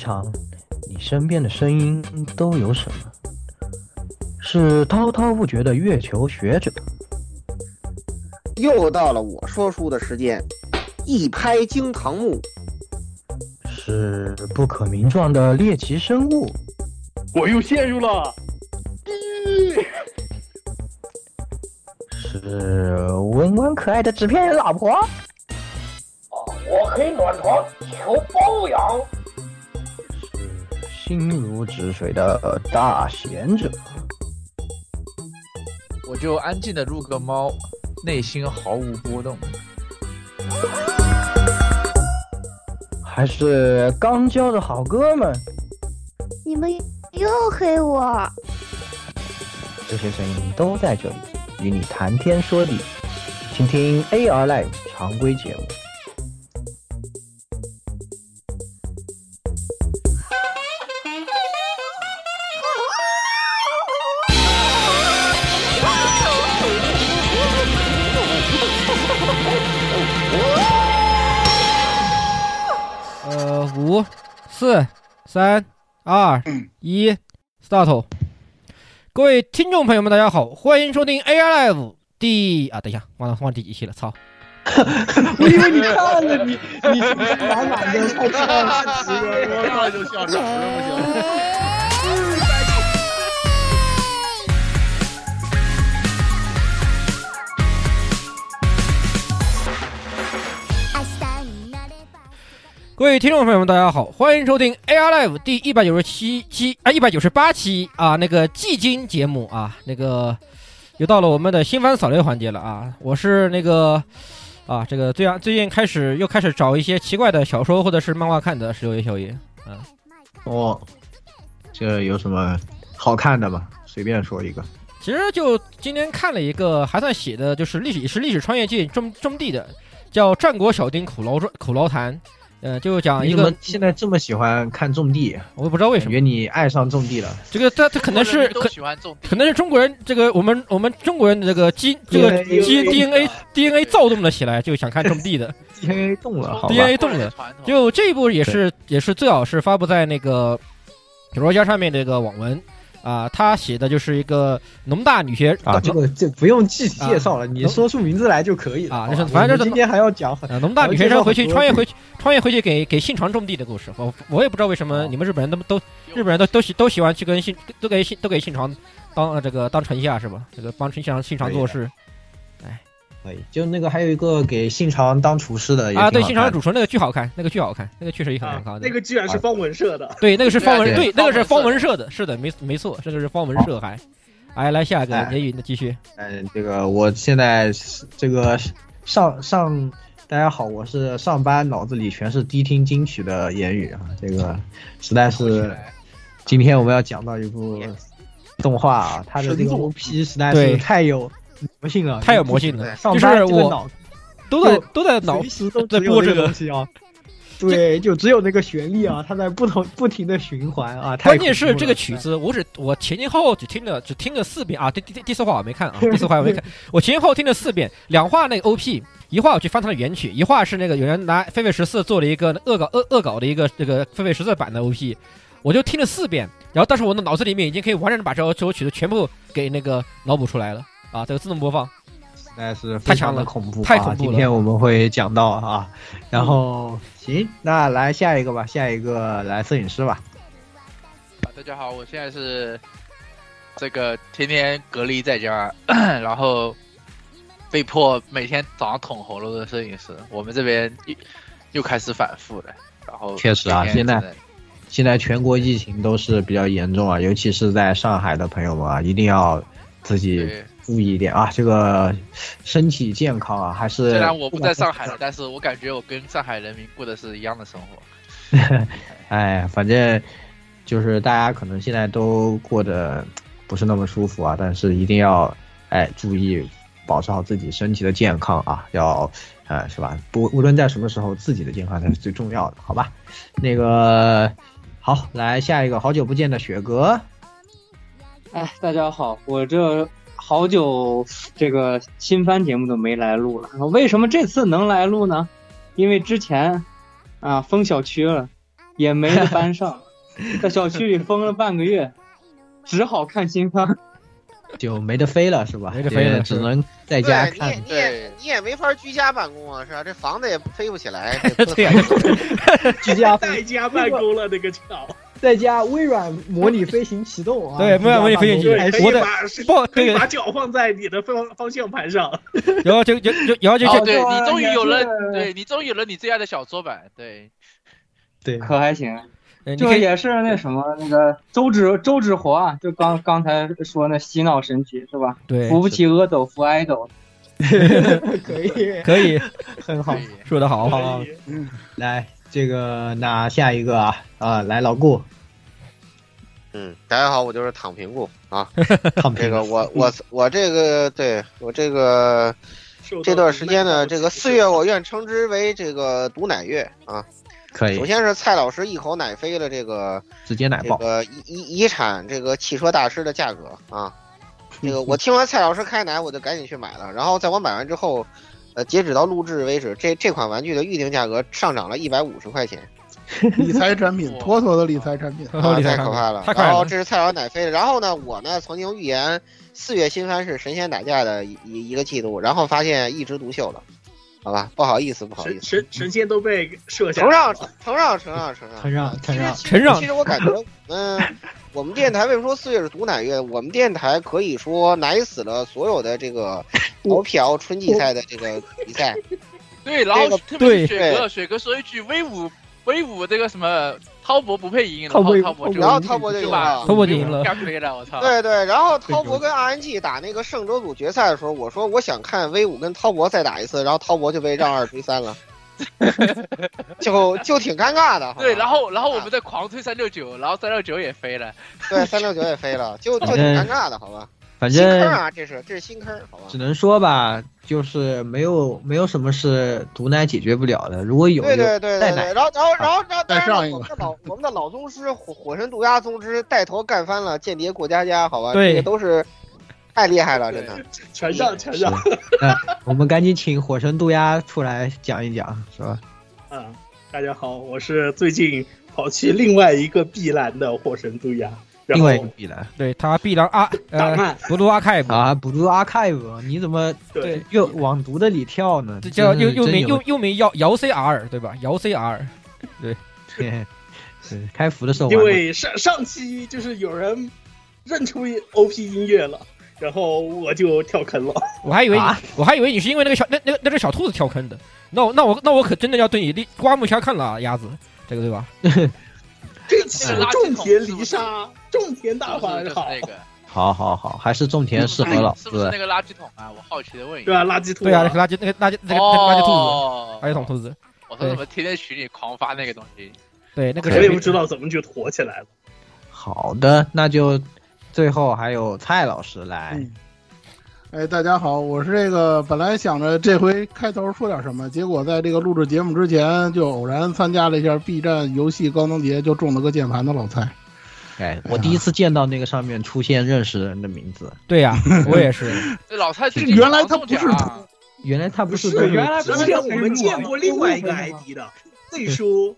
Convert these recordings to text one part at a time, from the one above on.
常，你身边的声音都有什么？是滔滔不绝的月球学者，又到了我说书的时间，一拍惊堂木，是不可名状的猎奇生物，我又陷入了，是温婉可爱的纸片人老婆，我可以暖床求包养，是心如止水的大贤者。我就安静的入个猫，内心毫无波动。还是刚交的好哥们，你们又黑我。这些声音都在这里，与你谈天说地，请听 AR Live 常规节目。四、三、二、一，start！各位听众朋友们，大家好，欢迎收听 AI Live 第啊，等一下，忘了忘第几期了，操！我以为你看了，你你是不是满满的太看 词了，我操，就笑场了，不行。各位听众朋友们，大家好，欢迎收听 AR Live 第一百九十七期啊，一百九十八期啊，那个季金节目啊，那个又到了我们的新番扫雷环节了啊，我是那个啊，这个最近最近开始又开始找一些奇怪的小说或者是漫画看的石油爷小爷，嗯，哦，这有什么好看的吗？随便说一个。其实就今天看了一个还算写的，就是历史是历史穿越剧种种地的，叫《战国小丁苦劳传苦劳谈》。呃，就讲一个现在这么喜欢看种地，我也不知道为什么，感觉你爱上种地了。这个他他可能是都喜欢种地，可能是中国人这个我们我们中国人的这个基这个基 DNA DNA 躁动了起来，就想看种地的 DNA 动了，DNA 动了。就这一部也是也是最好是发布在那个小说家上面这个网文。啊，他写的就是一个农大女学啊，这个这不用具体介绍了，你说出名字来就可以了啊。就是反正就是今天还要讲农大女学生回去穿越回去穿越回去给给信长种地的故事。我我也不知道为什么你们日本人都都日本人都都喜都喜欢去跟信都给信都给信长当这个当臣下是吧？这个帮信长信长做事。哎，可以，就那个还有一个给信长当厨师的啊，对，信长主厨那个巨好看，那个巨好看，那个确实也很好看。那个居然是方文社的，对，那个是方文，对，那个是方文社的，是的，没没错，这个是方文社还。哎，来下一个言语的继续。嗯，这个我现在这个上上，大家好，我是上班脑子里全是低听金曲的言语啊，这个实在是，今天我们要讲到一部动画啊，它的这个 OP 实在是太有。魔性了，太有魔性了，就是我都在都在脑都在播这个东西啊。对，就只有那个旋律啊，它在不同不停的循环啊。关键是这个曲子，我只我前前后后只听了只听了四遍啊。第第第四话我没看啊，第四话我没看。我前前后听了四遍，两话那个 OP，一话我去翻它的原曲，一话是那个有人拿飞飞十四做了一个恶搞恶恶搞的一个这个飞飞十四版的 OP，我就听了四遍。然后，但是我的脑子里面已经可以完整的把这首这首曲子全部给那个脑补出来了。啊，这个自动播放实在是太强了，恐怖，太恐怖了。今天我们会讲到啊，然后行，那来下一个吧，下一个来摄影师吧。啊，大家好，我现在是这个天天隔离在家，然后被迫每天早上捅喉咙的摄影师。我们这边又又开始反复了，然后确实啊，现在现在全国疫情都是比较严重啊，尤其是在上海的朋友们啊，一定要。自己注意一点啊，这个身体健康啊，还是虽然我不在上海了，但是我感觉我跟上海人民过的是一样的生活。哎，反正就是大家可能现在都过得不是那么舒服啊，但是一定要哎注意保持好自己身体的健康啊，要呃是吧？不无论在什么时候，自己的健康才是最重要的，好吧？那个好，来下一个，好久不见的雪哥。哎，大家好，我这好久这个新番节目都没来录了，为什么这次能来录呢？因为之前啊封小区了，也没得班上，在小区里封了半个月，只好看新番。就没得飞了是吧？没得飞了只能在家看也。你也你也没法居家办公啊，是吧？这房子也飞不起来。对呀 居家在家办公了，那个叫。在家微软模拟飞行启动啊！对微软模拟飞行启动我的把是不可以把脚放在你的方方向盘上。然后就就就然后就哦，就对你终于有了，对你终于有了你最爱的小桌板，对，对，可还行，就也是那什么那个周芷周芷活啊，就刚刚才说那洗脑神曲是吧？对扶不起阿斗扶爱斗，可以，可以很好说的好，好，来这个那下一个啊啊，来老顾嗯，大家好，我就是躺平顾啊。躺平这个我我我这个对我这个这段时间呢，这个四月我愿称之为这个毒奶月啊。可以首先是蔡老师一口奶飞了这个直接奶爆，这个遗遗遗产这个汽车大师的价格啊。这个我听完蔡老师开奶，我就赶紧去买了。然后在我买完之后，呃，截止到录制为止，这这款玩具的预定价格上涨了一百五十块钱。理财产品，妥妥的理财产品。太可怕了！太快了然后这是菜鸟奶飞的，然后呢，我呢曾经预言四月新番是神仙打架的一一一个季度，然后发现一枝独秀了，好吧，不好意思，不好意思，神神仙都被射下承让来。承让承让承让承让承让其实承让其实我感觉，嗯，我们电台为什么说四月是毒奶月？我们电台可以说奶死了所有的这个 OPL 春季赛的这个比赛。对，然后这个特别是雪哥，雪哥说一句威武威武这个什么滔博不配赢，然滔博后滔博就然后滔博就赢了。滔博就赢了干飞了，我操！对对，然后滔博跟 RNG 打那个胜者组决赛的时候，我说我想看 V 五跟滔博再打一次，然后滔博就被让二追三了，就就挺尴尬的。对，然后然后我们在狂推三六九，然后三六九也飞了。对三六九也飞了，就就挺尴尬的，好吧？反新坑正啊，这是这是新坑，好吧只？能说吧，就是没有没有什么是毒奶解决不了的。如果有对对对对对，然后然后然后然后，再当然了上一个我们的老我们的老宗师火火神渡鸦宗师带头干翻了间谍过家家，好吧？对这个都是太厉害了，真的。全上全让。那我们赶紧请火神渡鸦出来讲一讲，是吧？嗯，大家好，我是最近跑去另外一个碧蓝的火神渡鸦，另外一个必然。对他必然啊呃档案不录阿凯啊，补读 archive，你怎么对。又往毒的里跳呢？这叫又又名又又名摇摇 CR 对吧？摇 CR 对。是开服的时候因为上上期就是有人认出 OP 音乐了，然后我就跳坑了。我还以为你，啊？我还以为你是因为那个小那那个那只小兔子跳坑的，那我那我那我可真的要对你立刮目相看了啊，鸭子，这个对吧？这期那个垃圾桶种田是不是？离沙，种田大法好，就是那个？好好好，还是种田适合老师是不是那。个垃圾桶啊？我好奇的问一下对啊。垃圾兔对啊，那个垃圾那个垃圾那个那个垃圾兔子，哦垃圾桶兔子，我说怎么天天群里狂发那个东西？对，那个谁也不知道怎么就火起来了。好的，那就最后还有蔡老师来嗯，哎，大家好，我是这个本来想着这回开头说点什么，结果在这个录制节目之前就偶然参加了一下 B 站游戏高能节，就中了个键盘的老蔡。哎，我第一次见到那个上面出现认识人的名字，对呀，我也是，这老蔡原来他不是狂中奖啊原来他不是原来之之前我们见过另外一个 ID 的内叔，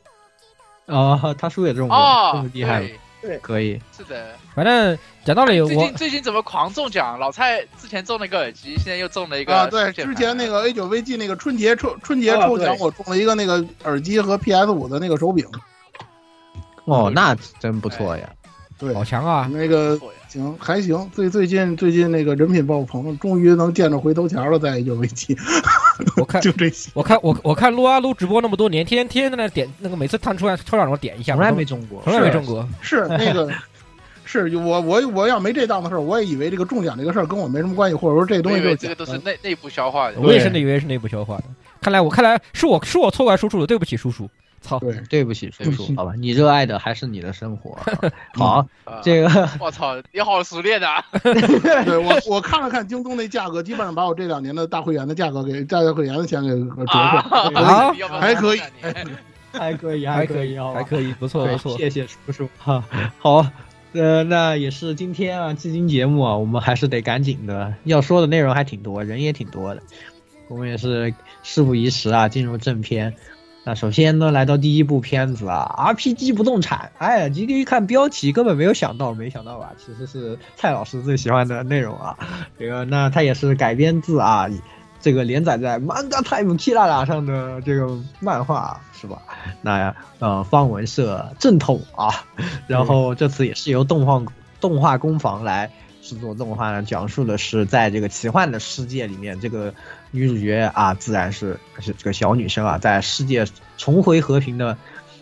哦，他叔也中过，这哦么，厉害，对，可以。是的。反正讲道理，我最近最近怎么狂中奖？老蔡之前中了一个耳机，现在又中了一个啊，对，之前那个 A 九 VG 那个春节抽春节啊抽奖，我中了一个那个耳机和 PS 五的那个手柄。哦，那真不错呀。对，好强啊！那个行还行，最最近最近那个人品爆棚，终于能见着回头钱了，在 A 九 VG，我看 就这些。我看我我看撸啊撸直播那么多年，天天天天在那点那个每次探出来抽奖我点一下，从来没中过，从来没中过。是那个，是我我我要没这档子事儿，我也以为这个中奖这个事儿跟我没什么关系，或者说这东西就是这个都是。内内部消化的。我也是以为是内部消化的，看来我看来是我是我错怪叔叔了，对不起叔叔，操！对，对不起叔叔，好吧，你热爱的还是你的生活。好，啊这个我操，你好熟练啊！对我我看了看京东那价格，基本上把我这两年的大会员的价格给大会员的钱给折啊扣，啊还可以还可以，还可以，还可以，不错不错。谢谢叔叔哈。好，呃，那也是今天啊，基金节目啊，我们还是得赶紧的，要说的内容还挺多，人也挺多的，我们也是事不宜迟啊，进入正片。那首先呢，来到第一部片子啊，RPG 不动产。哎，今天一看标题，根本没有想到，没想到吧？其实是蔡老师最喜欢的内容啊。这个，那它也是改编自啊，这个连载在 Manga Time Kirara 上的这个漫画，是吧？那呃，方文社正统啊，然后这次也是由动画动画工坊来制作动画呢，讲述的是在这个奇幻的世界里面，这个女主角啊，自然是是这个小女生啊，在世界重回和平的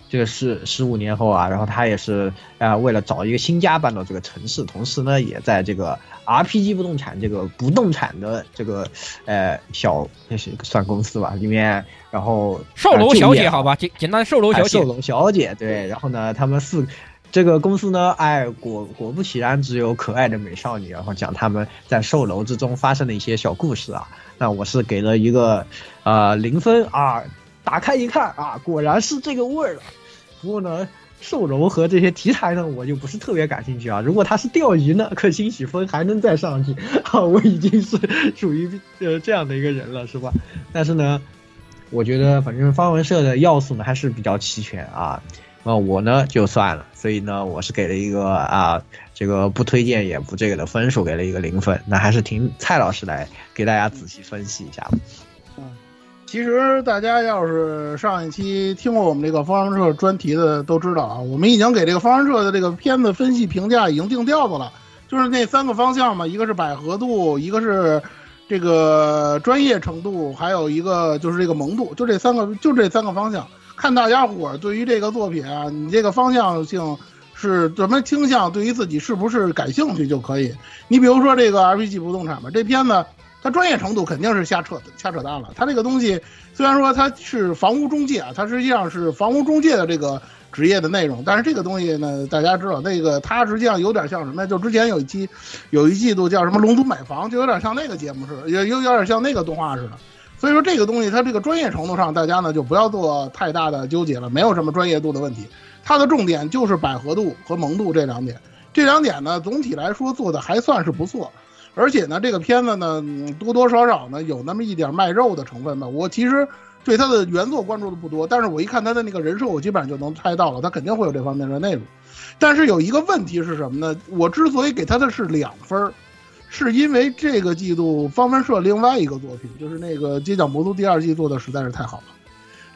这个是十五年后啊，然后她也是啊、为了找一个新家搬到这个城市，同时呢，也在这个 RPG 不动产这个不动产的这个呃小那是算公司吧里面，然后售楼小姐，啊好吧，简简单售楼小姐。哎售，楼小姐，对，然后呢，他们四这个公司呢，哎，果果不其然，只有可爱的美少女，然后讲他们在售楼之中发生的一些小故事啊。那我是给了一个呃零分啊，打开一看啊，果然是这个味儿了。不过呢，售楼和这些题材呢，我就不是特别感兴趣啊。如果它是钓鱼呢，可兴许分还能再上去啊，我已经是属于呃这样的一个人了，是吧？但是呢，我觉得反正方文社的要素呢还是比较齐全啊。那我呢就算了，所以呢我是给了一个啊这个不推荐也不这个的分数，给了一个零分。那还是听蔡老师来给大家仔细分析一下吧。嗯其实大家要是上一期听过我们这个方程社专题的，都知道啊，我们已经给这个方程社的这个片子分析评价已经定调子了，就是那三个方向嘛，一个是百合度，一个是这个专业程度，还有一个就是这个萌度，就这三个，就这三个方向。看大家伙儿对于这个作品啊，你这个方向性是什么倾向，对于自己是不是感兴趣就可以。你比如说这个 RPG 不动产吧，这片子它专业程度肯定是瞎扯瞎扯淡了。它这个东西虽然说它是房屋中介啊，它实际上是房屋中介的这个职业的内容，但是这个东西呢，大家知道，那个它实际上有点像什么呀？就之前有一期有一季度叫什么《龙族买房》，就有点像那个节目似的，有有有点像那个动画似的。所以说这个东西它这个专业程度上，大家呢就不要做太大的纠结了，没有什么专业度的问题。它的重点就是百合度和萌度这两点，这两点呢总体来说做的还算是不错。而且呢，这个片子呢，多多少少呢有那么一点卖肉的成分吧。我其实对它的原作关注的不多，但是我一看它的那个人设，我基本上就能猜到了，它肯定会有这方面的内容。但是有一个问题是什么呢？我之所以给它的是两分儿，是因为这个季度方文社另外一个作品，就是那个《街角魔都》第二季做的实在是太好了。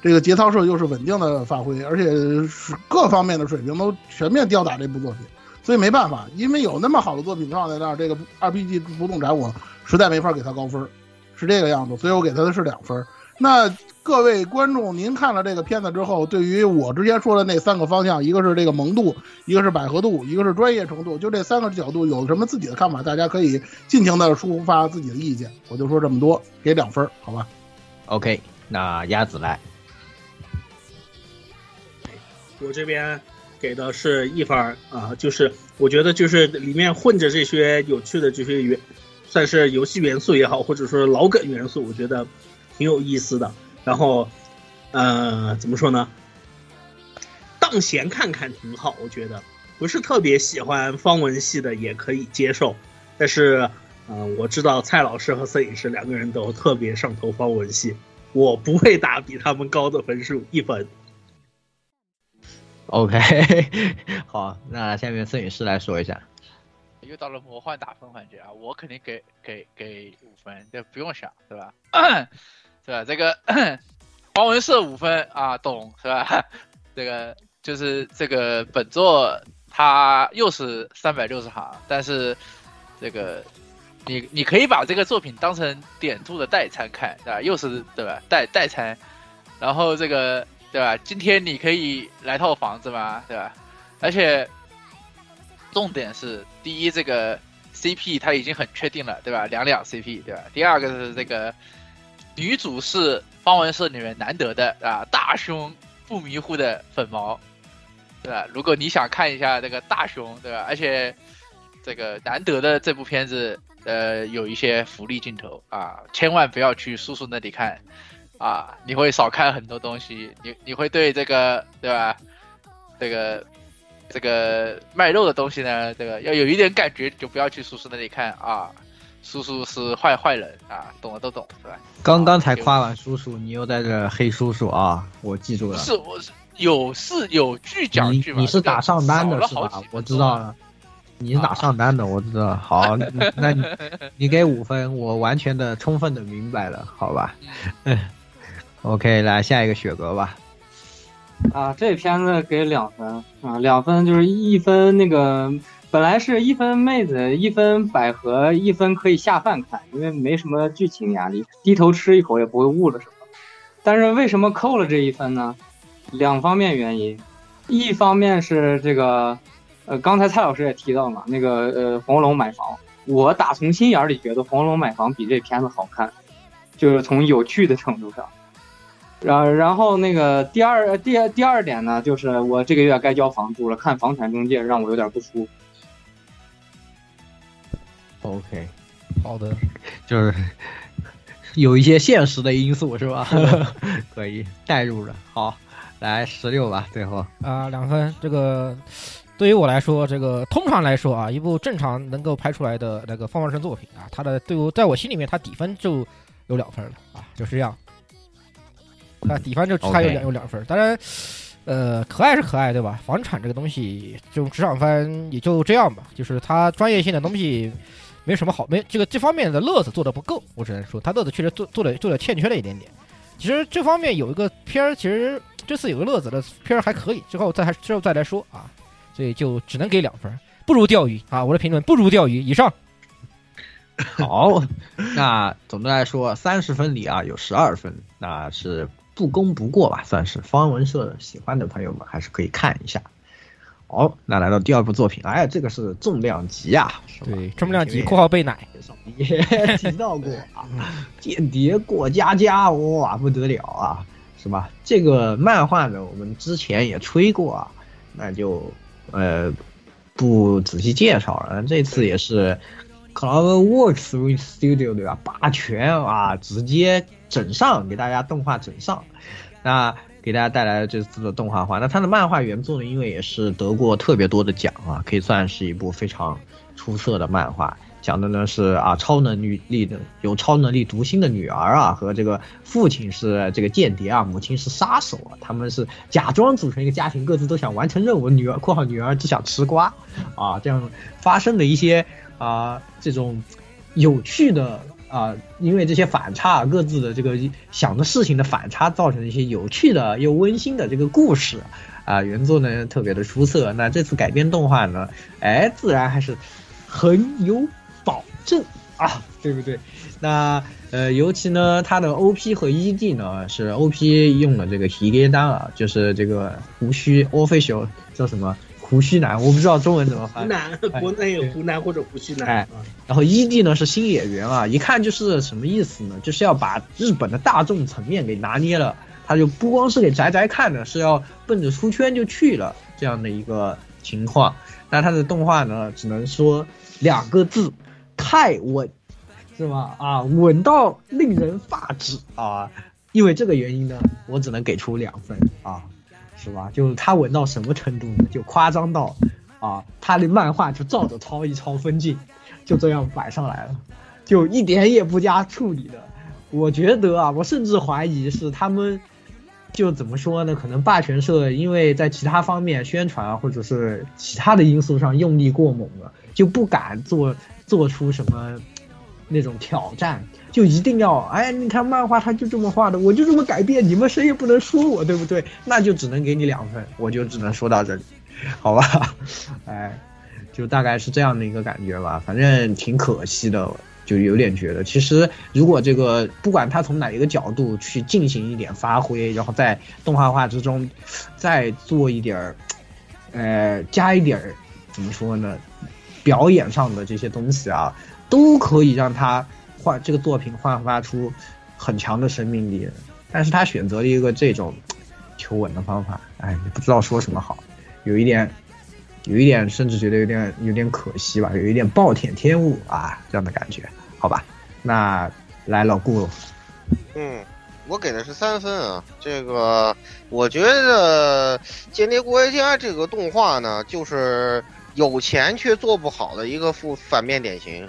这个节操社又是稳定的发挥，而且是各方面的水平都全面吊打这部作品，所以没办法，因为有那么好的作品放在那儿，这个 RPG 不动产我实在没法给它高分，是这个样子，所以我给它的是两分。那各位观众，您看了这个片子之后，对于我之前说的那三个方向，一个是这个萌度，一个是百合度，一个是专业程度，就这三个角度有什么自己的看法？大家可以尽情的抒发自己的意见。我就说这么多，给两分儿，好吧？OK，那鸭子来，我这边给的是一分儿啊，就是我觉得就是里面混着这些有趣的这些元，算是游戏元素也好，或者说老梗元素，我觉得挺有意思的。然后，呃，怎么说呢？当闲看看挺好，我觉得不是特别喜欢方文系的也可以接受，但是，呃，我知道蔡老师和摄影师两个人都特别上头方文系，我不会打比他们高的分数一分。OK，好，那下面摄影师来说一下。又到了魔幻打分环节啊，我肯定给给给五分，这不用想，对吧？是吧？这个黄文社五分啊，懂是吧？这个就是这个本作它又是三百六十行，但是这个你你可以把这个作品当成点兔的代餐看，对吧？又是对吧？代代餐，然后这个对吧？今天你可以来套房子嘛，对吧？而且重点是，第一，这个 CP 它已经很确定了，对吧？两两 CP，对吧？第二个是这个女主是方文社里面难得的啊，大胸不迷糊的粉毛，对吧？如果你想看一下这个大胸，对吧？而且这个难得的这部片子，呃，有一些福利镜头啊，千万不要去叔叔那里看啊，你会少看很多东西，你你会对这个，对吧？这个这个卖肉的东西呢，这个要有一点感觉，就不要去叔叔那里看啊。叔叔是坏坏人啊，懂的都懂是吧？刚刚才夸完叔叔，你又在这黑叔叔啊！我记住了。是，我是有是有句讲你句嘛。你是打上单的是吧？我知道了，你是打上单的，我知道。好，那那你 你给五分，我完全的、充分的明白了，好吧？嗯，OK，来下一个雪哥吧。啊，这片子给两分啊，两分就是一分那个本来是一分妹子，一分百合，一分可以下饭看，因为没什么剧情压力，低头吃一口也不会误了什么。但是为什么扣了这一分呢？两方面原因，一方面是这个，呃，刚才蔡老师也提到了那个呃《红楼买房》，我打从心眼里觉得《红楼买房》比这片子好看，就是从有趣的程度上。然然后那个第二第第二点呢，就是我这个月该交房租了，看房产中介让我有点不舒服。OK，好的，就是 有一些现实的因素是吧？可以代入了。好，来十六吧，最后啊，两分。这个对于我来说，这个通常来说啊，一部正常能够拍出来的那个放放生作品啊，它的对我在我心里面，它底分就有两分了啊，就是这样。啊，底分就差有有两分。当然，呃，可爱是可爱，对吧？房产这个东西，这种职场番也就这样吧，就是它专业性的东西。没什么好，没这个这方面的乐子做的不够，我只能说他乐子确实做做的做的欠缺了一点点。其实这方面有一个片儿，其实这次有个乐子的片儿还可以，之后再还之后再来说啊，所以就只能给两分，不如钓鱼啊！我的评论不如钓鱼。以上，好，那总的来说，三十分里啊有十二分，那是不攻不过吧，算是方文社喜欢的朋友们还是可以看一下。好，那来到第二部作品，哎，这个是重量级啊，是吧对，重量级（括号被奶也提到过啊，间谍过家家，哇，不得了啊，是吧？这个漫画呢，我们之前也吹过啊，那就呃不仔细介绍了。这次也是 CloudWorks Studio 对吧？霸权啊，直接整上，给大家动画整上。那给大家带来了这次的动画化。那它的漫画原作呢，因为也是得过特别多的奖啊，可以算是一部非常出色的漫画。讲的呢是啊，超能力力的有超能力读心的女儿啊，和这个父亲是这个间谍啊，母亲是杀手啊，他们是假装组成一个家庭，各自都想完成任务。女儿（括号女儿只想吃瓜）啊，这样发生的一些啊这种有趣的啊，因为这些反差，各自的这个想的事情的反差，造成一些有趣的又温馨的这个故事啊。原作呢特别的出色，那这次改编动画呢，哎，自然还是很有保证啊，对不对？那呃，尤其呢，它的 OP 和 ED 呢是 OP 用了这个提耶单啊，就是这个胡须 official 叫什么胡须男，我不知道中文怎么翻。湖南，国内有湖南或者胡须男。哎，然后 ED 呢是新演员啊，一看就是什么意思呢？就是要把日本的大众层面给拿捏了，他就不光是给宅宅看的，是要奔着出圈就去了这样的一个情况。那他的动画呢，只能说两个字：太稳，是吧？啊，稳到令人发指啊！因为这个原因呢，我只能给出两分啊，是吧？就是他稳到什么程度呢？就夸张到啊，他的漫画就照着抄一抄分镜，就这样摆上来了，就一点也不加处理的。我觉得啊，我甚至怀疑是他们，就怎么说呢？可能霸权社因为在其他方面宣传，或者是其他的因素上用力过猛了，就不敢做做出什么那种挑战，就一定要哎，你看漫画它就这么画的，我就这么改变，你们谁也不能说我，对不对？那就只能给你两分，我就只能说到这里，好吧？哎，就大概是这样的一个感觉吧，反正挺可惜的。就有点觉得，其实如果这个不管他从哪一个角度去进行一点发挥，然后在动画化之中再做一点儿，呃，加一点儿怎么说呢，表演上的这些东西啊，都可以让他焕这个作品焕发出很强的生命力。但是他选择了一个这种求稳的方法，哎，也不知道说什么好，有一点。有一点，甚至觉得有点有点可惜吧，有一点暴殄天物啊这样的感觉，好吧？那来老顾，嗯，我给的是三分啊。这个我觉得《间谍过家》这个动画呢，就是有钱却做不好的一个负反面典型。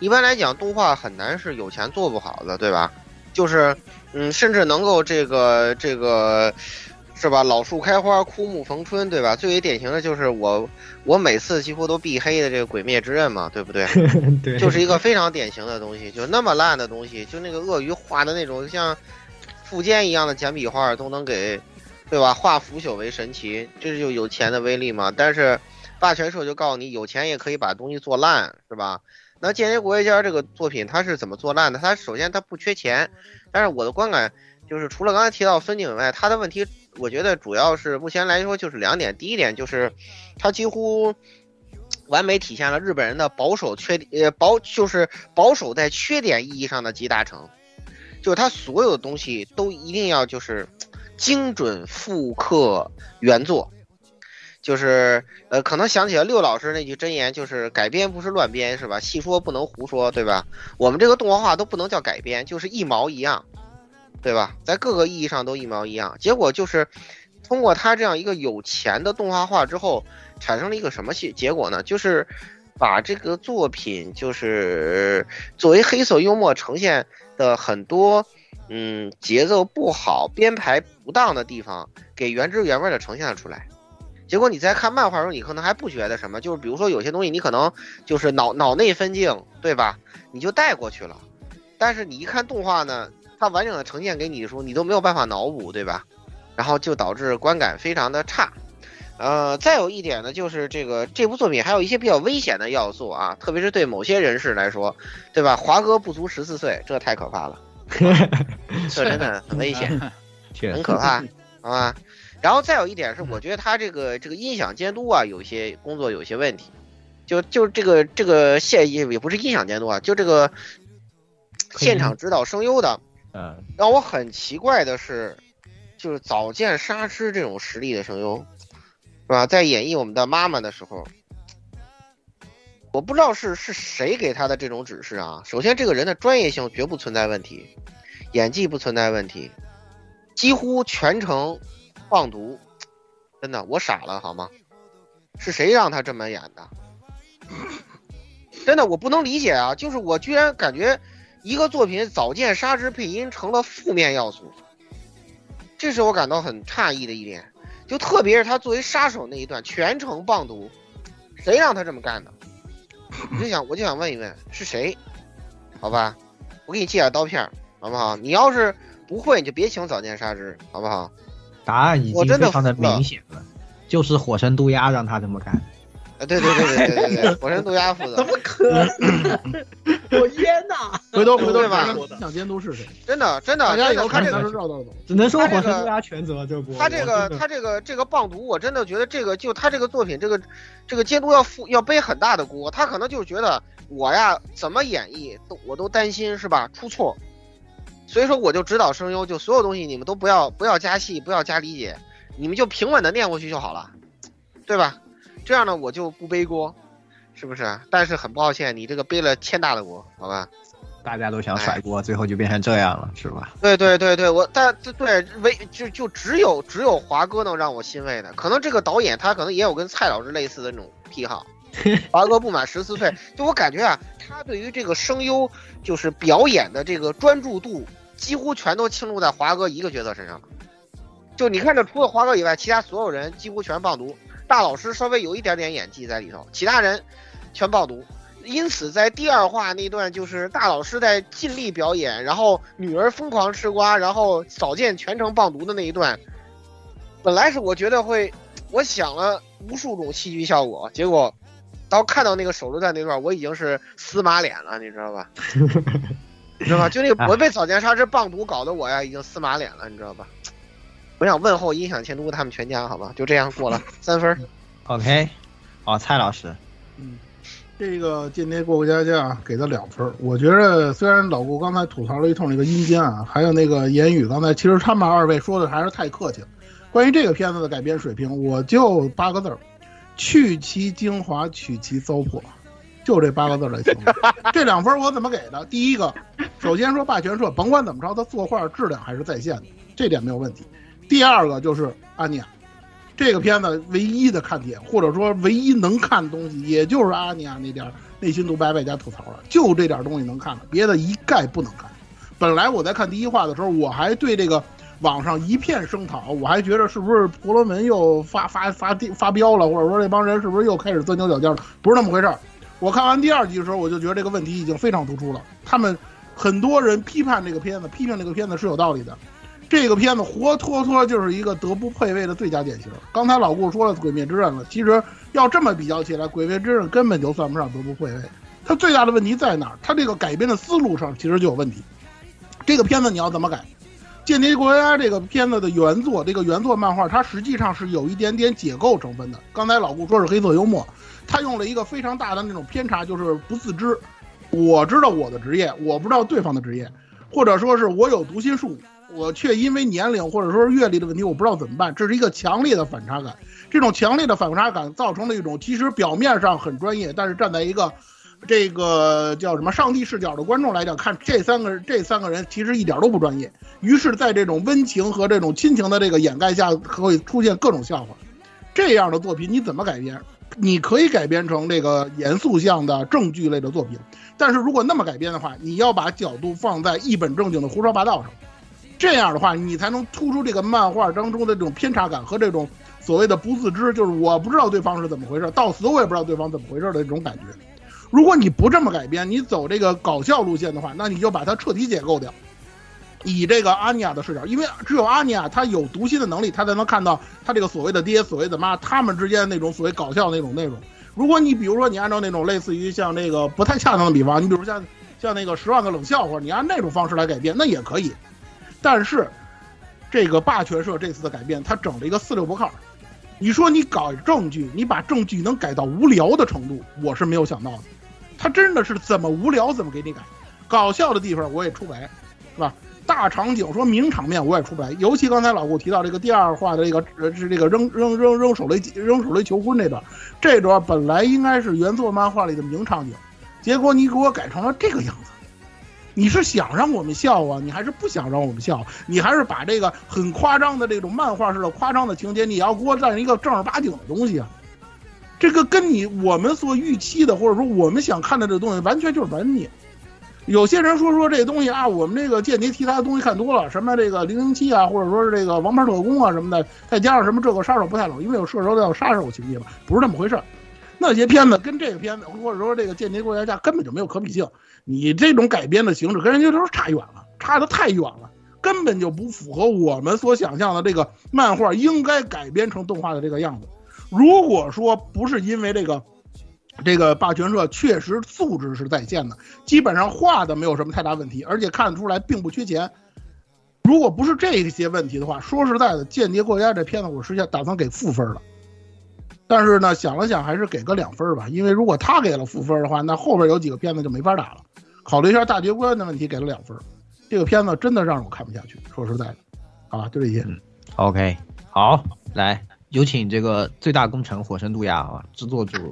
一般来讲，动画很难是有钱做不好的，对吧？就是，嗯，甚至能够这个这个，是吧？老树开花，枯木逢春，对吧？最为典型的就是我我每次几乎都必黑的这个《鬼灭之刃》嘛，对不对？对，就是一个非常典型的东西，就那么烂的东西，就那个鳄鱼画的那种像附件一样的简笔画都能给，对吧？化腐朽为神奇，这就有钱的威力嘛。但是霸权社就告诉你，有钱也可以把东西做烂，是吧？那《间谍国际间》这个作品它是怎么做烂的？它首先它不缺钱，但是我的观感就是除了刚才提到分镜以外，它的问题我觉得主要是目前来说就是两点，第一点就是它几乎。完美体现了日本人的保守缺呃保就是保守在缺点意义上的集大成，就是他所有的东西都一定要就是精准复刻原作，就是呃可能想起了六老师那句真言，就是改编不是乱编是吧？戏说不能胡说对吧？我们这个动画化都不能叫改编，就是一毛一样，对吧？在各个意义上都一毛一样，结果就是通过他这样一个有钱的动画化之后。产生了一个什么结结果呢？就是把这个作品，就是作为黑色幽默呈现的很多，嗯，节奏不好、编排不当的地方，给原汁原味的呈现了出来。结果你在看漫画的时候，你可能还不觉得什么，就是比如说有些东西你可能就是脑脑内分镜，对吧？你就带过去了。但是你一看动画呢，它完整的呈现给你的时候，你都没有办法脑补，对吧？然后就导致观感非常的差。呃，再有一点呢，就是这个这部作品还有一些比较危险的要素啊，特别是对某些人士来说，对吧？华哥不足十四岁，这太可怕了，这真的很危险，很可怕，好吧？然后再有一点是，我觉得他这个这个音响监督啊，有一些工作有些问题，就就这个这个现也也不是音响监督啊，就这个现场指导声优的，嗯，让我很奇怪的是，就是早见沙织这种实力的声优。是吧？在演绎我们的妈妈的时候，我不知道是是谁给他的这种指示啊。首先，这个人的专业性绝不存在问题，演技不存在问题，几乎全程放毒，真的我傻了好吗？是谁让他这么演的？真的我不能理解啊！就是我居然感觉一个作品早见杀之配音成了负面要素，这是我感到很诧异的一点。就特别是他作为杀手那一段全程棒读，谁让他这么干的？我就想，我就想问一问是谁？好吧，我给你借点刀片，好不好？你要是不会，你就别请早见杀之，好不好？答案已经非常的明显了，就是火神渡鸦让他这么干。啊，对对对对对对对，火神渡鸦负责。怎么可能？我冤呐！回头回头吧，音响监督是谁？真的真的，大家以后看这个知道的。只能说火神渡鸦全责这波。他这个他这个这个棒读，我真的觉得这个就他这个作品，这个这个监督要负要背很大的锅。他可能就是觉得我呀怎么演绎都我都担心是吧出错，所以说我就指导声优，就所有东西你们都不要不要加戏，不要加理解，你们就平稳的念过去就好了，对吧？这样呢我就不背锅。是不是？但是很抱歉，你这个背了天大的锅，好吧？大家都想甩锅，最后就变成这样了，是吧？对对对对，我但对唯就就只有只有华哥能让我欣慰的，可能这个导演他可能也有跟蔡老师类似的那种癖好。华哥不满十四岁，就我感觉啊，他对于这个声优就是表演的这个专注度，几乎全都倾注在华哥一个角色身上了。就你看，这除了华哥以外，其他所有人几乎全棒读。大老师稍微有一点点演技在里头，其他人全爆读。因此，在第二话那段，就是大老师在尽力表演，然后女儿疯狂吃瓜，然后早见全程棒读的那一段，本来是我觉得会，我想了无数种戏剧效果，结果到看到那个手榴弹那段，我已经是死马脸了，你知道吧？你知道吧？就那个 我被早间杀之棒毒搞得我呀，已经撕马脸了，你知道吧？我想问候音响监督他们全家，好吧，就这样过了三分。OK，哦，蔡老师，嗯，这个间谍过过家家给他两分。我觉得虽然老顾刚才吐槽了一通那个阴间啊，还有那个言语，刚才其实他们二位说的还是太客气了。关于这个片子的改编水平，我就八个字儿：去其精华，取其糟粕。就这八个字来形容。这两分我怎么给的？第一个，首先说霸权社，甭管怎么着，他作画质量还是在线的，这点没有问题。第二个就是阿尼亚，这个片子唯一的看点，或者说唯一能看的东西，也就是阿尼亚那点内心独白外加吐槽了，就这点东西能看了，别的一概不能看。本来我在看第一话的时候，我还对这个网上一片声讨，我还觉得是不是婆罗门又发发发发飙了，或者说这帮人是不是又开始钻牛角尖了？不是那么回事儿。我看完第二集的时候，我就觉得这个问题已经非常突出了。他们很多人批判这个片子，批评这个片子是有道理的。这个片子活脱脱就是一个德不配位的最佳典型。刚才老顾说了《鬼灭之刃》了，其实要这么比较起来，《鬼灭之刃》根本就算不上德不配位。它最大的问题在哪儿？它这个改编的思路上其实就有问题。这个片子你要怎么改？《间谍国家》这个片子的原作，这个原作漫画，它实际上是有一点点解构成分的。刚才老顾说是黑色幽默，他用了一个非常大的那种偏差，就是不自知。我知道我的职业，我不知道对方的职业，或者说是我有读心术，我却因为年龄或者说是阅历的问题，我不知道怎么办。这是一个强烈的反差感。这种强烈的反差感造成了一种其实表面上很专业，但是站在一个这个叫什么上帝视角的观众来讲，看这三个这三个人其实一点都不专业。于是，在这种温情和这种亲情的这个掩盖下，会出现各种笑话。这样的作品你怎么改编？你可以改编成这个严肃向的正剧类的作品，但是如果那么改编的话，你要把角度放在一本正经的胡说八道上，这样的话，你才能突出这个漫画当中的这种偏差感和这种所谓的不自知，就是我不知道对方是怎么回事，到死我也不知道对方怎么回事的这种感觉。如果你不这么改编，你走这个搞笑路线的话，那你就把它彻底解构掉。以这个阿尼亚的视角，因为只有阿尼亚他有读心的能力，他才能看到他这个所谓的爹、所谓的妈，他们之间那种所谓搞笑那种内容。如果你比如说你按照那种类似于像那个不太恰当的比方，你比如像像那个十万个冷笑话，你按那种方式来改编，那也可以。但是这个霸权社这次的改变，他整了一个四六不靠。你说你搞证据，你把证据能改到无聊的程度，我是没有想到的。他真的是怎么无聊怎么给你改，搞笑的地方我也出不来，是吧？大场景说名场面我也出不来，尤其刚才老顾提到这个第二话的这个呃是这个扔扔扔扔手雷扔手雷求婚这段，这段本来应该是原作漫画里的名场景，结果你给我改成了这个样子，你是想让我们笑啊？你还是不想让我们笑？你还是把这个很夸张的这种漫画式的夸张的情节，你要给我占一个正儿八经的东西啊？这个跟你我们所预期的或者说我们想看的这东西完全就是反逆。有些人说说这东西啊，我们这个间谍题材的东西看多了，什么这个零零七啊，或者说是这个王牌特工啊什么的，再加上什么这个杀手不太冷，因为有射手叫杀手情节嘛，不是那么回事儿。那些片子跟这个片子，或者说这个间谍过家家根本就没有可比性。你这种改编的形式跟人家都是差远了，差的太远了，根本就不符合我们所想象的这个漫画应该改编成动画的这个样子。如果说不是因为这个。这个霸权社确实素质是在线的，基本上画的没有什么太大问题，而且看得出来并不缺钱。如果不是这些问题的话，说实在的，《间谍过家》这片子我实际打算给负分了。但是呢，想了想还是给个两分吧，因为如果他给了负分的话，那后边有几个片子就没法打了。考虑一下大局观的问题，给了两分。这个片子真的让我看不下去，说实在的，啊，就这些。OK，好，来。有请这个最大功臣火神杜亚啊，制作组，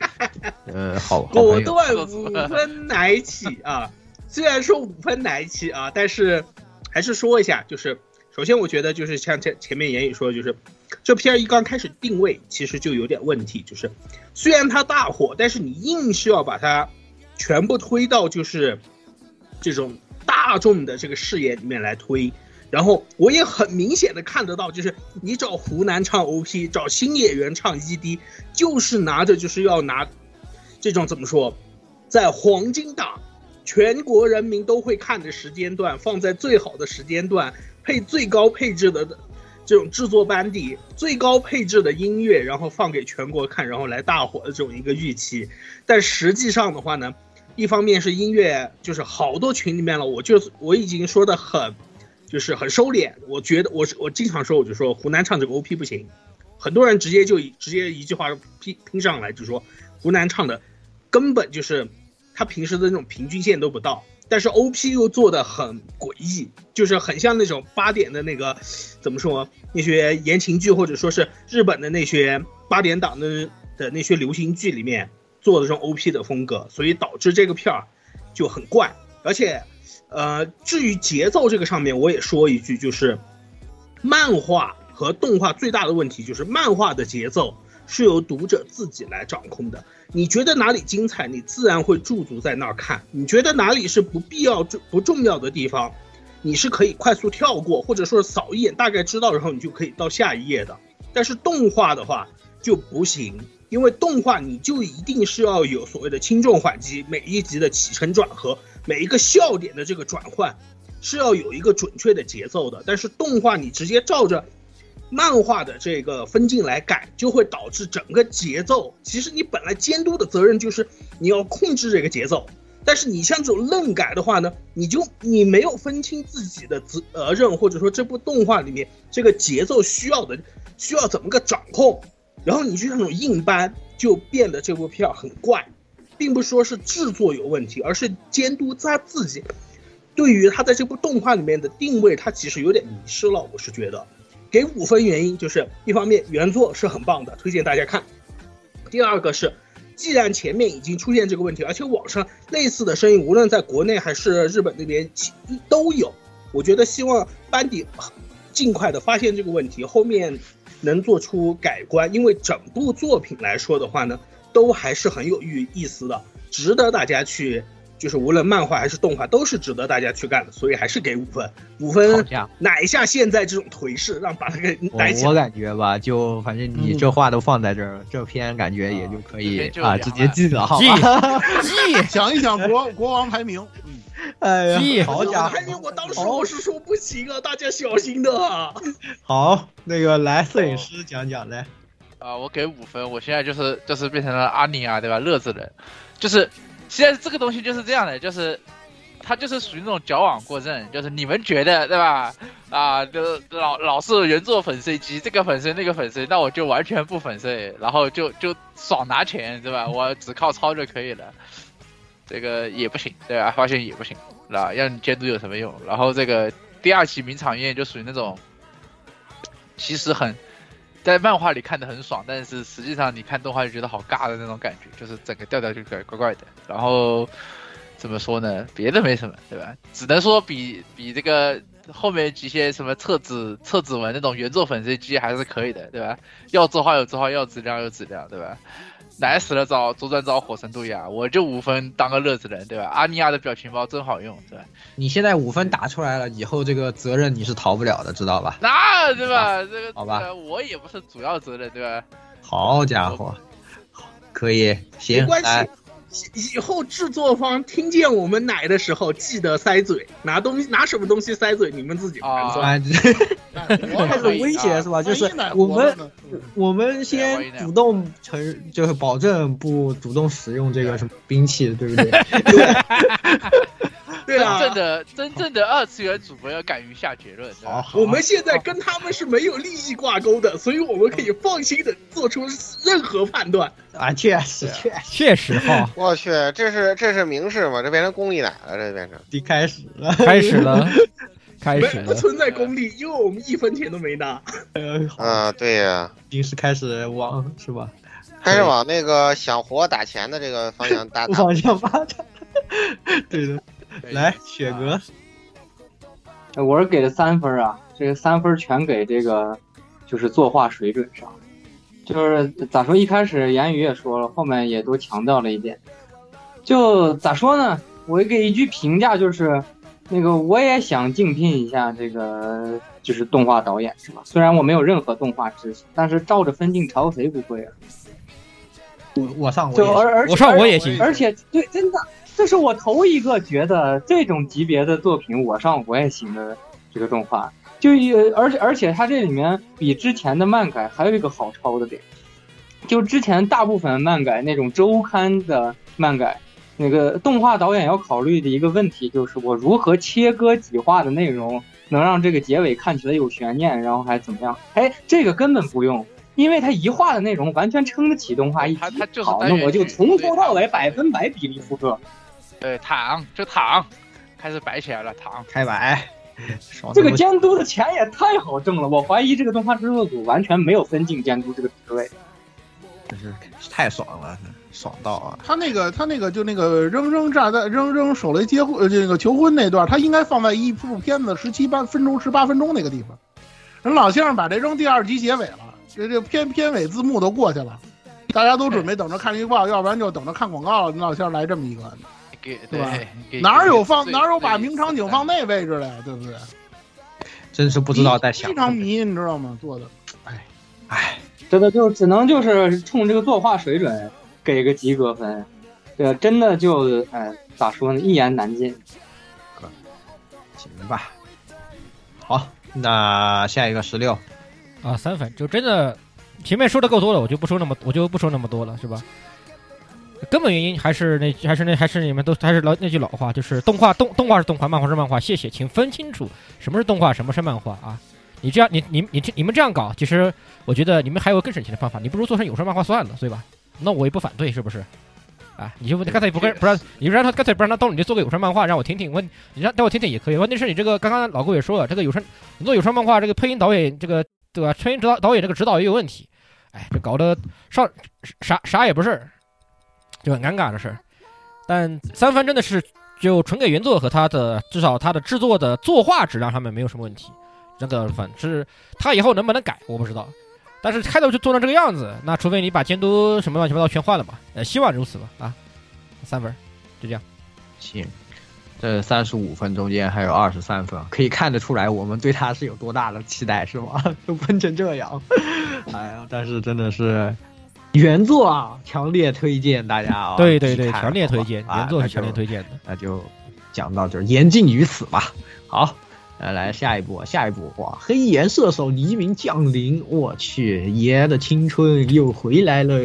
呃，好，果断五分奶起啊！虽然说五分奶起啊，但是还是说一下，就是首先我觉得就是像前前面言语说，就是这片一刚开始定位其实就有点问题，就是虽然它大火，但是你硬是要把它全部推到就是这种大众的这个视野里面来推。然后我也很明显的看得到，就是你找湖南唱 OP，找新演员唱 ED，就是拿着就是要拿这种怎么说，在黄金档，全国人民都会看的时间段，放在最好的时间段，配最高配置的这种制作班底，最高配置的音乐，然后放给全国看，然后来大火的这种一个预期。但实际上的话呢，一方面是音乐，就是好多群里面了，我就我已经说的很。就是很收敛，我觉得我是我经常说，我就说湖南唱这个 OP 不行，很多人直接就直接一句话拼拼上来，就说湖南唱的根本就是他平时的那种平均线都不到，但是 OP 又做的很诡异，就是很像那种八点的那个怎么说那些言情剧，或者说是日本的那些八点档的的那些流行剧里面做的这种 OP 的风格，所以导致这个片儿就很怪，而且。呃，至于节奏这个上面，我也说一句，就是漫画和动画最大的问题就是漫画的节奏是由读者自己来掌控的。你觉得哪里精彩，你自然会驻足在那儿看；你觉得哪里是不必要、不重要的地方，你是可以快速跳过，或者说扫一眼大概知道，然后你就可以到下一页的。但是动画的话就不行，因为动画你就一定是要有所谓的轻重缓急，每一集的起承转合，每一个笑点的这个转换是要有一个准确的节奏的。但是动画你直接照着漫画的这个分镜来改，就会导致整个节奏。其实你本来监督的责任就是你要控制这个节奏，但是你像这种愣改的话呢，你就你没有分清自己的责任，或者说这部动画里面这个节奏需要的需要怎么个掌控，然后你就那种硬搬，就变得这部片儿很怪，并不说是制作有问题，而是监督他自己对于他在这部动画里面的定位，他其实有点迷失了。我是觉得。给五分原因就是一方面原作是很棒的，推荐大家看。第二个是，既然前面已经出现这个问题，而且网上类似的声音无论在国内还是日本那边都有，我觉得希望班底尽快的发现这个问题，后面能做出改观。因为整部作品来说的话呢，都还是很有意意思的，值得大家去。就是无论漫画还是动画，都是值得大家去干的，所以还是给五分。五分奶一下现在这种颓势，让把它给奶起来。我感觉吧，就反正你这话都放在这儿，这篇感觉也就可以啊，直接记了，好吧？记，想一想国国王排名。嗯哎呀，好家伙！排名我当时我是说不行啊，大家小心的。好，那个来摄影师讲讲来。啊，我给五分。我现在就是就是变成了阿尼啊，对吧？乐子人，就是。现在这个东西就是这样的，就是它就是属于那种矫枉过正，就是你们觉得对吧？啊，就老老是原作粉碎机，这个粉碎那个粉碎，那我就完全不粉碎，然后就就爽拿钱，对吧？我只靠抄就可以了，这个也不行，对吧？发现也不行，那让你监督有什么用？然后这个第二期名场面就属于那种，其实很。在漫画里看的很爽，但是实际上你看动画就觉得好尬的那种感觉，就是整个调调就怪怪怪的。然后怎么说呢？别的没什么，对吧？只能说比比这个后面几些什么测纸测指纹那种原作粉碎机还是可以的，对吧？要作画有作画，要质量有质量，对吧？奶死了找左转找火神杜亚，我就五分当个乐子人，对吧？阿尼亚的表情包真好用，对吧？你现在五分打出来了，以后这个责任你是逃不了的，知道吧？那对吧？这个好吧，我也不是主要责任，对吧？好家伙，可以，行，来。以后制作方听见我们奶的时候，记得塞嘴，拿东西拿什么东西塞嘴，你们自己判断。开始威胁是吧？就是我们我们先主动承，就是保证不主动使用这个什么兵器，对不对？对啊，真正的真正的二次元主播要敢于下结论。好，我们现在跟他们是没有利益挂钩的，所以我们可以放心的做出任何判断。啊，确实，确确实哈。我去，这是这是明示吗？这变成公益奶了，这变成。一开始了，开始了，开始了。不存在功利，因为我们一分钱都没拿。啊，对呀，平时开始往是吧？开始往那个想活打钱的这个方向打。方向发展。对的。来，雪哥，我是给了三分啊，这个三分全给这个，就是作画水准上，就是咋说？一开始言语也说了，后面也都强调了一点，就咋说呢？我给一句评价，就是那个我也想竞聘一下这个，就是动画导演是吧？虽然我没有任何动画知识，但是照着分镜抄谁不会啊？我我上就而而我上我也行，而且对，真的。这是我头一个觉得这种级别的作品我上我也行的这个动画，就一而且而且它这里面比之前的漫改还有一个好抄的点，就之前大部分漫改那种周刊的漫改，那个动画导演要考虑的一个问题就是我如何切割几画的内容，能让这个结尾看起来有悬念，然后还怎么样？哎，这个根本不用，因为它一画的内容完全撑得起动画一集。好，那我就从头到尾百分百比例复刻。对，躺就躺，开始摆起来了，躺开摆。这个监督的钱也太好挣了，我怀疑这个动画制作组完全没有分镜监督这个职位。真是太爽了，爽到啊！他那个，他那个，就那个扔扔炸弹、扔扔手雷结婚，这个求婚那段，他应该放在一部片子十七八分钟、十八分钟那个地方。人老先生把这扔第二集结尾了，这这片片尾字幕都过去了，大家都准备等着看预告，要不然就等着看广告了。老先生来这么一个，给对吧对，哪有放哪有把名场景放那位置的呀？对不对？真是不知道在想非。常迷，你知道吗？做的，哎哎真的就只能就是冲这个作画水准给个及格分，这真的就哎咋说呢，一言难尽。行吧。好，那下一个十六，啊，三分就真的前面说的够多了，我就不说那么我就不说那么多了，是吧？根本原因还是那还是那还是你们都还是老那句老话，就是动画动动画是动画，漫画是漫画，谢谢，请分清楚什么是动画，什么是漫画啊！你这样你你你这你们这样搞，其实我觉得你们还有更省钱的方法，你不如做成有声漫画算了，对吧？那我也不反对，是不是？啊，你就干脆不跟不让你就让他干脆不让他动，你就做个有声漫画让我听听。问你让让我听听也可以。问题是你这个刚刚老顾也说了，这个有声你做有声漫画，这个配音导演这个对吧？配音指导导演这个指导也有问题，哎，这搞得上啥啥也不是，就很尴尬的事儿。但三番真的是就纯给原作和他的至少他的制作的作画质量上面没有什么问题，这个反是他以后能不能改我不知道。但是开头就做成这个样子，那除非你把监督什么乱七八糟全换了吧，呃，希望如此吧啊，三分就这样。行，这三十五分中间还有二十三分，可以看得出来我们对他是有多大的期待，是吗？都喷成这样，哎呀，但是真的是原作啊，强烈推荐大家啊！对对对，强烈推荐，原作是啊强烈推荐的。那就那就讲到这儿，言尽于此吧。好。呃，来下一步，下一步哇！黑岩射手黎明降临，我去，爷的青春又回来了。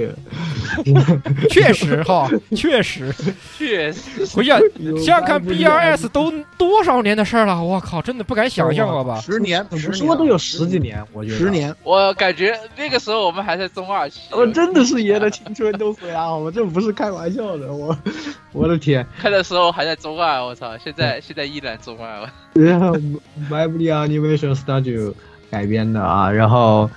确实哈，确实，确实，回想想想看 BRS 都多少年的事儿了，我靠，真的不敢想象了吧？十年，怎么说都有十几年，我觉得十。年，我感觉那个时候我们还在中二期，我真的是爷的青春都回来了，我这不是开玩笑的，我我的天！看的时候还在中二，我操！现在现在依然中二了。然后 Mably Animation Studio 改编的啊，然后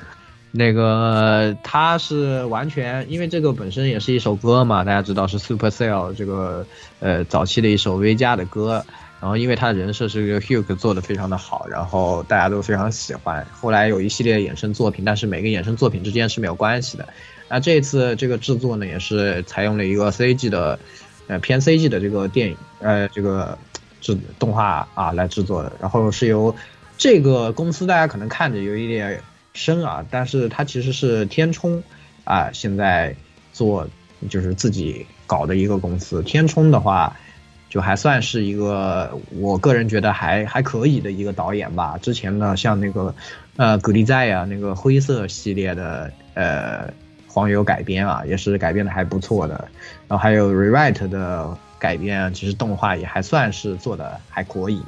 那个它是完全因为这个本身也是一首歌嘛，大家知道是 Supercell 这个呃早期的一首 V 加的歌，然后因为他的人设是这个 Hugh 做的非常的好，然后大家都非常喜欢。后来有一系列衍生作品，但是每个衍生作品之间是没有关系的。那这次这个制作呢，也是采用了一个 CG 的呃偏 CG 的这个电影呃这个制动画啊来制作的，然后是由这个公司大家可能看着有一点深啊，但是它其实是天冲啊现在做就是自己搞的一个公司。天冲的话，就还算是一个我个人觉得还还可以的一个导演吧。之前呢，像那个呃格利在呀那个灰色系列的呃黄油改编啊，也是改编的还不错的。然后还有 Rewrite 的改编，其实动画也还算是做的还可以。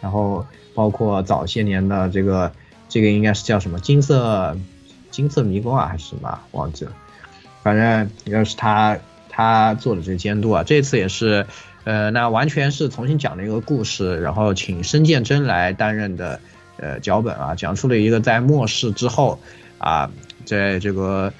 然后包括早些年的这个这个应该是叫什么金色金色迷宫啊还是什么忘记了，反正要是他他做的这个监督啊，这次也是呃那完全是重新讲了一个故事，然后请申建真来担任的呃脚本啊，讲述了一个在末世之后啊，在这个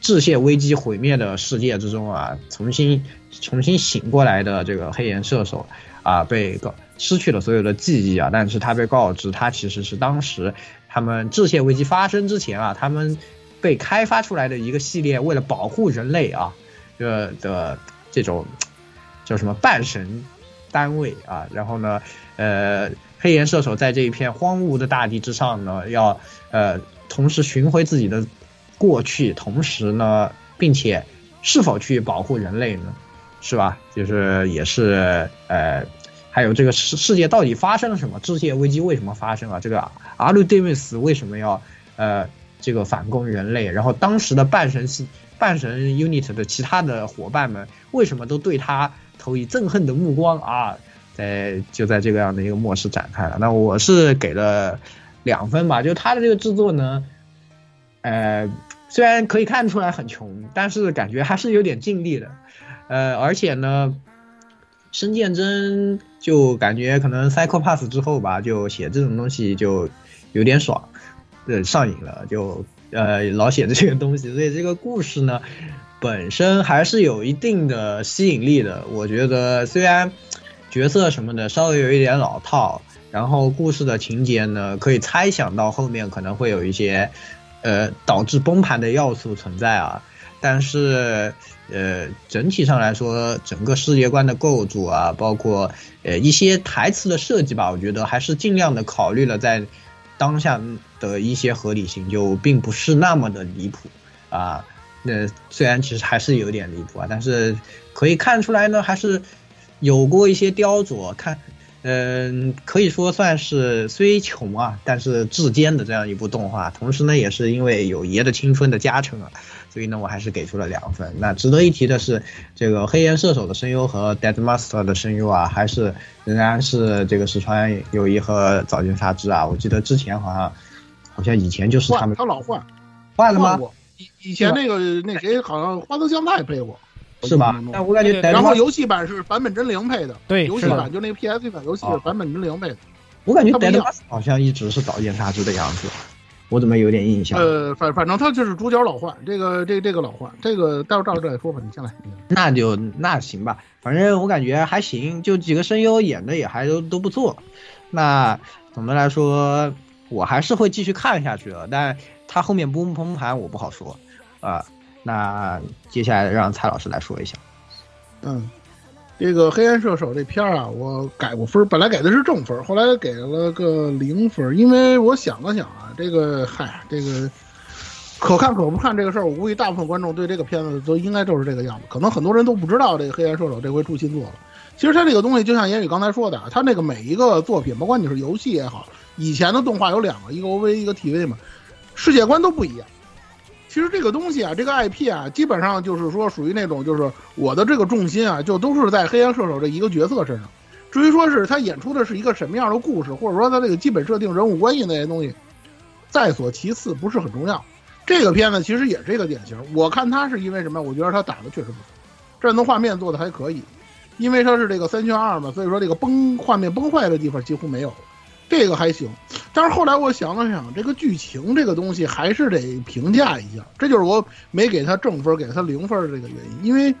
致谢危机毁灭的世界之中啊，重新重新醒过来的这个黑岩射手啊，被告失去了所有的记忆啊，但是他被告知他其实是当时他们致谢危机发生之前啊，他们被开发出来的一个系列，为了保护人类啊，的的这种叫什么半神单位啊，然后呢，呃，黑岩射手在这一片荒芜的大地之上呢，要呃同时寻回自己的过去，同时呢，并且是否去保护人类呢？是吧？就是也是呃，还有这个世世界到底发生了什么？世界危机为什么发生啊？这个阿鲁蒂米斯为什么要呃这个反攻人类？然后当时的半神系半神 unit 的其他的伙伴们为什么都对他投以憎恨的目光啊？在就在这个样的一个末世展开了。那我是给了两分吧，就他的这个制作呢，呃，虽然可以看出来很穷，但是感觉还是有点尽力的。呃，而且呢，申建真就感觉可能 Psycho Pass 之后吧，就写这种东西就有点爽，呃，上瘾了，就呃老写这些东西，所以这个故事呢，本身还是有一定的吸引力的。我觉得虽然角色什么的稍微有一点老套，然后故事的情节呢，可以猜想到后面可能会有一些。呃导致崩盘的要素存在啊。但是呃整体上来说，整个世界观的构筑啊，包括呃一些台词的设计吧，我觉得还是尽量的考虑了在当下的一些合理性，就并不是那么的离谱啊。那虽然其实还是有点离谱啊，但是可以看出来呢，还是有过一些雕琢。看，嗯，可以说算是虽穷啊，但是至坚的这样一部动画。同时呢，也是因为有爷的青春的加成啊，所以呢，我还是给出了两分。那值得一提的是，这个黑岩射手的声优和 Dead Master 的声优啊，还是仍然是这个石川友一和早见沙织啊。我记得之前好像，好像以前就是他们他老换换了吗？以以前那个那谁好像花泽香菜配过，是吧？但我感觉然后游戏版是版本真零配的，对游戏版就那个 PS 版游戏是坂本真零配的。我感觉他不一 Dead 样 Master 好像一直是早见沙织的样子，我怎么有点印象？呃，反反正他就是主角老换，这个这这个老换，这个待会儿到时候再说吧。你先来，那就那行吧，反正我感觉还行，就几个声优演的也还都都不错。那总的来说，我还是会继续看下去的，但他后面崩不崩盘我不好说啊、那接下来让蔡老师来说一下。嗯，这个黑暗射手这片儿啊，我改过分，本来给的是正分，后来给了个零分，因为我想了想啊，这个嗨，这个可看可不看这个事儿，我估计大部分观众对这个片子都应该就是这个样子，可能很多人都不知道这个黑暗射手这回出新作了。其实它这个东西就像言语刚才说的，啊，它那个每一个作品，包括你是游戏也好，以前的动画有两个，一个 OV 一个 TV 嘛，世界观都不一样。其实这个东西啊，这个 IP 啊，基本上就是说属于那种，就是我的这个重心啊，就都是在黑暗射手这一个角色身上。至于说是他演出的是一个什么样的故事，或者说他这个基本设定、人物关系那些东西，在所其次，不是很重要。这个片子其实也是一个典型。我看他是因为什么？我觉得他打的确实不错，战斗画面做的还可以，因为它是这个三圈二嘛，所以说这个崩画面崩坏的地方几乎没有，这个还行。但是后来我想了想，这个剧情这个东西还是得评价一下，这就是我没给他正分，给他零分的这个原因。因为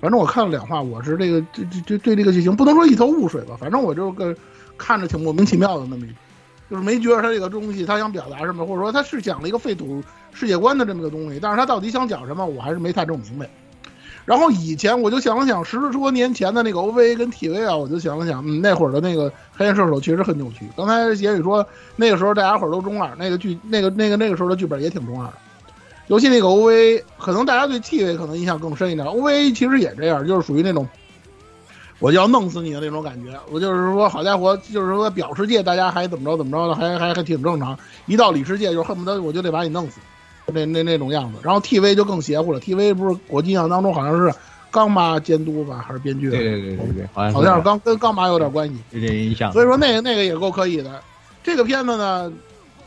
反正我看了两话，我是这个这这这对这个剧情不能说一头雾水吧，反正我就是个看着挺莫名其妙的那么一，就是没觉得他这个东西他想表达什么，或者说他是讲了一个废土世界观的这么个东西，但是他到底想讲什么，我还是没太弄明白。然后以前我就想了想，十多年前的那个 OVA 跟 TV 啊，我就想了想，嗯，那会儿的那个黑暗射手确实很扭曲。刚才言语说那个时候大家伙都中二，那个剧 那个那个那个时候的剧本也挺中二的。尤其那个 OVA，可能大家对 TV 可能印象更深一点，OVA 其实也这样，就是属于那种我就要弄死你的那种感觉。我就是说，好家伙，就是说表世界大家还怎么着怎么着的，还还还挺正常。一到里世界，就恨不得我就得把你弄死，那那那种样子。然后 TV 就更邪乎了，TV 不是我印象当中好像是刚妈监督吧，还是编剧？对对对对对，好像好像是刚跟刚妈有点关系。有点印象。所以说那个那个也够可以的。这个片子呢，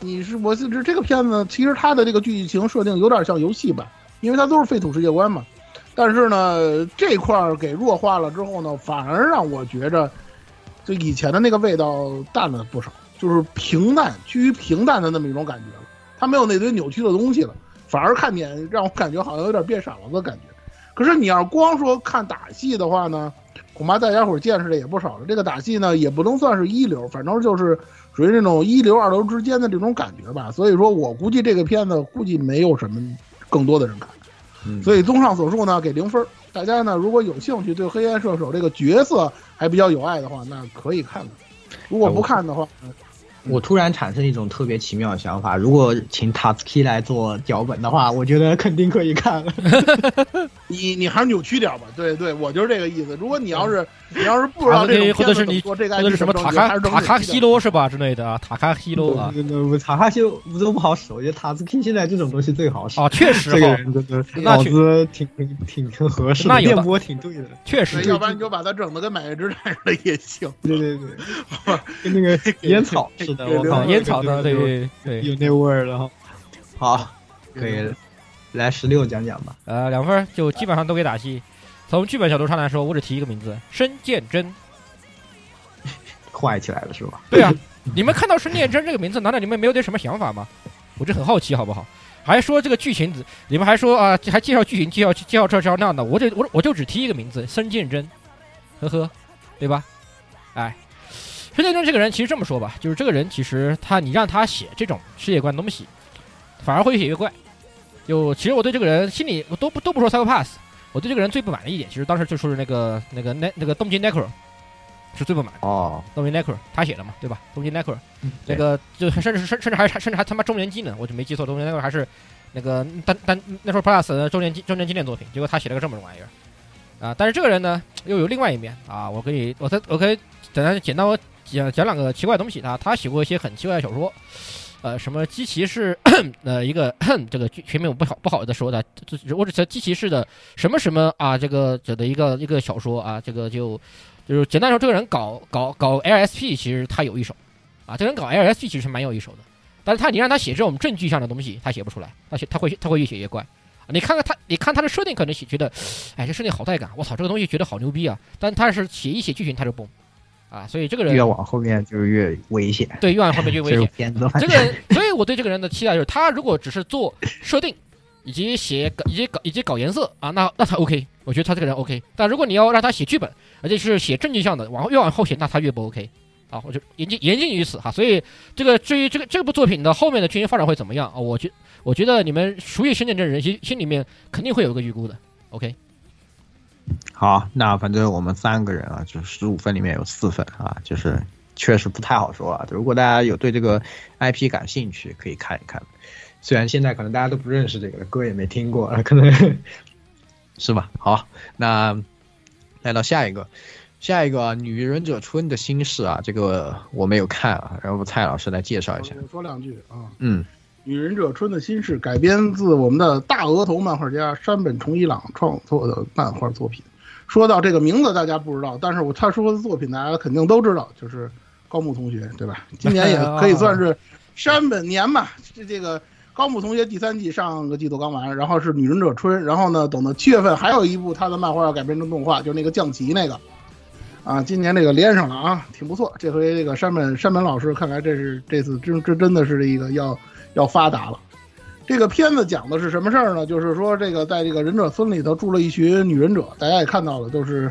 你是我是这这个片子，其实它的这个剧情设定有点像游戏版，因为它都是废土世界观嘛。但是呢，这块儿给弱化了之后呢，反而让我觉着，就以前的那个味道淡了不少，就是平淡，趋于平淡的那么一种感觉了。它没有那堆扭曲的东西了，反而看点让我感觉好像有点变傻了的感觉。可是你要光说看打戏的话呢，恐怕大家伙儿见识的也不少了。这个打戏呢，也不能算是一流，反正就是属于那种一流二流之间的这种感觉吧。所以说我估计这个片子估计没有什么更多的人看。嗯所以综上所述呢，给零分。大家呢，如果有兴趣对黑暗射手这个角色还比较有爱的话，那可以看看。如果不看的话，我突然产生一种特别奇妙的想法，如果请塔斯 k 来做脚本的话，我觉得肯定可以看了。你你还是扭曲点吧。对对，我就是这个意思。如果你要是你要是不知道这种片子或者是你怎么做这个或者是什么塔卡塔卡希罗是吧之类的啊，塔卡希罗啊。塔卡西罗都不好使，我觉得塔斯 k 现在这种东西最好使。啊，确实这个哈人真的那确脑子挺挺挺挺合适的，那电波挺对的。确实，要不然你就把它整的跟买月之战似的也行。对对对，跟那个烟草似的，我靠，啊烟草的，对对对，有那味儿了。好，可以来十六讲讲吧。呃，两分就基本上都给打戏。从剧本角度上来说，我只提一个名字：申建真。坏起来了是吧？对啊，你们看到申建真这个名字，难道你们没有点什么想法吗？我就很好奇，好不好？还说这个剧情，你们还说啊，还介绍剧情，介绍介绍这介绍那的，我这我我就只提一个名字：申建真，呵呵，对吧？哎，申建真这个人其实这么说吧，就是这个人其实他你让他写这种世界观东西，反而会越写越怪。就其实我对这个人心里我都不都不说 Psychopath，我对这个人最不满的一点，其实当时就是那个那个那那个东京 Necro 是最不满的。哦，东京 Necro 他写的嘛，对吧？东京 Necro 那对个就甚至甚甚至还甚至还他妈周年纪呢，我就没记错，东京 Necro 还是那个单单 Necro Plus 的周年纪周年纪念作品，结果他写了个这么种玩意儿啊！但是这个人呢，又有另外一面啊，我可以我再我可以简单简单我讲讲两个奇怪的东西他他写过一些很奇怪的小说。呃，什么基奇是呃一个这个全名我不好不好的说的，我只是基奇式的什么什么啊，这个这的一个一个小说啊，这个就就是简单说，这个人搞搞搞 LSP，其实他有一手啊，这个人搞 LSP 其实蛮有一手的，但是他你让他写这种证据上的东西，他写不出来，他写他会他会越写越怪。你看看他，你看他的设定，可能写觉得，哎，这设定好带感，我操，这个东西觉得好牛逼啊！但他是写一写剧情，他就崩，啊，所以这个人越往后面就越危险。对，越往后面越危 险。这个人，所以我对这个人的期待就是，他如果只是做设定，以及写以及搞以及搞颜色啊，那那他 OK，我觉得他这个人 OK。但如果你要让他写剧本，而且是写证据向的，往后越往后写，那他越不 OK。啊，我就言尽言尽于此哈。所以这个至于这个这部作品的后面的剧情发展会怎么样啊？我觉我觉得你们熟悉深圳这人心心里面肯定会有一个预估的。OK，好，那反正我们三个人啊，就是十五分里面有四分啊，就是确实不太好说啊。如果大家有对这个 IP 感兴趣，可以看一看。虽然现在可能大家都不认识这个歌，也没听过，可能是吧？好，那来到下一个，下一个啊《女忍者春的心事》啊，这个我没有看啊，然后蔡老师来介绍一下。我说两句啊。嗯，《女忍者春的心事》改编自我们的大额头漫画家山本崇一朗创作的漫画作品。说到这个名字，大家不知道，但是我他说的作品大家肯定都知道，就是高木同学，对吧？今年也 可以算是山本年嘛。这这个高木同学第三季上个季度刚完，然后是《女忍者春》，然后呢，等到七月份还有一部他的漫画要改编成动画，就是那个降旗那个。啊，今年这个连上了啊，挺不错。这回这个山本山本老师，看来这是这次真这真的是一个要要发达了。这个片子讲的是什么事儿呢？就是说，这个在这个忍者村里头住了一群女忍者，大家也看到了，都是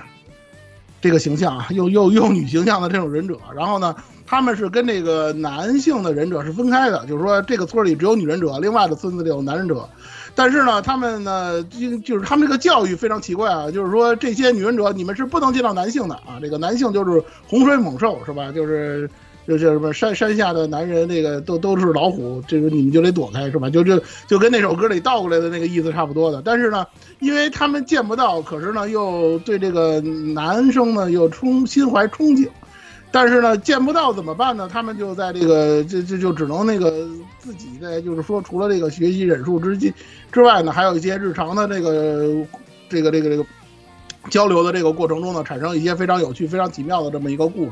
这个形象啊，又又又女形象的这种忍者。然后呢，他们是跟这个男性的忍者是分开的，就是说这个村里只有女忍者，另外的村子里有男忍者。但是呢，他们呢，就就是他们这个教育非常奇怪啊，就是说这些女忍者你们是不能见到男性的啊，这个男性就是洪水猛兽是吧？就是就就什么山山下的男人，那个都都是老虎，这个你们就得躲开是吧？就就就跟那首歌里倒过来的那个意思差不多的。但是呢，因为他们见不到，可是呢又对这个男生呢又充心怀憧憬。但是呢，见不到怎么办呢？他们就在这个，这这就只能那个自己在，就是说，除了这个学习忍术之之之外呢，还有一些日常的这个这个这个这个交流的这个过程中呢，产生一些非常有趣、非常奇妙的这么一个故事。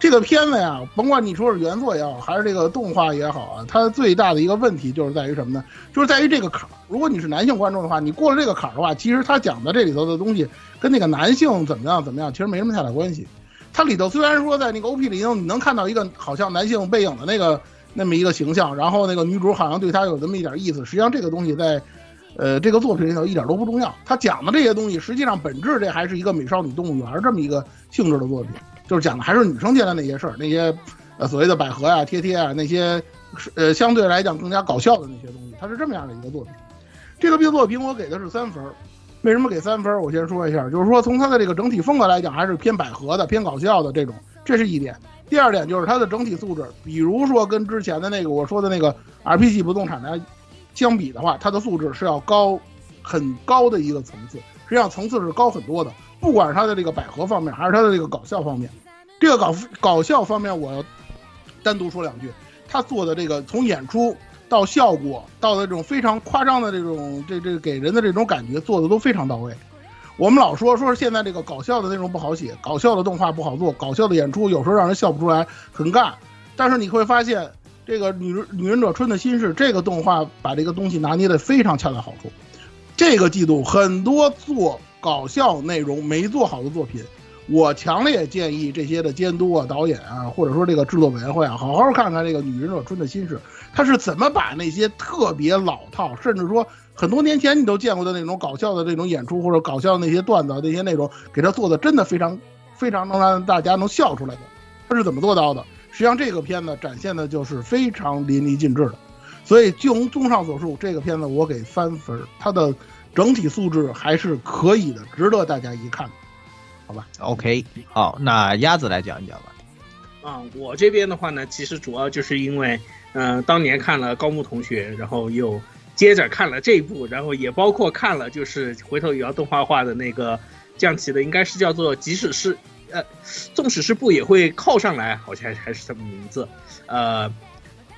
这个片子呀，甭管你说是原作也好，还是这个动画也好啊，它最大的一个问题就是在于什么呢？就是在于这个坎儿。如果你是男性观众的话，你过了这个坎儿的话，其实他讲的这里头的东西跟那个男性怎么样怎么样，其实没什么太大关系。它里头虽然说在那个 OP 里头你能看到一个好像男性背影的那个那么一个形象，然后那个女主好像对他有那么一点意思，实际上这个东西在，呃，这个作品里头一点都不重要。他讲的这些东西，实际上本质这还是一个美少女动物园这么一个性质的作品，就是讲的还是女生间的那些事儿，那些呃所谓的百合啊、贴贴啊那些，呃相对来讲更加搞笑的那些东西，它是这么样的一个作品。这个作品我给的是三分儿。为什么给三分？我先说一下，就是说从它的这个整体风格来讲，还是偏百合的、偏搞笑的这种，这是一点。第二点就是它的整体素质，比如说跟之前的那个我说的那个 RPG 不动产的相比的话，它的素质是要高很高的一个层次，实际上层次是高很多的。不管是它的这个百合方面，还是它的这个搞笑方面，这个搞搞笑方面，我要单独说两句，他做的这个从演出。到效果，到的这种非常夸张的这种这这给人的这种感觉做的都非常到位。我们老说说现在这个搞笑的内容不好写，搞笑的动画不好做，搞笑的演出有时候让人笑不出来，很尬。但是你会发现，这个女女忍者春的心事这个动画把这个东西拿捏的非常恰到好处。这个季度很多做搞笑内容没做好的作品。我强烈建议这些的监督啊、导演啊，或者说这个制作委员会啊，好好看看这个《女忍者春的心事》，他是怎么把那些特别老套，甚至说很多年前你都见过的那种搞笑的这种演出或者搞笑的那些段子、那些内容，给他做的真的非常非常能让大家能笑出来的。他是怎么做到的？实际上这个片子展现的就是非常淋漓尽致的。所以就综上所述，这个片子我给三分儿，它的整体素质还是可以的，值得大家一看。好吧 OK，好，那鸭子来讲一讲吧。啊，我这边的话呢，其实主要就是因为，嗯、当年看了高木同学，然后又接着看了这一部，然后也包括看了就是回头也要动画化的那个降旗的，应该是叫做即使是呃，纵使是不也会靠上来，好像还是什么名字，呃，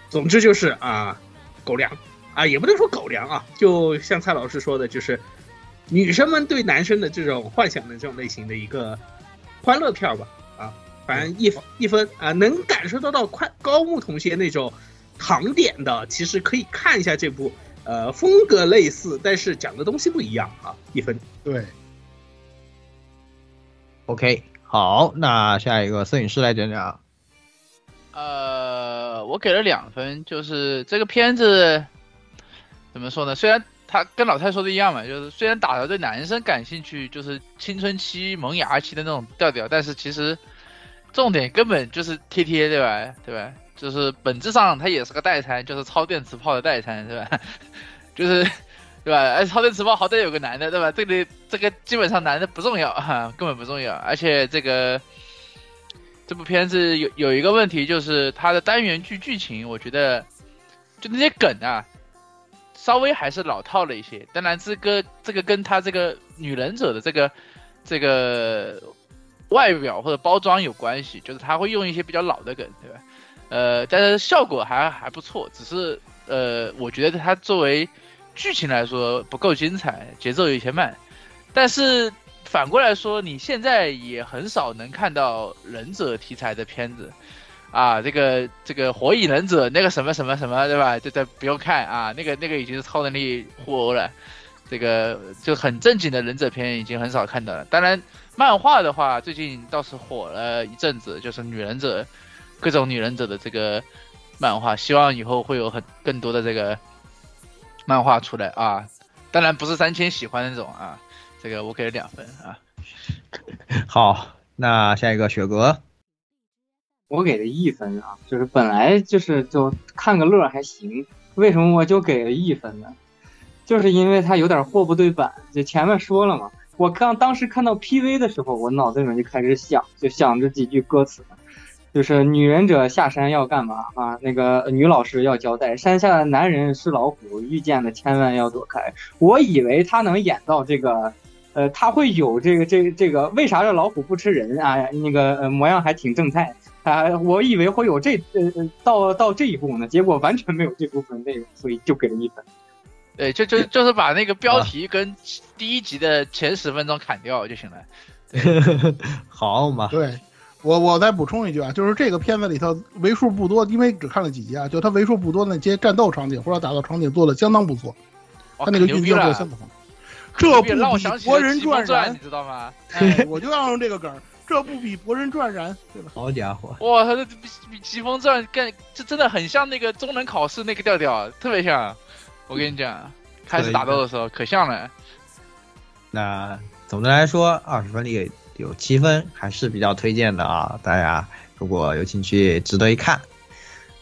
总之就是啊，狗粮啊，也不能说狗粮啊，就像蔡老师说的，就是女生们对男生的这种幻想的这种类型的一个欢乐片吧，啊，反正一分一分啊，能感受得到快高木同学那种糖点的，其实可以看一下这部，呃，风格类似，但是讲的东西不一样啊，一分。对，OK，好，那下一个摄影师来讲讲。呃，我给了两分，就是这个片子怎么说呢？虽然他跟老太说的一样嘛，就是虽然打的对男生感兴趣，就是青春期萌芽期的那种调调，但是其实重点根本就是贴贴，对吧？对吧？就是本质上它也是个代餐，就是超电磁炮的代餐，对吧？就是对吧？哎，超电磁炮好歹有个男的，对吧？这里这个基本上男的不重要哈，根本不重要，而且这个。这部片子有有一个问题，就是它的单元剧剧情，我觉得就那些梗啊，稍微还是老套了一些。当然，这个这个跟他这个女忍者的这个这个外表或者包装有关系，就是他会用一些比较老的梗，对吧？呃，但是效果还还不错，只是呃，我觉得它作为剧情来说不够精彩，节奏有些慢，但是。反过来说，你现在也很少能看到忍者题材的片子，啊，这个这个火影忍者那个什么什么什么，对吧？这这不用看啊，那个那个已经是超能力互殴了，这个就很正经的忍者片已经很少看到了。当然，漫画的话，最近倒是火了一阵子，就是女忍者，各种女忍者的这个漫画，希望以后会有很更多的这个漫画出来啊。当然不是三千喜欢那种啊。这个我给了两分啊。好，那下一个雪哥，我给了一分啊，就是本来就是就看个乐还行，为什么我就给了一分呢？就是因为它有点货不对版，就前面说了嘛。我刚当时看到 PV 的时候，我脑子里面就开始想，就想着几句歌词，就是女忍者下山要干嘛啊？那个女老师要交代，山下的男人是老虎，遇见的千万要躲开。我以为他能演到这个。呃，他会有这个这个这个，为啥这老虎不吃人啊？那个模样还挺正太啊，我以为会有这呃到到这一步呢，结果完全没有这部分内容，所以就给了一分。对，就就 就是把那个标题跟第一集的前十分钟砍掉就行了。好嘛，对我我再补充一句啊，就是这个片子里头为数不多，因为只看了几集啊，就它为数不多那些战斗场景或者打斗场景做的相当不错，它那个运镜做的相当好。这部比《博人传燃》，你知道吗？哎，我就要用这个梗，这不比《博人传燃》，对吧？好家伙！哇，他这比比《疾风传》更，这真的很像那个中能考试那个调调，特别像。我跟你讲，开始打斗的时候可像了。那总的来说，二十分里有七分，还是比较推荐的啊！大家如果有兴趣，值得一看。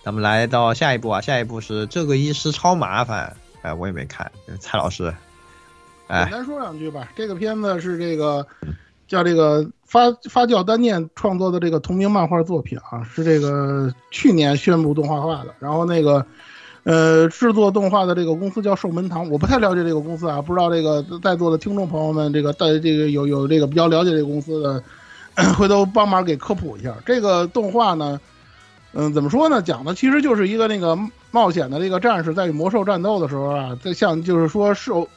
咱们来到下一步啊，下一步是这个医师超麻烦，哎，我也没看，蔡老师。哎简单说两句吧，这个片子是这个叫这个发发酵单念创作的这个同名漫画作品啊，是这个去年宣布动画化的。然后那个呃制作动画的这个公司叫寿门堂，我不太了解这个公司啊，不知道这个在座的听众朋友们这个在这个有有这个比较了解这个公司的，回头帮忙给科普一下。这个动画呢，嗯，怎么说呢？讲的其实就是一个那个冒险的这个战士在与魔兽战斗的时候啊，在像就是说受。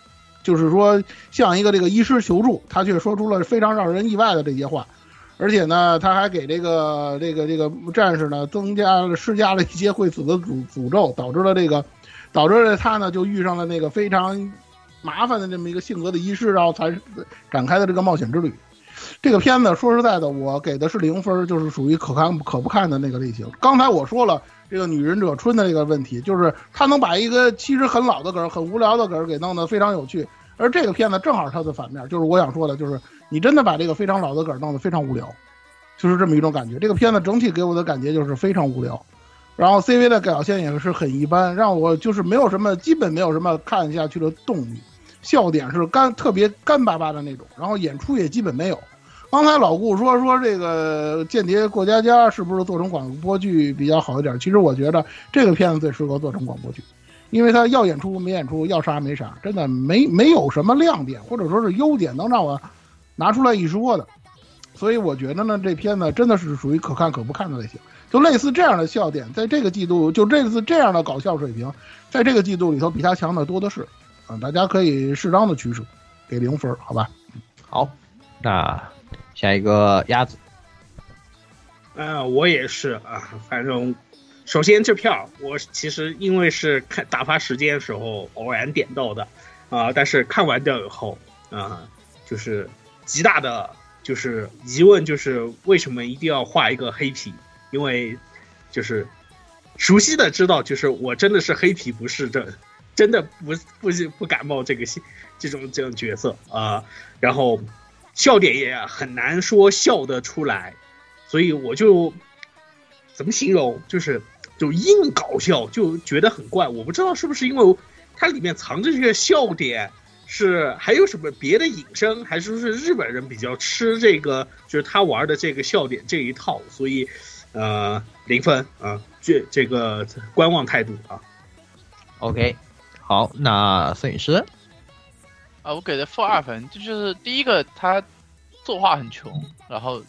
就是说，向一个这个医师求助，他却说出了非常让人意外的这些话，而且呢，他还给这个这个这个战士呢增加了施加了一些会死的诅诅咒，导致了这个导致了他呢就遇上了那个非常麻烦的这么一个性格的医师，然后才展开的这个冒险之旅。这个片子说实在的，我给的是零分，就是属于可看可不看的那个类型。刚才我说了。这个女忍者春的这个问题，就是他能把一个其实很老的梗、很无聊的梗给弄得非常有趣，而这个片子正好是它的反面，就是我想说的，就是你真的把这个非常老的梗弄得非常无聊，就是这么一种感觉。这个片子整体给我的感觉就是非常无聊，然后 CV 的表现也是很一般，让我就是没有什么，基本没有什么看下去的动力。笑点是干特别干巴巴的那种，然后演出也基本没有。刚才老顾说说这个《间谍过家家》是不是做成广播剧比较好一点？其实我觉得这个片子最适合做成广播剧，因为它要演出没演出，要啥没啥，真的没没有什么亮点或者说是优点能让我拿出来一说的。所以我觉得呢，这片子真的是属于可看可不看的类型。就类似这样的笑点，在这个季度就类似这样的搞笑水平，在这个季度里头比他强的多的是。啊，大家可以适当的取舍，给零分，好吧？好，那下一个鸭子。嗯、我也是啊，反正首先这票我其实因为是看打发时间的时候偶然点到的啊，但是看完掉以后啊，就是极大的就是疑问，就是为什么一定要画一个黑皮？因为就是熟悉的知道，就是我真的是黑皮不是这真的不不不感冒这个戏这种这种角色啊、然后笑点也很难说笑得出来，所以我就怎么形容，就是就硬搞笑，就觉得很怪。我不知道是不是因为它里面藏着这个笑点，是还有什么别的引申，还是说是日本人比较吃这个，就是他玩的这个笑点这一套，所以呃零分啊，这这个观望态度啊。OK，好，那摄影师，啊，我给的负二分，这就是第一个，他作画很穷，然后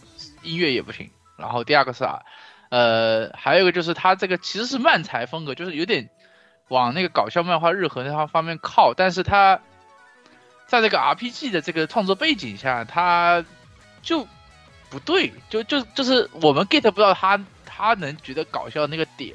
音乐也不行，然后第二个是啊，呃，还有一个就是他这个其实是漫才风格，就是有点往那个搞笑漫画日和那方方面靠，但是他在这个 RPG 的这个创作背景下，他就不对，就就就是我们 get 不到他他能觉得搞笑那个点。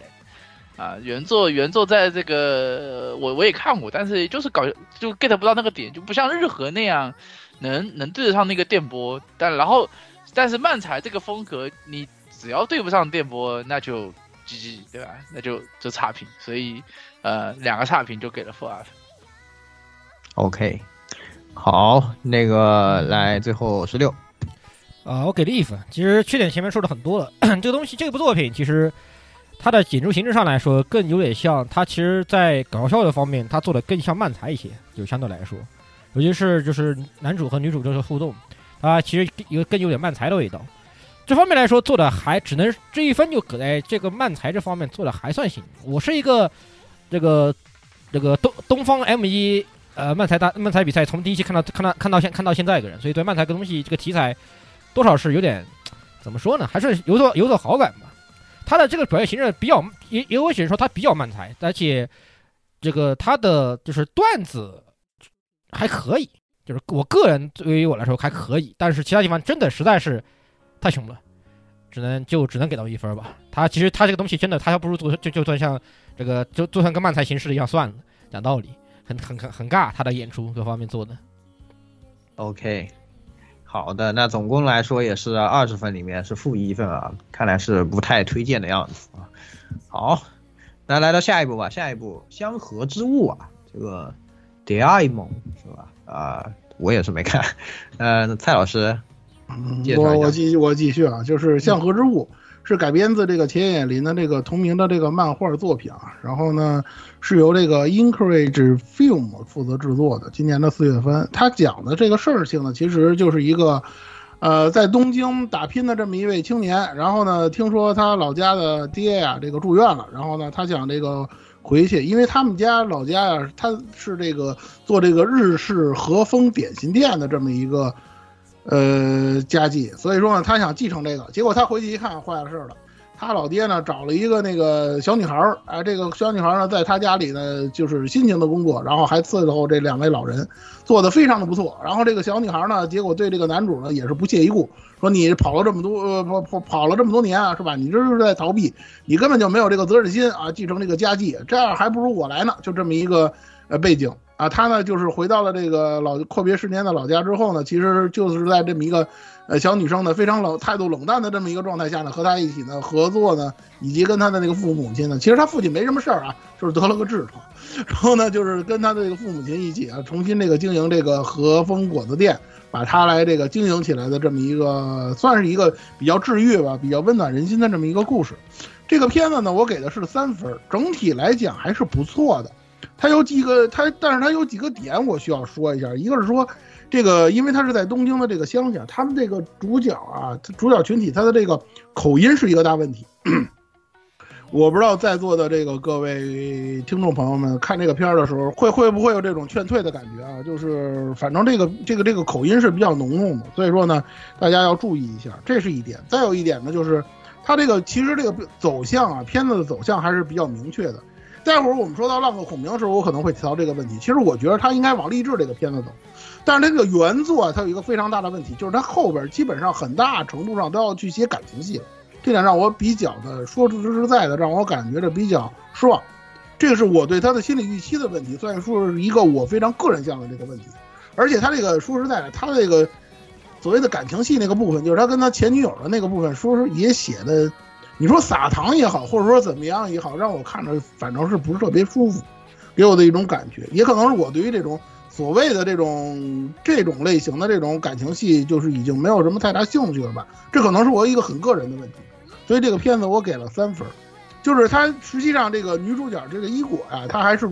啊，原作原作在这个我我也看过，但是就是搞就 get 不到那个点，就不像日和那样能能对得上那个电波。但然后但是漫才这个风格，你只要对不上电波，那就 GG 对吧？那就就差评，所以呃两个差评就给了负二分。OK，好，那个来最后十六，啊，我给了一分。其实缺点前面说的很多了，这个东西这部作品其实它的演出形式上来说，更有点像它其实，在搞笑的方面，它做的更像漫才一些，就相对来说，尤其是就是男主和女主这个互动，啊，其实有更有点漫才的味道。这方面来说，做的还只能这一分就搁在这个漫才这方面做的还算行。我是一个这个这个东东方 M 一呃漫才大漫才比赛从第一期看到看到看到现看到现在一个人，所以对漫才这个东西这个题材多少是有点怎么说呢，还是有所有所好感吧。他的这个表现形式比较也也有显示说他比较慢才，而且这个他的就是段子还可以，就是我个人对于我来说还可以，但是其他地方真的实在是太穷了，只能就只能给到一分吧。他其实他这个东西真的，他还不如做就就算像这个就就算跟漫才形式一样算了，讲道理很很很很尬，他的演出各方面做的。OK，好的，那总共来说也是二十分里面是负一分啊，看来是不太推荐的样子啊。好，那来到下一步吧，下一步香河之物啊，这个 d a i m o n 是吧？啊、我也是没看。呃，蔡老师，我我继我继续啊，就是《香河之物》是改编自这个田野林的这个同名的这个漫画作品啊，然后呢是由这个 Encourage Film 负责制作的，今年的四月份。他讲的这个事情呢，其实就是一个。呃，在东京打拼的这么一位青年，然后呢，听说他老家的爹呀、这个住院了，然后呢，他想这个回去，因为他们家老家呀、他是这个做这个日式和风点心店的这么一个呃家计，所以说呢，他想继承这个，结果他回去一看，坏了事儿了。他老爹呢找了一个那个小女孩儿，哎，这个小女孩呢在他家里呢就是辛勤的工作，然后还伺候这两位老人，做的非常的不错。然后这个小女孩呢，结果对这个男主呢也是不屑一顾，说你跑了这么多呃跑跑跑了这么多年啊，是吧？你这是在逃避，你根本就没有这个责任心啊，继承这个家计，这样还不如我来呢。就这么一个呃背景啊，他呢就是回到了这个老阔别十年的老家之后呢，其实就是在这么一个呃小女生呢非常冷态度冷淡的这么一个状态下呢，和他一起呢合作呢，以及跟他的那个父母亲呢，其实他父亲没什么事儿啊，就是得了个痔疮，然后呢就是跟他的这个父母亲一起啊，重新这个经营这个和风果子店。把他来这个经营起来的这么一个，算是一个比较治愈吧、比较温暖人心的这么一个故事。这个片子呢，我给的是三分，整体来讲还是不错的。它有几个，它但是它有几个点我需要说一下，一个是说，这个因为它是在东京的这个乡下，他们这个主角啊，主角群体他的这个口音是一个大问题。我不知道在座的这个各位听众朋友们看这个片儿的时候，会会不会有这种劝退的感觉啊？就是反正这个这个这个口音是比较浓重的，所以说呢，大家要注意一下，这是一点。再有一点呢，就是它这个其实这个走向啊，片子的走向还是比较明确的。待会儿我们说到浪客孔明的时候，我可能会提到这个问题。其实我觉得他应该往励志这个片子走，但是他这个原作啊它有一个非常大的问题，就是它后边基本上很大程度上都要去写感情戏了。这点让我比较的说实实在的，让我感觉着比较失望。这个是我对他的心理预期的问题，算是一个我非常个人向的这个问题。而且他这个说实在的，他这个所谓的感情戏那个部分，就是他跟他前女友的那个部分，说是也写的，你说撒糖也好，或者说怎么样也好，让我看着反正是不是特别舒服，给我的一种感觉。也可能是我对于这种所谓的这种这种类型的这种感情戏，就是已经没有什么太大兴趣了吧？这可能是我一个很个人的问题。所以这个片子我给了三分，就是它实际上这个女主角这个伊果啊，她还是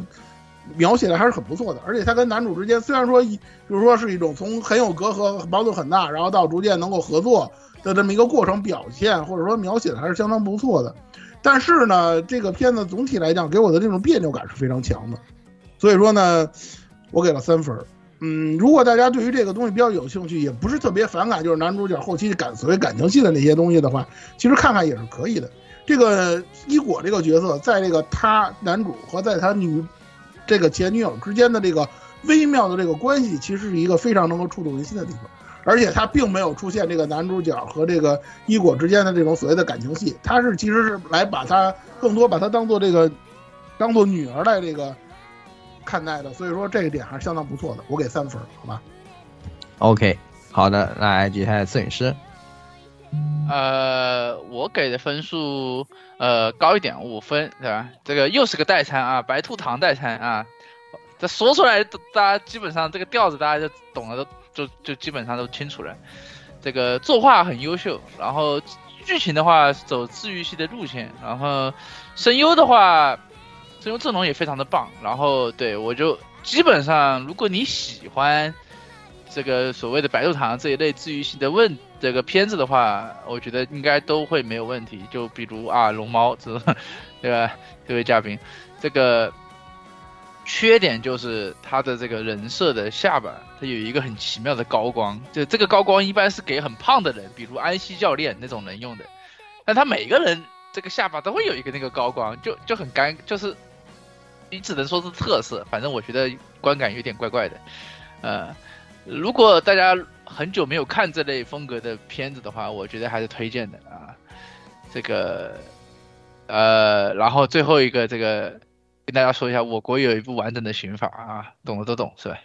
描写的还是很不错的，而且她跟男主之间虽然说就是说是一种从很有隔阂、矛盾很大，然后到逐渐能够合作的这么一个过程表现，或者说描写的还是相当不错的。但是呢，这个片子总体来讲给我的这种别扭感是非常强的，所以说呢，我给了三分。嗯，如果大家对于这个东西比较有兴趣，也不是特别反感，就是男主角后期感所谓感情戏的那些东西的话，其实看看也是可以的。这个伊果这个角色，在这个他男主和在他女这个前女友之间的这个微妙的这个关系，其实是一个非常能够触动人心的地方。而且他并没有出现这个男主角和这个伊果之间的这种所谓的感情戏，他是其实是来把他更多把他当做这个当做女儿来这个。看待的，所以说这一点还是相当不错的，我给三分，好吧？OK，好的，来接下来摄影师。呃，我给的分数呃高一点，五分，对吧？这个又是个代餐啊，白兔糖代餐啊，这说出来，大家基本上这个调子大家就懂了，都就就基本上都清楚了。这个作画很优秀，然后剧情的话走治愈系的路线，然后声优的话。声优阵容也非常的棒，然后对我就基本上，如果你喜欢这个所谓的白鹿堂这一类治愈系的问这个片子的话，我觉得应该都会没有问题。就比如啊，龙猫这对吧？这位嘉宾，这个缺点就是他的这个人设的下巴，有一个很奇妙的高光，就这个高光一般是给很胖的人，比如安西教练那种人用的，但他每个人这个下巴都会有一个那个高光，就就很干，就是。你只能说是特色，反正我觉得观感有点怪怪的。呃，如果大家很久没有看这类风格的片子的话，我觉得还是推荐的啊。这个，呃，然后最后一个这个跟大家说一下，我国有一部完整的刑法啊，懂的都懂是吧？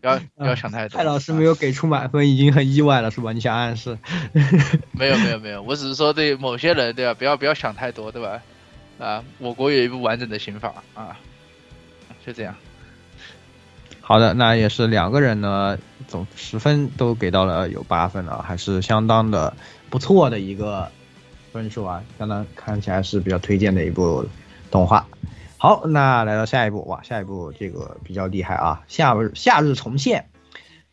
不要 不要想太多。蔡老师没有给出满分，已经很意外了是吧？你想暗示？没有没有没有，我只是说对某些人对吧？不要不要想太多对吧？啊，我国有一部完整的刑法啊，就这样。好的，那也是两个人呢，总十分都给到了有八分了，还是相当的不错的一个分数啊，相当看起来是比较推荐的一部动画。好，那来到下一部，哇，下一部这个比较厉害啊，夏日夏日重现，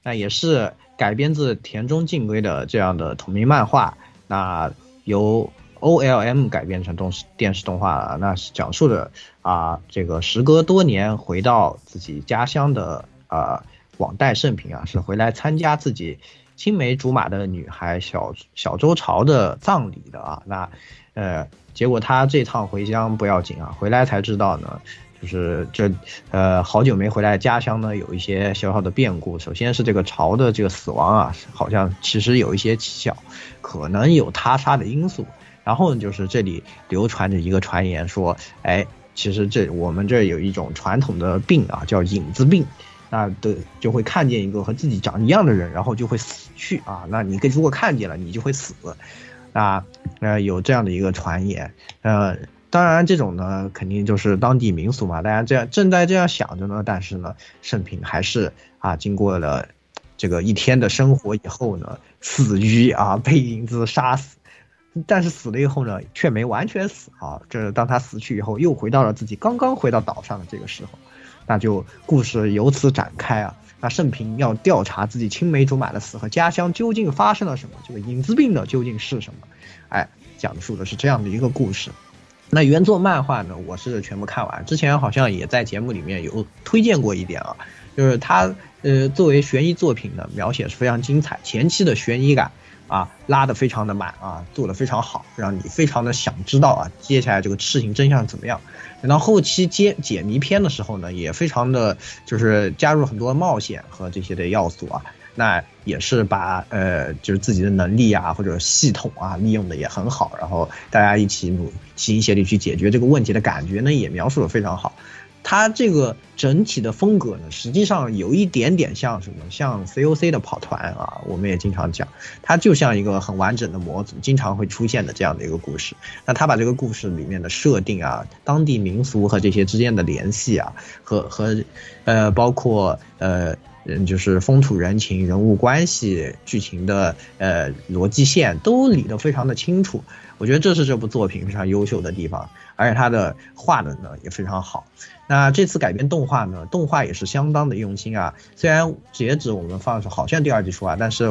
那也是改编自田中敬规的这样的同名漫画，那由。O L M 改编成动视电视动画了，那是讲述的啊，这个时隔多年回到自己家乡的啊网贷盛平啊，是回来参加自己青梅竹马的女孩小小周朝的葬礼的啊。那呃，结果他这趟回乡不要紧啊，回来才知道呢，就是这呃好久没回来家乡呢，有一些小小的变故。首先是这个朝的这个死亡啊，好像其实有一些蹊跷，可能有他杀的因素。然后呢，就是这里流传着一个传言，说，哎，其实这我们这有一种传统的病啊，叫影子病，那的就会看见一个和自己长一样的人，然后就会死去啊。那你跟如果看见了，你就会死，啊，呃，有这样的一个传言，呃，当然这种呢，肯定就是当地民俗嘛，大家这样正在这样想着呢，但是呢，盛平还是啊，经过了这个一天的生活以后呢，死于啊被影子杀死。但是死了以后呢，却没完全死啊。这当他死去以后，又回到了自己刚刚回到岛上的这个时候，那就故事由此展开啊。那盛平要调查自己青梅竹马的死和家乡究竟发生了什么，这个影子病的究竟是什么？哎，讲述的是这样的一个故事。那原作漫画呢，我是全部看完，之前好像也在节目里面有推荐过一点啊，就是它呃作为悬疑作品呢，描写是非常精彩，前期的悬疑感啊拉得非常的满啊，做得非常好，让你非常的想知道啊接下来这个事情真相怎么样。等到后期接解谜篇的时候呢，也非常的就是加入很多冒险和这些的要素啊，那也是把呃就是自己的能力啊或者系统啊利用的也很好，然后大家一起努齐心协力去解决这个问题的感觉呢也描述的非常好。它这个整体的风格呢，实际上有一点点像什么，像 COC 的跑团啊，我们也经常讲，它就像一个很完整的模组，经常会出现的这样的一个故事。那他把这个故事里面的设定啊，当地民俗和这些之间的联系啊，和和呃，包括呃。嗯，就是风土人情、人物关系、剧情的呃逻辑线都理得非常的清楚，我觉得这是这部作品非常优秀的地方，而且他的画的呢也非常好。那这次改编动画呢，动画也是相当的用心啊。虽然截止我们放的时候好像第二季出啊，但是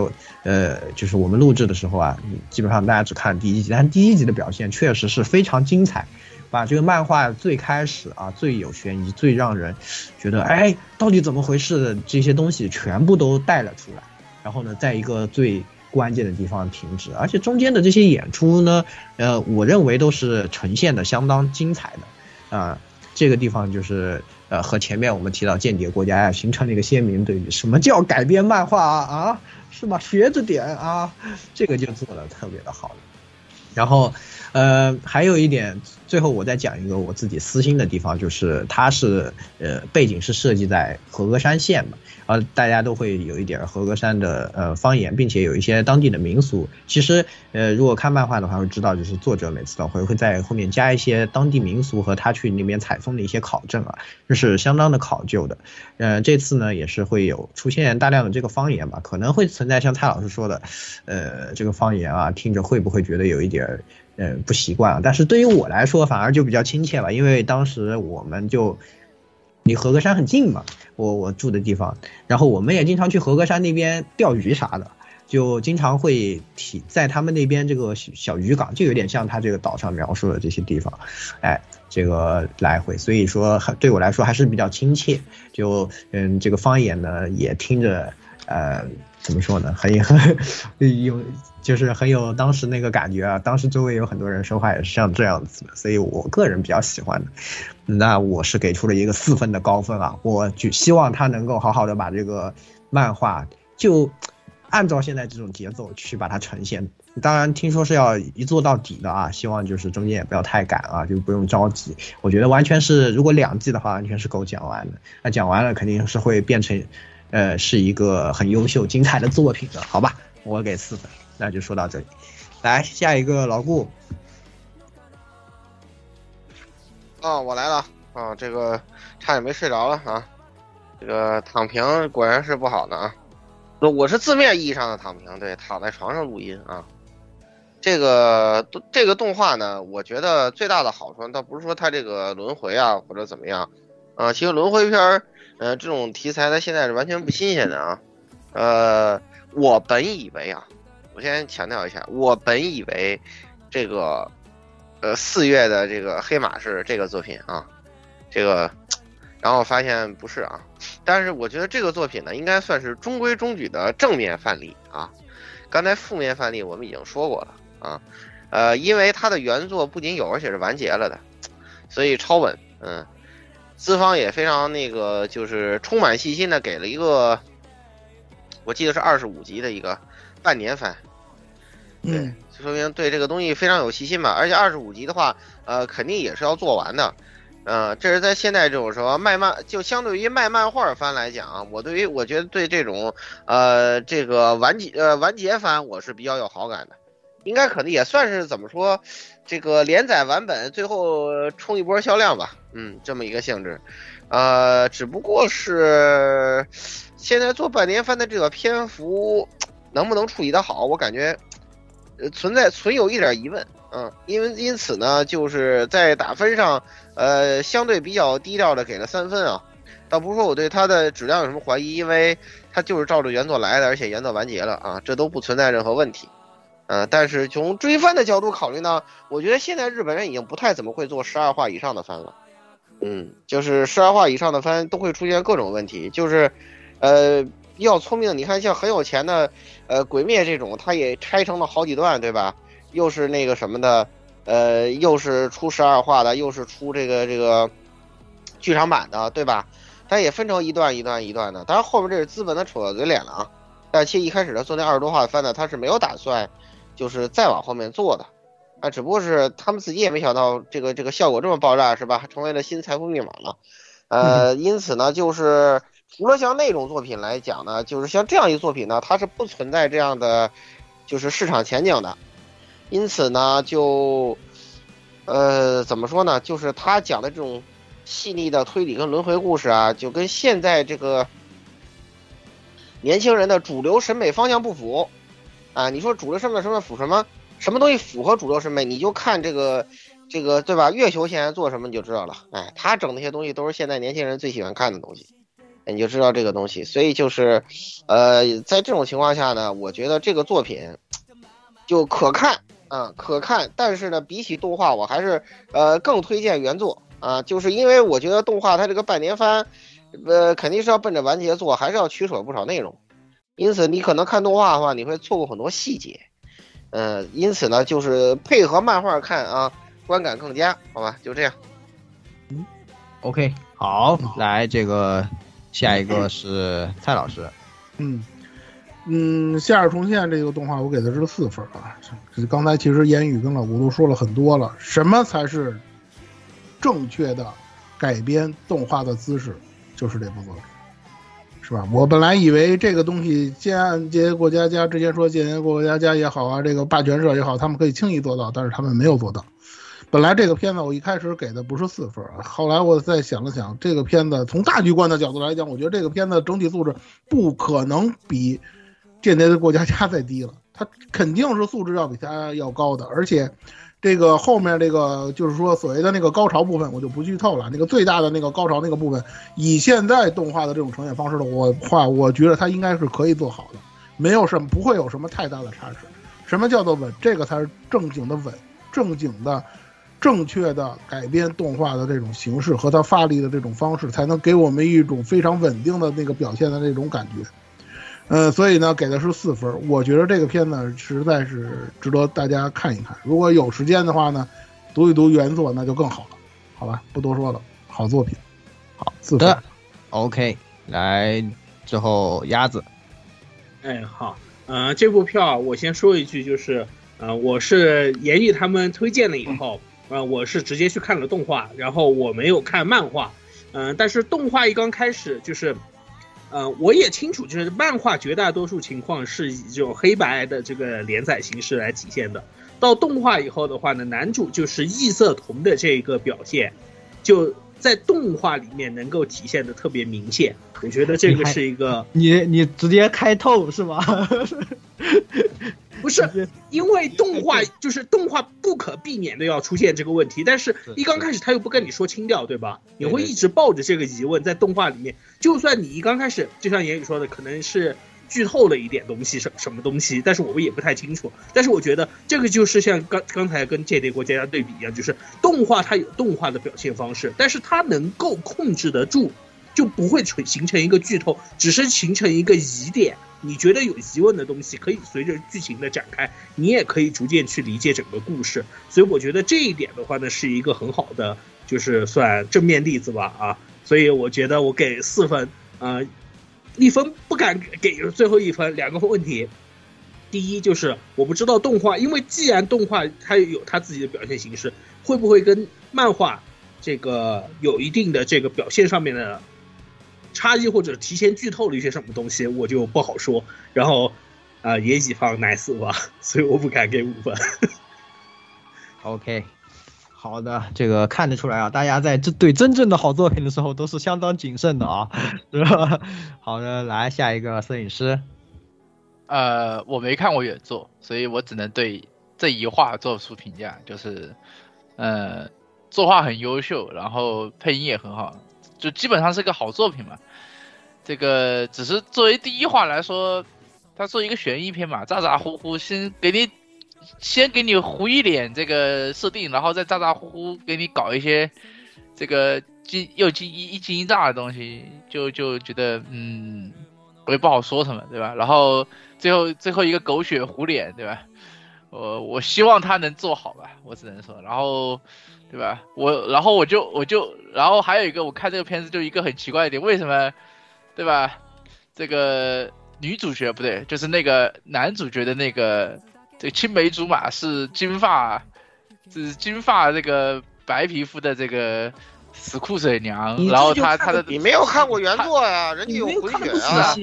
呃，就是我们录制的时候啊，基本上大家只看第一集，但第一集的表现确实是非常精彩。把这个漫画最开始啊最有悬疑、最让人觉得哎到底怎么回事的这些东西全部都带了出来，然后呢，在一个最关键的地方停止，而且中间的这些演出呢，呃，我认为都是呈现的相当精彩的，啊，这个地方就是呃和前面我们提到间谍国家呀形成了一个鲜明对比。什么叫改编漫画啊？啊，是吧？学着点啊，这个就做的特别的好。然后，呃，还有一点。最后我再讲一个我自己私心的地方，就是它是呃背景是设计在和歌山县嘛，呃大家都会有一点和歌山的呃方言，并且有一些当地的民俗。其实呃如果看漫画的话会知道，就是作者每次都会会在后面加一些当地民俗和他去那边采风的一些考证啊，这是相当的考究的。呃这次呢也是会有出现大量的这个方言吧，可能会存在像蔡老师说的，呃这个方言啊听着会不会觉得有一点。嗯，不习惯啊，但是对于我来说反而就比较亲切吧，因为当时我们就离合歌山很近嘛，我我住的地方，然后我们也经常去合歌山那边钓鱼啥的，就经常会提在他们那边这个小渔港，就有点像他这个岛上描述的这些地方，哎，这个来回，所以说对我来说还是比较亲切，就嗯，这个方言呢也听着，呃。怎么说呢？很很 有，就是很有当时那个感觉啊。当时周围有很多人说话也是像这样子的，所以我个人比较喜欢的。那我是给出了一个四分的高分啊！我就希望他能够好好的把这个漫画就按照现在这种节奏去把它呈现。当然听说是要一做到底的啊，希望就是中间也不要太赶啊，就不用着急。我觉得完全是如果两季的话，完全是够讲完的。那讲完了肯定是会变成。呃，是一个很优秀、精彩的作品的，好吧？我给四分，那就说到这里。来下一个老顾。哦，我来了啊！这个差点没睡着了啊！这个躺平果然是不好的啊！我是字面意义上的躺平，对，躺在床上录音啊。这个这个动画呢，我觉得最大的好处倒不是说它这个轮回啊或者怎么样啊，其实轮回片儿。呃，这种题材它现在是完全不新鲜的啊。呃，我本以为啊，我先强调一下，我本以为这个呃四月的这个黑马是这个作品啊，这个，然后发现不是啊。但是我觉得这个作品呢，应该算是中规中矩的正面范例啊。刚才负面范例我们已经说过了啊。呃，因为它的原作不仅有，而且是完结了的，所以超稳，嗯。资方也非常那个，就是充满信心的给了一个，我记得是二十五集的一个半年番，嗯，说明对这个东西非常有信心吧。而且二十五集的话，呃，肯定也是要做完的，呃，这是在现在这种时候卖漫，就相对于卖漫画番来讲，我对于我觉得对这种呃这个完结呃完结番我是比较有好感的，应该可能也算是怎么说。这个连载完本最后冲一波销量吧，嗯，这么一个性质，呃，只不过是现在做半年番的这个篇幅能不能处理的好，我感觉存在存有一点疑问，嗯，因为因此呢，就是在打分上，呃，相对比较低调的给了三分啊，倒不是说我对它的质量有什么怀疑，因为它就是照着原作来的，而且原作完结了啊，这都不存在任何问题。呃，但是从追番的角度考虑呢，我觉得现在日本人已经不太怎么会做十二话以上的番了。嗯，就是十二话以上的番都会出现各种问题，就是，呃，比较聪明的，你看像很有钱的，呃，鬼灭这种，它也拆成了好几段，对吧？又是那个什么的，呃，又是出十二话的，又是出这个这个剧场版的，对吧？它也分成一段一段一段的。当然后面这是资本的丑恶嘴脸了啊。但其实一开始他做那二十多话的番呢，他是没有打算就是再往后面做的，啊，只不过是他们自己也没想到这个这个效果这么爆炸，是吧？成为了新财富密码了。呃，因此呢，就是除了像那种作品来讲呢，就是像这样一个作品呢，它是不存在这样的就是市场前景的。因此呢，就呃怎么说呢？就是他讲的这种细腻的推理跟轮回故事啊，就跟现在这个年轻人的主流审美方向不符啊。你说主流审美什么符什么？什么东西符合主流审美？你就看这个这个对吧？月球现在做什么你就知道了。哎，他整那些东西都是现在年轻人最喜欢看的东西，你就知道这个东西。所以就是，呃，在这种情况下呢，我觉得这个作品就可看啊，可看。但是呢，比起动画，我还是呃更推荐原作啊，就是因为我觉得动画它这个半年番，呃，肯定是要奔着完结做，还是要取舍不少内容。因此，你可能看动画的话，你会错过很多细节。呃，因此呢，就是配合漫画看啊，观感更佳，好吧？就这样。嗯 OK，好，来这个下一个是 蔡老师，嗯嗯，《夏日重现》这个动画我给的是四分啊。这刚才其实言语跟老吴都说了很多了，什么才是正确的改编动画的姿势？就是这部作品，是吧？我本来以为这个东西，间谍过家家之前说间谍过家家也好啊，这个霸权社也好，他们可以轻易做到，但是他们没有做到。本来这个片子我一开始给的不是四分，后来我再想了想，这个片子从大局观的角度来讲，我觉得这个片子整体素质不可能比《间谍的过家家》再低了，它肯定是素质要比它要高的，而且这个后面这个就是说所谓的那个高潮部分，我就不剧透了。那个最大的那个高潮那个部分，以现在动画的这种呈现方式的我话，我觉得它应该是可以做好的，没有什么不会有什么太大的差池。什么叫做稳？这个才是正经的稳，正经的。正确的改编动画的这种形式和它发力的这种方式，才能给我们一种非常稳定的那个表现的那种感觉。呃，所以呢，给的是四分。我觉得这个片子，实在是值得大家看一看。如果有时间的话呢，读一读原作那就更好了。好吧，不多说了，好作品。好四分。OK，来之后鸭子，哎，好，呃，这部票我先说一句，就是呃，我是言语他们推荐了以后，呃，我是直接去看了动画，然后我没有看漫画，嗯、但是动画一刚开始就是。呃，我也清楚，就是漫画绝大多数情况是以这种黑白的这个连载形式来体现的。到动画以后的话呢，男主就是异色瞳的这个表现，就在动画里面能够体现的特别明显。我觉得这个是一个，你你直接开透是吗？不是因为动画就是动画不可避免的要出现这个问题，但是一刚开始他又不跟你说清掉，对吧？你会一直抱着这个疑问在动画里面，就算你一刚开始就像言语说的，可能是剧透了一点东西，什什么东西，但是我们也不太清楚。但是我觉得这个就是像刚刚才跟《间谍国家家》对比一样，就是动画它有动画的表现方式，但是它能够控制得住，就不会成形成一个剧透，只是形成一个疑点。你觉得有疑问的东西，可以随着剧情的展开，你也可以逐渐去理解整个故事。所以我觉得这一点的话呢，是一个很好的，就是算正面例子吧啊。所以我觉得我给四分，呃，一分不敢给最后一分，两个问题。第一就是我不知道动画，因为既然动画它有它自己的表现形式，会不会跟漫画这个有一定的这个表现上面的差异，或者提前剧透了一些什么东西，我就不好说。然后，啊、也以放奶死吧，所以我不敢给五分。OK，好的，这个看得出来啊，大家在这对真正的好作品的时候都是相当谨慎的啊，是吧？好的，来下一个摄影师，呃，我没看过原作，所以我只能对这一话做出评价，就是呃作画很优秀，然后配音也很好，就基本上是个好作品嘛。这个只是作为第一话来说，它作为一个悬疑片嘛，咋咋呼呼先给你先给你糊一脸这个设定，然后再咋咋呼呼给你搞一些这个惊又惊一一惊一乍的东西，就就觉得嗯，我也不好说什么，对吧？然后最后最后一个狗血糊脸，对吧？我我希望他能做好吧，我只能说，然后对吧？我然后我就我就然后还有一个，我看这个片子就一个很奇怪的点，为什么对吧？这个女主角不对，就是那个男主角的那个这个青梅竹马是金发，是金发这个白皮肤的这个死酷水娘，然后他他的你没有看过原作呀，人家有回血啊。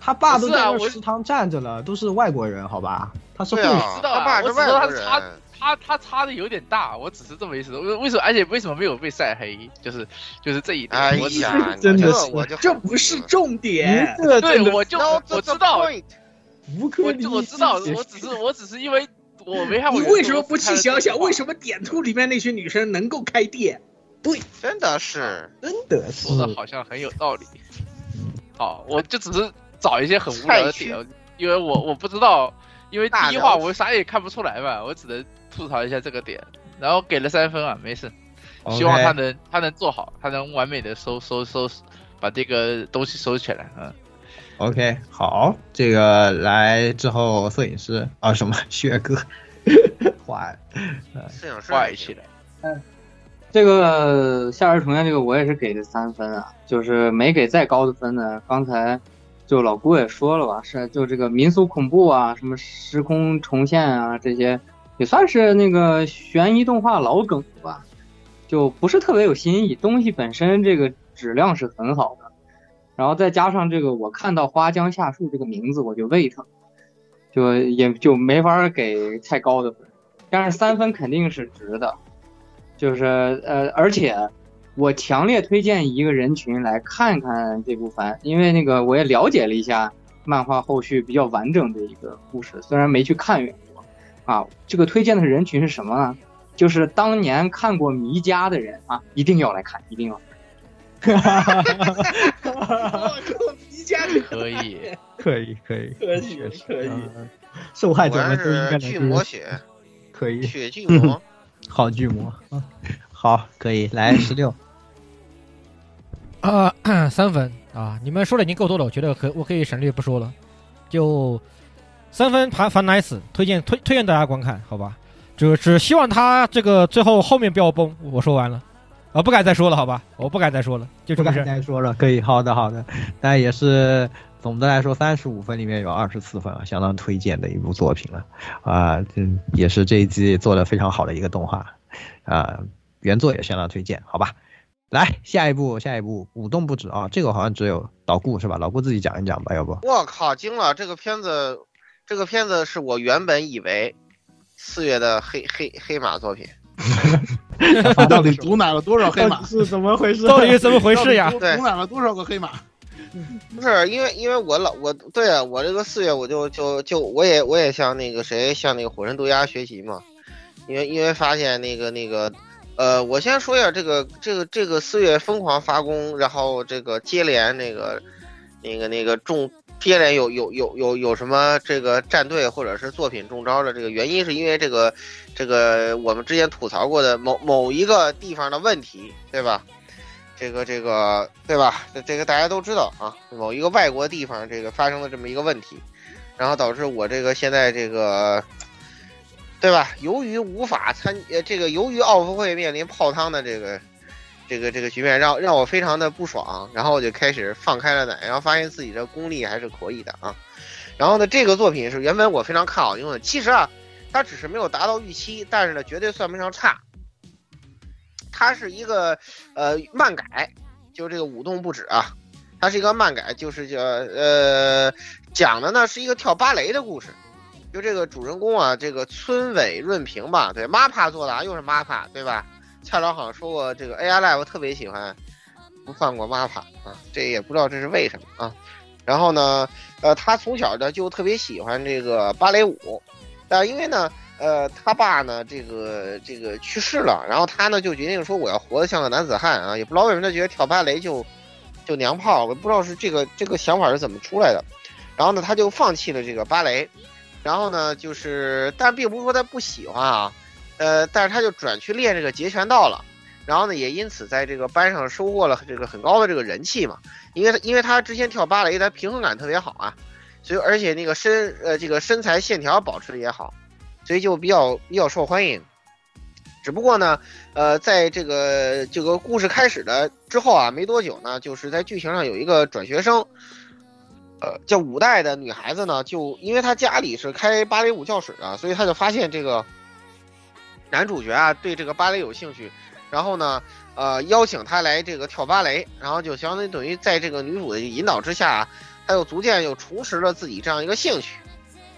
他爸都在食堂站着了，都是外国人，好吧？他是会对啊，知道啊他爸是外国人。他他差的有点大，我只是这么意思。为为什么？而且为什么没有被晒黑？就是就是这一点。哎呀，真的是这我就这不是重点。对，我就我知道无可理我我知道，我只是我只是因为我没看过你。为什么不去想想，为什么点兔里面那些女生能够开店？对真的是，真的是说的好像很有道理？好，我就只是找一些很无聊的点，因为我我不知道，因为第一话我啥也看不出来嘛，我只能吐槽一下这个点，然后给了三分啊，没事，希望他能他能做好，他能完美的收收收把这个东西收起来啊。OK，好，这个来之后摄影师啊，什么薛哥坏了，摄影师怪起来。这个《夏日重现》这个我也是给的三分啊，就是没给再高的分呢。刚才就老顾也说了吧，是就这个民俗恐怖啊，什么时空重现啊，这些也算是那个悬疑动画老梗吧，就不是特别有新意。东西本身这个质量是很好的，然后再加上这个我看到花江夏树这个名字我就胃疼，就也就没法给太高的分，但是三分肯定是值的。就是呃，而且我强烈推荐一个人群来看看这部番，因为那个我也了解了一下漫画后续比较完整的一个故事，虽然没去看原啊。这个推荐的人群是什么呢？就是当年看过《迷家》的人啊，一定要来看，一定要。我靠，迷家里可以，可以可以可以确实可以嗯受害者们都应该是巨能魔血，可以血巨 魔。好巨魔，嗯好可以来十六，啊、三分啊！你们说的已经够多了，我觉得可我可以省略不说了，就三分盘凡 nice，推荐推推荐大家观看，好吧？就只希望他这个最后后面不要崩。我说完了，啊，不敢再说了，好吧？我不敢再说了，就这不敢。再说了，可以，好的好的，但也是总的来说，三十五分里面有二十四分啊，相当推荐的一部作品了啊，嗯，也是这一季做的非常好的一个动画啊，原作也相当推荐，好吧？来下一步，下一步舞动不止啊，这个好像只有老顾是吧？老顾自己讲一讲吧，要不？我靠，惊了！这个片子，这个片子是我原本以为四月的黑黑黑马作品，到底毒奶了多少黑马？是怎么回事到底是怎么回事呀？毒对毒奶了多少个黑马？不是因为因为我老我对啊，我这个四月我就就就我也我也向那个谁向那个火神渡鸦学习嘛，因为因为发现那个那个呃，我先说一下这个这个这个四月疯狂发功，然后这个接连那个那个那个中接连有有有有有什么这个战队或者是作品中招的这个原因，是因为这个这个我们之前吐槽过的某某一个地方的问题，对吧？这个这个对吧？这这个大家都知道啊，某一个外国地方这个发生了这么一个问题，然后导致我这个现在这个，对吧？由于无法参呃这个由于奥运会面临泡汤的这个这个这个局面，让让我非常的不爽，然后我就开始放开了奶，然后发现自己的功力还是可以的啊。然后呢，这个作品是原本我非常看好用的，其实啊，它只是没有达到预期，但是呢，绝对算不上差。它是一个呃漫改，就这个舞动不止啊，它是一个漫改，就是叫呃讲的呢是一个跳芭蕾的故事。就这个主人公啊，这个村尾润平吧，对，MAPA 做的啊，又是 MAPA，对吧？蔡老好像说过，这个 AI Live 特别喜欢不放过 MAPPA 啊，这也不知道这是为什么啊。然后呢，呃，他从小呢就特别喜欢这个芭蕾舞，但因为呢，呃，他爸呢，这个这个去世了，然后他呢就决定说我要活得像个男子汉啊，也不知道为什么他觉得跳芭蕾就就娘炮，我不知道是这个这个想法是怎么出来的，然后呢他就放弃了这个芭蕾，然后呢就是，但并不是说他不喜欢啊，呃，但是他就转去练这个截拳道了。然后呢，也因此在这个班上收获了这个很高的这个人气嘛，因为他因为他之前跳芭蕾，他平衡感特别好啊，所以而且那个身呃这个身材线条保持的也好，所以就比较比较受欢迎。只不过呢，呃，在这个这个故事开始的之后啊，没多久呢，就是在剧情上有一个转学生，呃，叫五代的女孩子呢，就因为她家里是开芭蕾舞教室的，所以她就发现这个男主角啊对这个芭蕾有兴趣，然后呢，呃，邀请他来这个跳芭蕾，然后就相当于等于在这个女主的引导之下，他又逐渐又重拾了自己这样一个兴趣，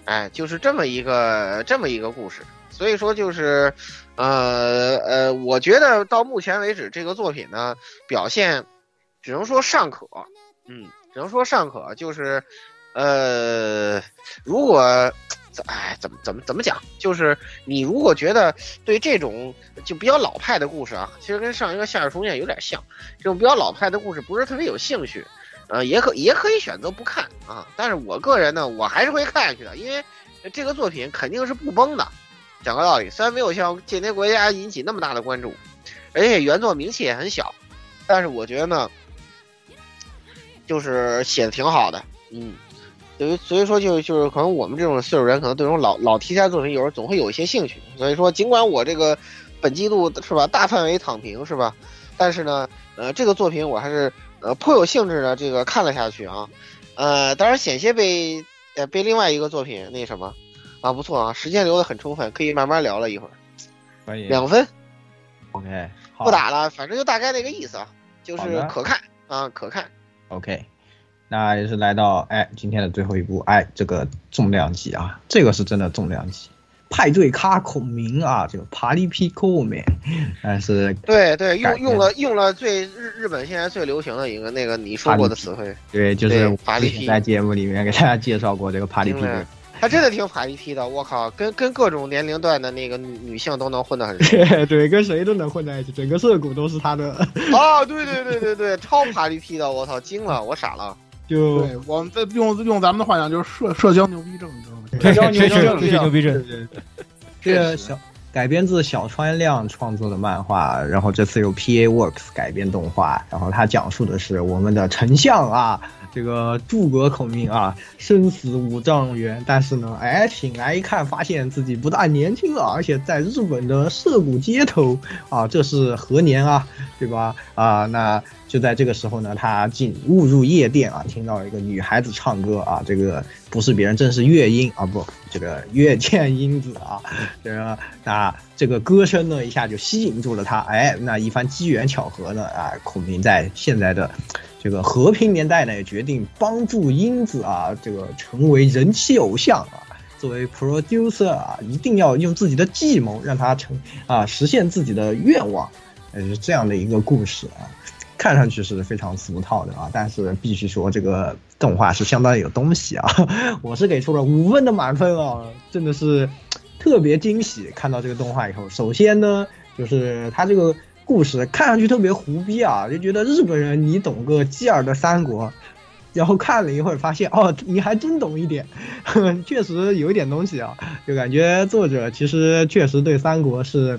哎，就是这么一个这么一个故事。所以说就是，呃呃，我觉得到目前为止这个作品呢表现，只能说尚可，嗯，只能说尚可，就是，呃，如果，哎，怎么怎么怎么讲，就是你如果觉得对这种就比较老派的故事啊，其实跟上一个《夏日重现》有点像，这种比较老派的故事不是特别有兴趣，呃，也可也可以选择不看啊，但是我个人呢，我还是会看下去的，因为这个作品肯定是不崩的。讲个道理，虽然没有像《间谍国家》引起那么大的关注，而且原作名气也很小，但是我觉得呢，就是写的挺好的，嗯，所以所以说就就是可能我们这种岁数人，可能对这种老老题材作品有时候总会有一些兴趣，所以说尽管我这个本季度是吧大范围躺平是吧，但是呢，呃，这个作品我还是呃颇有兴致的这个看了下去啊，呃，当然险些被呃被另外一个作品那什么。啊，不错啊，时间留的很充分，可以慢慢聊了一会儿。可以两分，OK，不打了，反正就大概那个意思啊，就是可看啊，可看。OK，那也是来到哎今天的最后一部哎这个重量级啊，这个是真的重量级。派对咖孔明啊，这个 Party Pico Man，但是对对，用用了用了最日日本现在最流行的一个那个你说过的词汇，对，就是在节目里面给大家介绍过这个 Party 听了 Pico，他真的挺法力批的，我靠，跟跟各种年龄段的那个女女性都能混得很熟。对，跟谁都能混在一起，整个涩谷都是他的，啊，对对对对对，超法力批的，我操，惊了，我傻了。就对，我们在用用咱们的话讲就是社社交牛逼症，你知道吗？确实确实对确实牛逼症。这个小改编自小川亮创作的漫画，然后这次由 PA Works 改编动画，然后它讲述的是我们的丞相啊，这个诸葛孔明啊，生死五丈原，但是呢，哎，醒来一看，发现自己不但年轻了，而且在日本的涩谷街头啊，这是何年啊，对吧？啊，那就在这个时候呢，他进误入夜店啊，听到一个女孩子唱歌啊，这个不是别人，正是月英啊，不，这个月见英子啊，这个那这个歌声呢，一下就吸引住了他，哎，那一番机缘巧合呢，啊，孔明在现在的这个和平年代呢，也决定帮助英子啊，这个成为人气偶像啊。作为 producer 啊，一定要用自己的计谋让他成啊实现自己的愿望，呃，是这样的一个故事啊。看上去是非常俗套的啊，但是必须说这个动画是相当有东西啊。我是给出了五分的满分啊，真的是特别惊喜。看到这个动画以后，首先呢，就是它这个故事看上去特别胡逼啊，就觉得日本人你懂个基尔的三国。然后看了一会儿，发现哦，你还真懂一点，确实有一点东西啊，就感觉作者其实确实对三国是，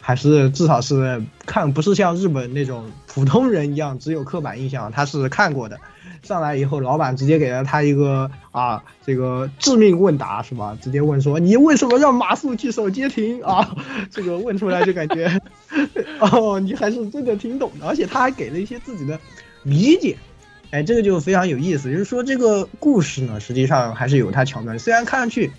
还是至少是看，不是像日本那种普通人一样只有刻板印象，他是看过的。上来以后，老板直接给了他一个啊，这个致命问答是吧？直接问说你为什么让马谡去守街亭啊？这个问出来就感觉，哦，你还是真的挺懂的，而且他还给了一些自己的理解。哎，这个就非常有意思，就是说这个故事呢，实际上还是有它巧妙的。虽然看上去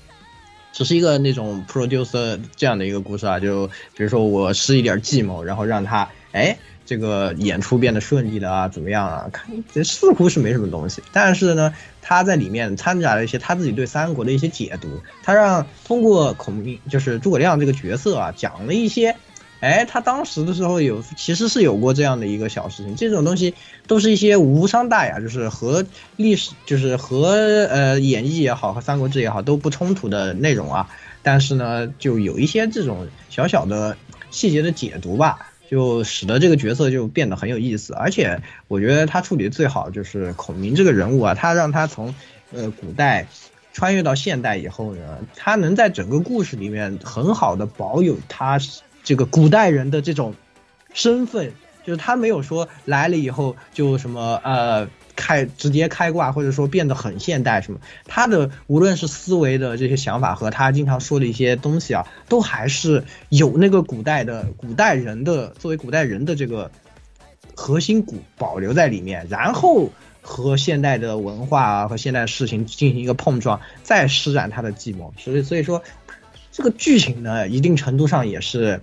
只是一个那种 producer 这样的一个故事啊，就比如说我施一点计谋，然后让他哎这个演出变得顺利了啊，怎么样啊？看这似乎是没什么东西，但是呢，他在里面掺杂了一些他自己对三国的一些解读，他让通过孔明就是诸葛亮这个角色啊，讲了一些。哎，他当时的时候有，其实是有过这样的一个小事情。这种东西都是一些无伤大雅，就是和历史，就是和呃演义也好，和三国志也好都不冲突的内容啊。但是呢，就有一些这种小小的细节的解读吧，就使得这个角色就变得很有意思。而且我觉得他处理的最好就是孔明这个人物啊，他让他从呃古代穿越到现代以后呢，他能在整个故事里面很好的保有他这个古代人的这种身份，就是他没有说来了以后就什么呃。开直接开挂，或者说变得很现代什么，他的无论是思维的这些想法和他经常说的一些东西啊，都还是有那个古代的古代人的作为古代人的这个核心骨保留在里面，然后和现代的文化啊和现代事情进行一个碰撞，再施展他的计谋。所以所以说，这个剧情呢，一定程度上也是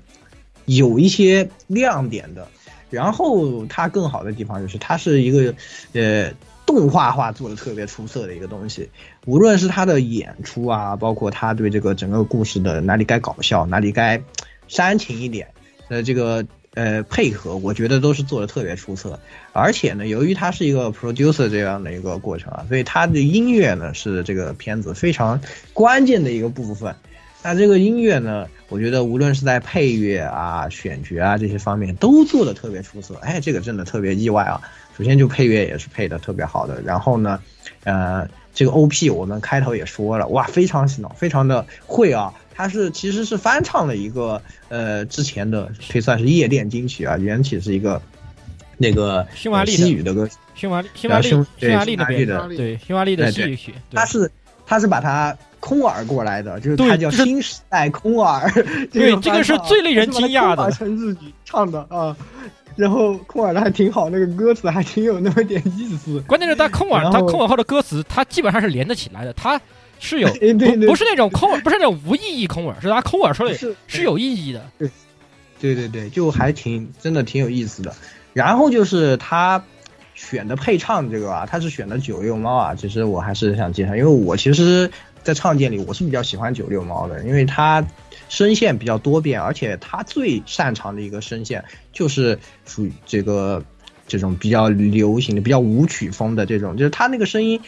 有一些亮点的。然后它更好的地方就是它是一个，呃，动画化做的特别出色的一个东西。无论是它的演出啊，包括它对这个整个故事的哪里该搞笑，哪里该煽情一点，呃，这个呃配合，我觉得都是做的特别出色。而且呢，由于它是一个 producer 这样的一个过程啊，所以它的音乐呢是这个片子非常关键的一个部分。那这个音乐呢？我觉得无论是在配乐啊、选角啊这些方面，都做的特别出色。哎，这个真的特别意外啊！首先就配乐也是配的特别好的，然后呢，呃，这个 OP 我们开头也说了，哇，非常洗脑，非常的会啊！它是其实是翻唱了一个呃之前的，可以算是夜店金曲啊，原曲是一个那个匈牙利西语的歌，匈牙利匈牙利匈牙利那边的，对匈牙利的西语曲，它是它是把它。空耳过来的，就是他叫新时代空耳。对，这个是最令人惊讶的。成日语唱的啊，然后空耳的还挺好，那个歌词还挺有那么点意思。关键是他空耳，他空耳后的歌词，他基本上是连得起来的，他是有 不不是那种空耳，不是那种无意义空耳，是他空耳说的是是有意义的。对，对对对，就还挺真的挺有意思的。然后就是他选的配唱这个啊，他是选的九六猫啊，其实我还是想介绍，因为我其实。在唱见里，我是比较喜欢九六猫的，因为它声线比较多变，而且他最擅长的一个声线就是属于这个这种比较流行的、比较舞曲风的这种，就是他那个声音，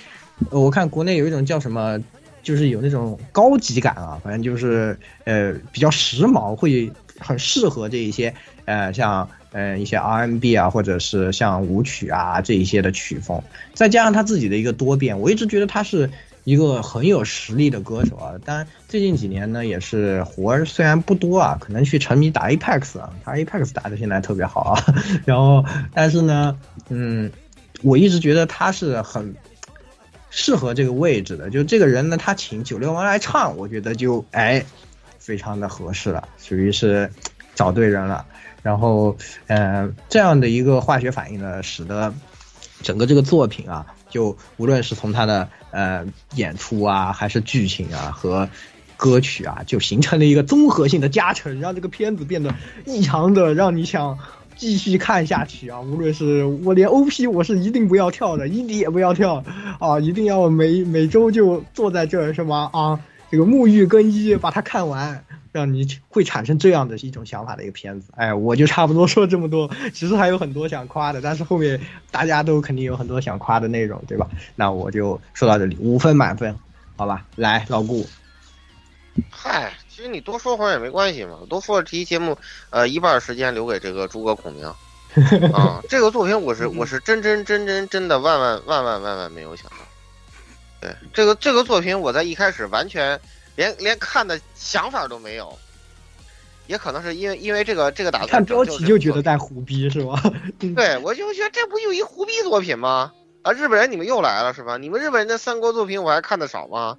我看国内有一种叫什么，就是有那种高级感啊，反正就是呃比较时髦，会很适合这一些呃像呃一些 R&B 啊，或者是像舞曲啊这一些的曲风，再加上他自己的一个多变，我一直觉得他是。一个很有实力的歌手啊，当然最近几年呢也是活虽然不多啊，可能去沉迷打 Apex 啊，他 Apex 打的现在特别好啊，然后但是呢，嗯，我一直觉得他是很适合这个位置的，就这个人呢，他请九六王来唱，我觉得就哎非常的合适了，属于是找对人了，然后嗯这样的一个化学反应呢，使得整个这个作品啊。就无论是从他的呃演出啊，还是剧情啊和歌曲啊，就形成了一个综合性的加成，让这个片子变得异常的让你想继续看下去啊！无论是我连 OP 我是一定不要跳的，一滴也不要跳啊！一定要每每周就坐在这儿是吗？啊，这个沐浴更衣把它看完。让你会产生这样的一种想法的一个片子，哎，我就差不多说这么多。其实还有很多想夸的，但是后面大家都肯定有很多想夸的内容，对吧？那我就说到这里，五分满分，好吧？来，老顾。嗨，其实你多说会儿也没关系嘛，多说这期节目，呃，一半时间留给这个诸葛孔明。啊，这个作品我是 我是真真真真真的万万万万万万没有想到。对，这个这个作品我在一开始完全。连连看的想法都没有，也可能是因为因为这个这个打算看标题就觉得在胡逼是吧？对，我就觉得这不就一胡逼作品吗？啊，日本人你们又来了是吧？你们日本人的三国作品我还看的少吗？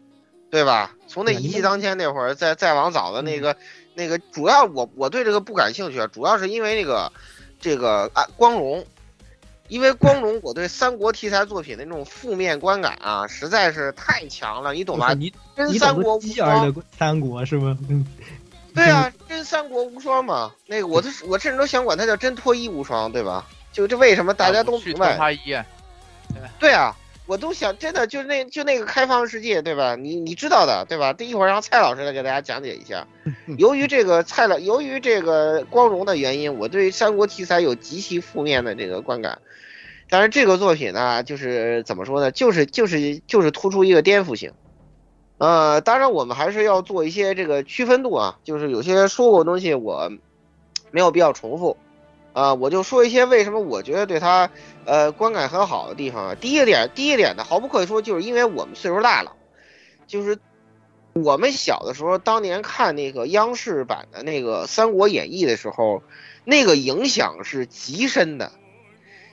对吧？从那一骑当千那会儿，再再往早的那个那个，主要我我对这个不感兴趣，主要是因为那个这个啊光荣。因为光荣，我对三国题材作品的那种负面观感啊，实在是太强了，你懂吧？你真三国无双，三国是吗？嗯，对啊，真三国无双嘛。那个，我都我甚至都想管它叫真脱衣无双，对吧？就这为什么大家都明白？脱衣。对啊，我都想真的就那就那个开放世界，对吧？你你知道的，对吧？这一会儿让蔡老师来给大家讲解一下。由于这个蔡老，由于这个光荣的原因，我对三国题材有极其负面的这个观感。但是这个作品呢，就是怎么说呢？就是就是就是突出一个颠覆性，呃，当然我们还是要做一些这个区分度啊，就是有些说过的东西我没有必要重复，啊、我就说一些为什么我觉得对它呃观感很好的地方啊。第一个点，第一个点呢，毫不可以说，就是因为我们岁数大了，就是我们小的时候，当年看那个央视版的那个《三国演义》的时候，那个影响是极深的。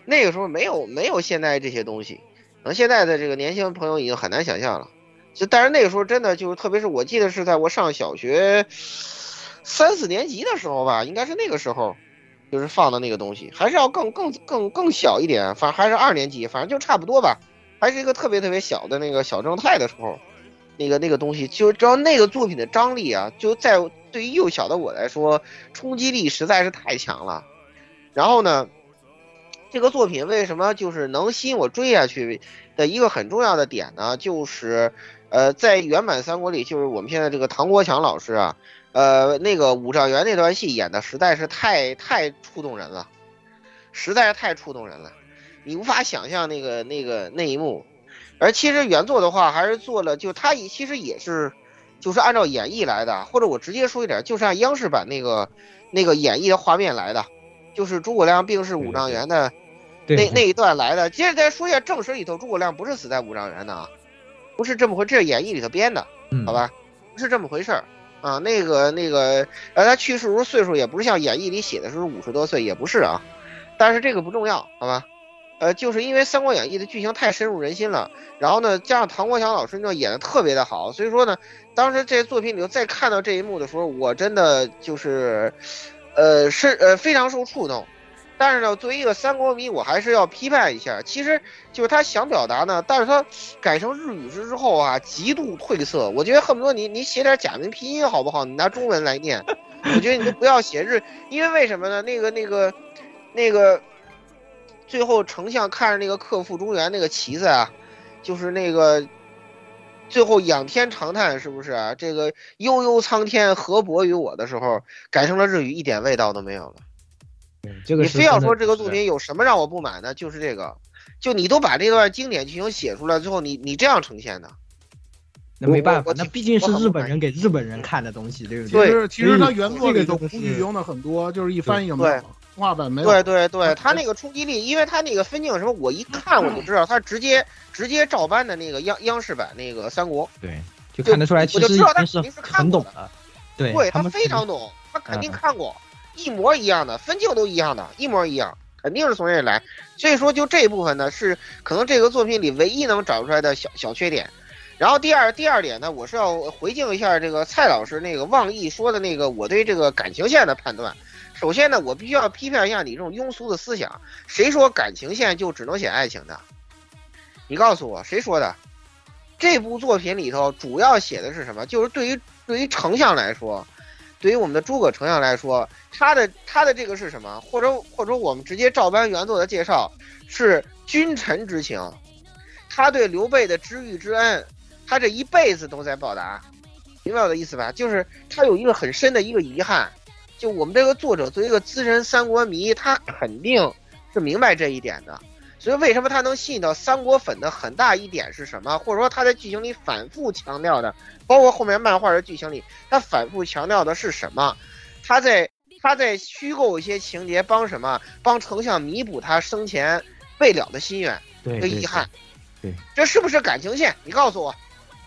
那个时候没有没有现在这些东西，可能现在的这个年轻朋友已经很难想象了。就但是那个时候真的就是，特别是我记得是在我上小学三四年级的时候吧，应该是那个时候，就是放的那个东西，还是要更更更更小一点，反正还是二年级，反正就差不多吧，还是一个特别特别小的那个小正太的时候，那个那个东西，就只要那个作品的张力啊，就在对于幼小的我来说，冲击力实在是太强了。然后呢，这个作品为什么就是能吸引我追下去的一个很重要的点呢？就是，呃，在原版三国里，就是我们现在这个唐国强老师啊，呃，那个五丈原那段戏演的实在是太太触动人了，实在是太触动人了，你无法想象那个那个那一幕。而其实原作的话，还是做了，就它也其实也是，就是按照演绎来的，或者我直接说一点，就是按央视版那个那个演绎的画面来的，就是诸葛亮病逝五丈原的。那那一段来的。接着再说一下正史里头，诸葛亮不是死在五丈原的啊，不是这么回，这是演义里头编的，嗯好吧？不是这么回事儿啊。那个那个，呃，他去世时候岁数也不是像演义里写的时候五十多岁，也不是啊。但是这个不重要，好吧？呃，就是因为《三国演义》的剧情太深入人心了，然后呢，加上唐国强老师呢演的特别的好，所以说呢，当时这些作品里头再看到这一幕的时候，我真的就是，呃，是呃非常受触动。但是呢，作为一个三国迷，我还是要批判一下。其实就是他想表达呢，但是他改成日语之之后啊，极度褪色。我觉得恨不得你你写点假名拼音好不好？你拿中文来念，我觉得你就不要写日，因为为什么呢？那个那个那个，最后丞相看着那个克复中原那个旗子啊，就是那个最后仰天长叹，是不是啊？这个悠悠苍天，何伯于我的时候，改成了日语，一点味道都没有了。这个你非要说这个作品有什么让我不满的，就是这个，就你都把这段经典剧情写出来，之后你你这样呈现的，那没办法我，那毕竟是日本人给日本人看的东西，对不对？其实其实他原作里头古语用的很多，就是一翻译就没有，动画版没有。对对对，他那个冲击力，因为他那个分镜什么，我一看我就知道，他直接直接照搬的那个央央视版那个三国，对，就看得出来，其我就知实已经道他肯定是看过的，很懂了。对，对他非常懂，他肯定嗯看过，一模一样的，分镜都一样的，一模一样，肯定是从这里来。所以说，就这部分呢，是可能这个作品里唯一能找出来的小小缺点。然后第二第二点呢，我是要回敬一下这个蔡老师那个妄议说的那个我对这个感情线的判断。首先呢，我必须要批判一下你这种庸俗的思想。谁说感情线就只能写爱情的？你告诉我，谁说的？这部作品里头主要写的是什么？就是对于对于丞相来说，对于我们的诸葛丞相来说，他的他的这个是什么？或者或者我们直接照搬原作的介绍，是君臣之情。他对刘备的知遇之恩，他这一辈子都在报答，明白我的意思吧？就是他有一个很深的一个遗憾，就我们这个作者作为一个资深三国迷，他肯定是明白这一点的。所以为什么他能吸引到三国粉的很大一点是什么？或者说他在剧情里反复强调的，包括后面漫画的剧情里，他反复强调的是什么？他在他在虚构一些情节，帮什么？帮丞相弥补他生前未了的心愿对对的遗憾。对，这是不是感情线？你告诉我，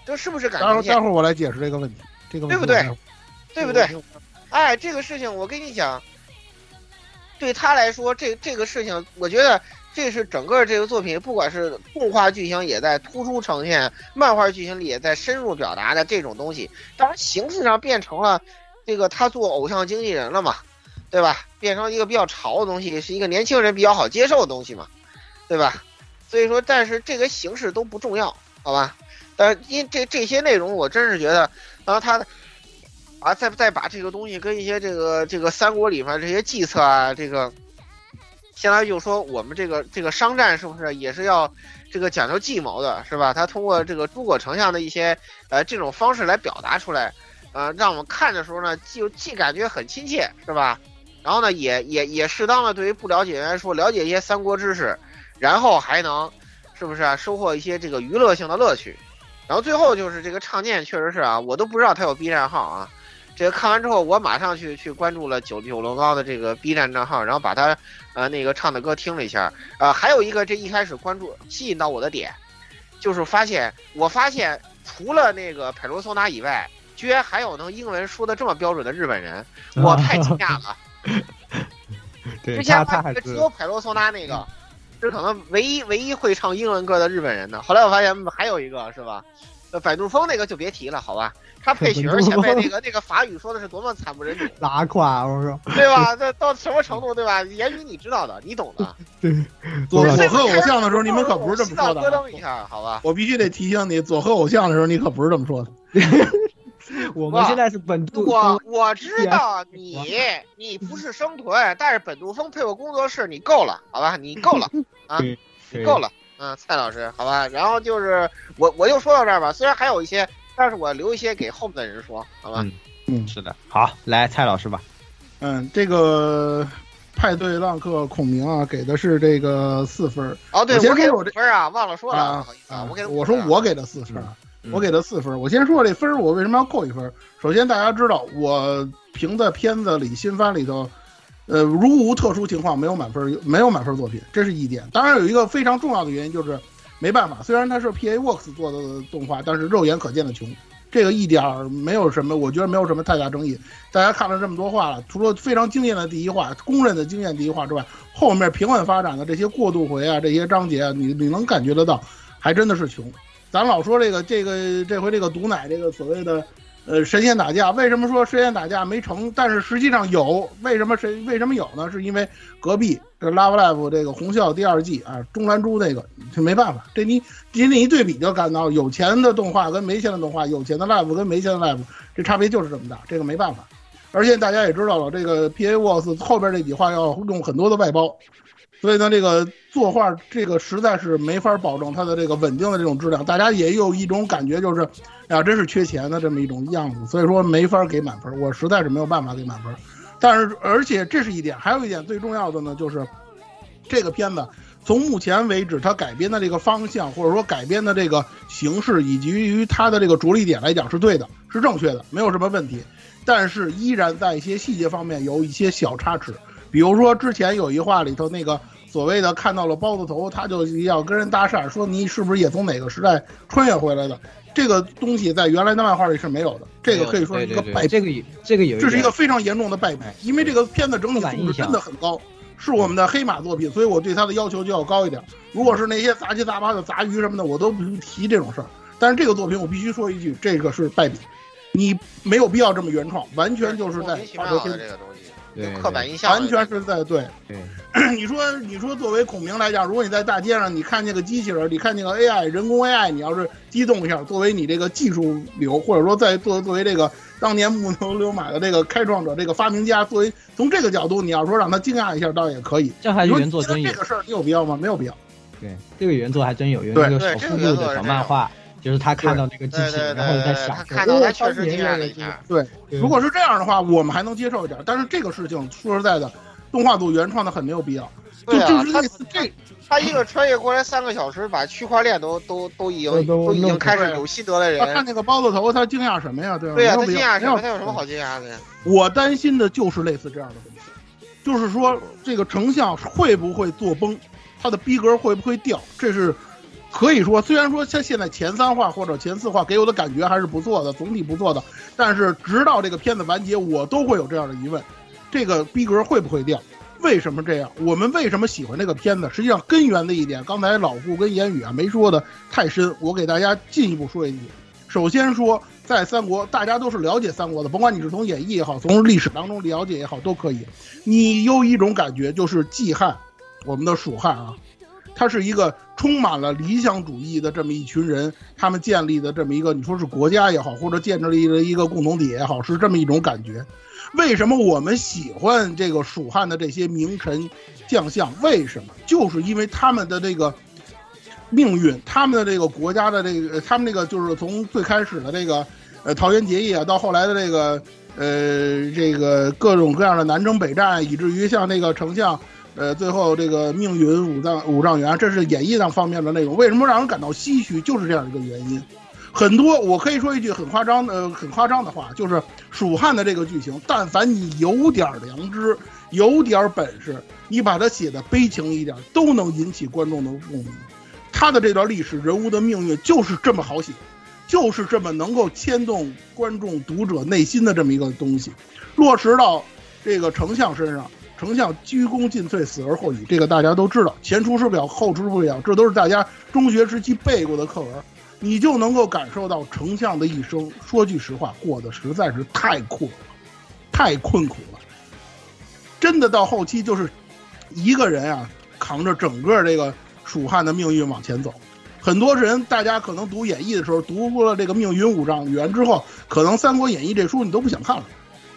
这是不是感待会儿情线？待会儿我来解释这个问题，这个问题对不对对不对？哎，这个事情我跟你讲，对他来说，这这个事情，我觉得这是整个这个作品，不管是动画剧情也在突出呈现，漫画剧情里也在深入表达的这种东西。当然，形式上变成了这个他做偶像经纪人了嘛，对吧？变成一个比较潮的东西，是一个年轻人比较好接受的东西嘛，对吧？所以说，但是这个形式都不重要，好吧？但是因这这些内容，我真是觉得，然后他。啊，再再把这个东西跟一些这个这个三国里面这些计策啊，这个，相当于就是说我们这个这个商战是不是也是要这个讲究计谋的，是吧？他通过这个诸葛丞相的一些呃这种方式来表达出来，呃，让我们看的时候呢，就既感觉很亲切，是吧？然后呢，也也也适当的对于不了解人来说，了解一些三国知识，然后还能是不是啊，收获一些这个娱乐性的乐趣，然后最后就是这个唱念，确实是啊，我都不知道他有 B 站号啊。这个看完之后，我马上去去关注了九九楼高的这个 B 站账号，然后把他呃那个唱的歌听了一下。呃，还有一个这一开始关注吸引到我的点，就是发现我发现除了那个佩罗索纳以外，居然还有能英文说的这么标准的日本人，我太惊讶了。对之前发现只有佩罗索纳那个是可能唯一唯一会唱英文歌的日本人呢。后来我发现嗯还有一个是吧？呃，百度风那个就别提了，好吧？他配 雪儿前辈那个 那个法语说的是多么惨不忍睹，拉胯，我说对吧？这到什么程度，对吧？言语你知道的，你懂的。左对左和偶像的时候，你们可不是这么说的啊。咯噔一下，好吧？我必须得提醒你，左和偶像的时候，你可不是这么说的。我们现在是本土我我知道你你不是生臀，但是本杜峰配我工作室，你够了，好吧？你够了啊，你够了，嗯，蔡老师，好吧？然后就是我我就说到这儿吧，虽然还有一些，但是我留一些给后面的人说，好吧？嗯嗯，是的。好，来蔡老师吧。嗯，这个派对浪客孔明啊，给的是这个四分儿哦，对我给我先说我这五分啊，忘了说了，啊不好意思啊，我给我说我给的四分我给的四分。我先说这分儿，我为什么要扣一分？首先大家知道，我评的片子里新番里头，呃，如无特殊情况，没有满分，没有满分作品，这是一点。当然有一个非常重要的原因就是，没办法，虽然它是 PA Works 做的动画，但是肉眼可见的穷。这个一点儿没有什么，我觉得没有什么太大争议。大家看了这么多话了，除了非常惊艳的第一话，公认的惊艳第一话之外，后面平稳发展的这些过渡回啊，这些章节啊，你你能感觉得到，还真的是穷。咱老说这个这个这回这个毒奶这个所谓的呃神仙打架，为什么说神仙打架没成？但是实际上有，为什么谁为什么有呢？是因为隔壁这 Love Live 这个红校第二季啊，中兰珠那个这没办法，这你仅仅一对比就感到有钱的动画跟没钱的动画，有钱的 Live 跟没钱的 Live 这差别就是这么大，这个没办法。而且大家也知道了，这个 PA Works 后边这几话要用很多的外包，所以呢，这个作画这个实在是没法保证它的这个稳定的这种质量。大家也有一种感觉，就是呀，真是缺钱的这么一种样子，所以说没法给满分。我实在是没有办法给满分。但是，而且这是一点，还有一点最重要的呢，就是这个片子从目前为止它改编的这个方向，或者说改编的这个形式，以及于它的这个着力点来讲是对的，是正确的，没有什么问题。但是依然在一些细节方面有一些小差池，比如说之前有一话里头那个所谓的看到了包子头，他就要跟人搭讪，说你是不是也从哪个时代穿越回来的？这个东西在原来的漫画里是没有的，这个可以说是一个败笔。这个也这个有这是一个非常严重的败笔，因为这个片子整体素质真的很高，是我们的黑马作品，所以我对它的要求就要高一点。如果是那些杂七杂八的杂鱼什么的，我都不提这种事儿。但是这个作品我必须说一句，这个是败笔，你没有必要这么原创，完全就是在莫名其大妙头天的这个东西，对刻板印象，完全是在对。对，你说你说作为孔明来讲，如果你在大街上你看见个机器人，你看见个 AI 人工 AI，你要是激动一下，作为你这个技术流，或者说在作作为这个当年木牛流马的这个开创者、这个发明家，作为从这个角度，你要说让他惊讶一下，倒也可以。这还是原作真有这个事儿，你有必要吗？没有必要。对，这个原作还真有，有对那个小复古的小漫画，就是他看到那个机器，对对对然后在，想，他看到他哦确实惊讶了了一下。对，如果是这样的话，我们还能接受一点。但是这个事情说实在的，动画组原创的很没有必要。就对啊就是他类似这，他一个穿越过来三个小时，把区块链都都都已经都都已经开始有心得的人，他看那个包子头，他惊讶什么呀？对吧？他惊讶什么？他有什么好惊讶的呀？我担心的就是类似这样的东西，就是说这个成像会不会做崩，它的逼格会不会掉，这是可以说，虽然说像现在前三话或者前四话给我的感觉还是不错的，总体不错的，但是直到这个片子完结，我都会有这样的疑问：这个逼格会不会掉？为什么这样？我们为什么喜欢这个片子？实际上根源的一点，刚才老顾跟言语啊没说的太深，我给大家进一步说一句。首先说，在三国，大家都是了解三国的，甭管你是从演义也好，从历史当中了解也好，都可以。你有一种感觉，就是季汉，我们的蜀汉啊，他是一个充满了理想主义的这么一群人，他们建立的这么一个，你说是国家也好，或者建立了一个共同体也好，是这么一种感觉。为什么我们喜欢这个蜀汉的这些名臣将相？为什么？就是因为他们的这个命运，他们的这个国家的这个，他们这个就是从最开始的这个呃桃园结义啊，到后来的这个呃这个各种各样的南征北战，以至于像那个丞相。呃，最后这个命运五丈五丈原，这是演绎上方面的内容。为什么让人感到唏嘘？就是这样一个原因。很多我可以说一句很夸张的、很夸张的话，就是蜀汉的这个剧情，但凡你有点良知、有点本事，你把它写的悲情一点，都能引起观众的共鸣。他的这段历史人物的命运就是这么好写，就是这么能够牵动观众、读者内心的这么一个东西，落实到这个丞相身上。丞相鞠躬尽瘁，死而后已，这个大家都知道。前出师表，后出师表，这都是大家中学时期背过的课文。你就能够感受到丞相的一生。说句实话，过得实在是太困了，太困苦了。真的到后期就是一个人啊，扛着整个这个蜀汉的命运往前走。很多人，大家可能读演义的时候，读过了这个命运五丈原之后，可能《三国演义》这书你都不想看了。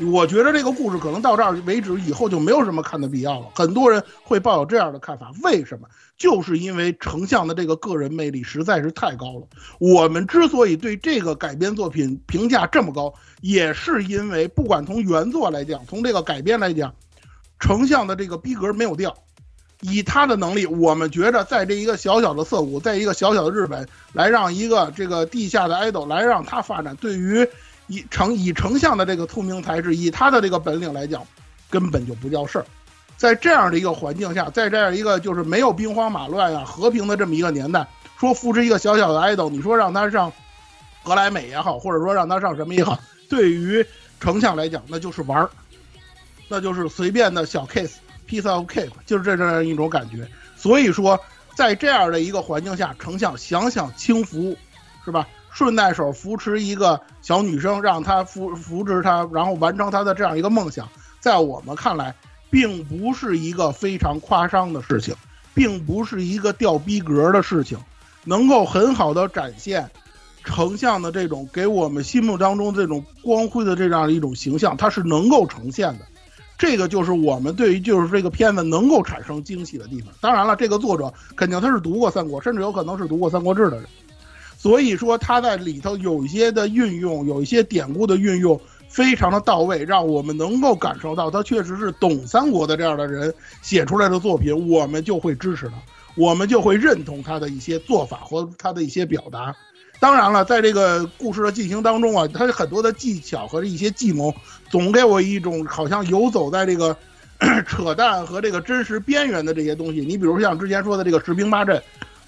我觉得这个故事可能到这儿为止，以后就没有什么看的必要了。很多人会抱有这样的看法，为什么？就是因为丞相的这个个人魅力实在是太高了。我们之所以对这个改编作品评价这么高，也是因为不管从原作来讲，从这个改编来讲，丞相的这个逼格没有掉。以他的能力，我们觉得在这一个小小的涩谷，在一个小小的日本，来让一个这个地下的爱豆来让他发展，对于以丞以丞相的这个聪明才智，以他的这个本领来讲，根本就不叫事儿。在这样的一个环境下，在这样一个就是没有兵荒马乱呀、和平的这么一个年代，说扶持一个小小的 idol，你说让他上格莱美也好，或者说让他上什么也好，对于丞相来讲，那就是玩儿，那就是随便的小 case，piece of cake，就是这这样一种感觉。所以说，在这样的一个环境下，丞相想想轻浮，是吧？顺带手扶持一个小女生，让她扶扶持她，然后完成她的这样一个梦想，在我们看来，并不是一个非常夸张的事情，并不是一个掉逼格的事情，能够很好的展现丞相的这种给我们心目当中这种光辉的这样一种形象，它是能够呈现的。这个就是我们对于就是这个片子能够产生惊喜的地方。当然了，这个作者肯定他是读过三国，甚至有可能是读过《三国志》的人。所以说他在里头有一些的运用，有一些典故的运用，非常的到位，让我们能够感受到他确实是懂三国的这样的人写出来的作品，我们就会支持他，我们就会认同他的一些做法和他的一些表达。当然了，在这个故事的进行当中啊，他有很多的技巧和一些计谋，总给我一种好像游走在这个 扯淡和这个真实边缘的这些东西。你比如像之前说的这个十兵八阵。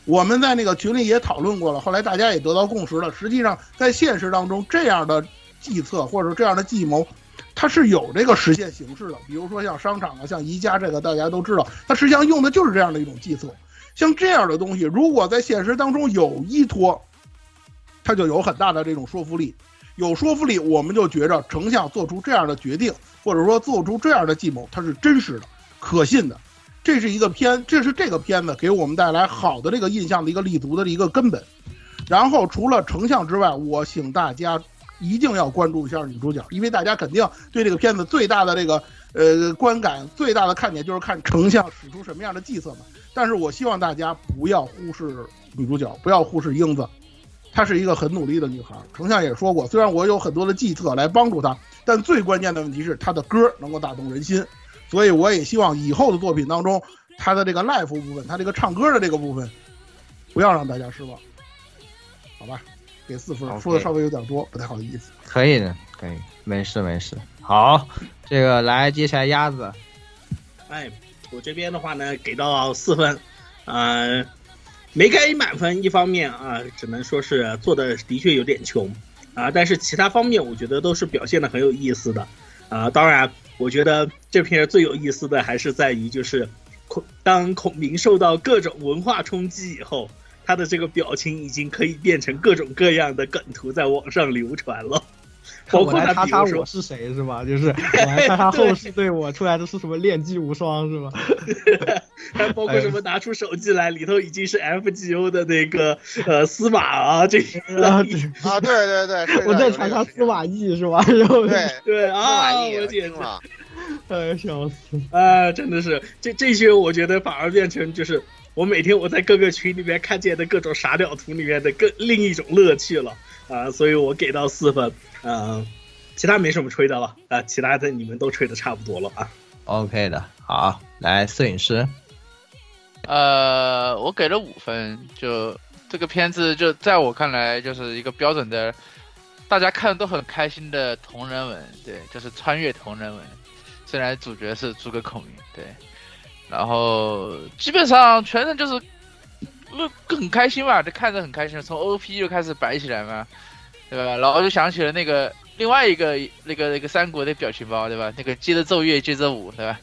我们在那个群里也讨论过了，后来大家也得到共识了。实际上，在现实当中，这样的计策或者这样的计谋，它是有这个实现形式的。比如说像商场啊，像宜家这个，大家都知道，它实际上用的就是这样的一种计策。像这样的东西，如果在现实当中有依托，它就有很大的这种说服力。有说服力，我们就觉着丞相做出这样的决定，或者说做出这样的计谋，它是真实的、可信的。这是一个片，这是这个片子给我们带来好的这个印象的一个立足的一个根本。然后除了丞相之外，我请大家一定要关注一下女主角，因为大家肯定对这个片子最大的这个呃观感、最大的看点就是看丞相使出什么样的计策嘛。但是我希望大家不要忽视女主角，不要忽视英子，她是一个很努力的女孩。丞相也说过，虽然我有很多的计策来帮助她，但最关键的问题是她的歌能够打动人心。所以我也希望以后的作品当中，他的这个 live 部分，他这个唱歌的这个部分，不要让大家失望，好吧？给四分，说的稍微有点多，不太好意思。可以的，可以，没事没事。好，这个来，接下来鸭子。哎，我这边的话呢，给到四分，呃，没给满分。一方面啊，只能说是做的的确有点穷啊，但是其他方面我觉得都是表现的很有意思的啊。当然。我觉得这篇最有意思的还是在于，就是孔当孔明受到各种文化冲击以后，他的这个表情已经可以变成各种各样的梗图在网上流传了。包括他比如说我是谁是吧？就是我来看他后世对我出来的是什么炼技无双是吧？还包括什么拿出手机来，里头已经是 FGO 的那个呃司马啊这些啊对对对，我在传他司马懿是吧？然后对 对啊，我简直了，哎笑死啊！真的是这这些，我觉得反而变成就是我每天我在各个群里面看见的各种傻屌图里面的更另一种乐趣了啊！所以我给到四分。嗯，其他没什么吹的了啊，其他的你们都吹的差不多了啊。OK 的，好，来摄影师，呃，我给了五分，就这个片子就在我看来就是一个标准的，大家看的都很开心的同人文，对，就是穿越同人文。虽然主角是诸葛孔明，对，然后基本上全程就是，那，很开心嘛，这看着很开心，从 OP 就开始摆起来嘛，对吧？然后就想起了那个另外一个那个那个三国的表情包，对吧？那个接着奏乐接着舞，对吧？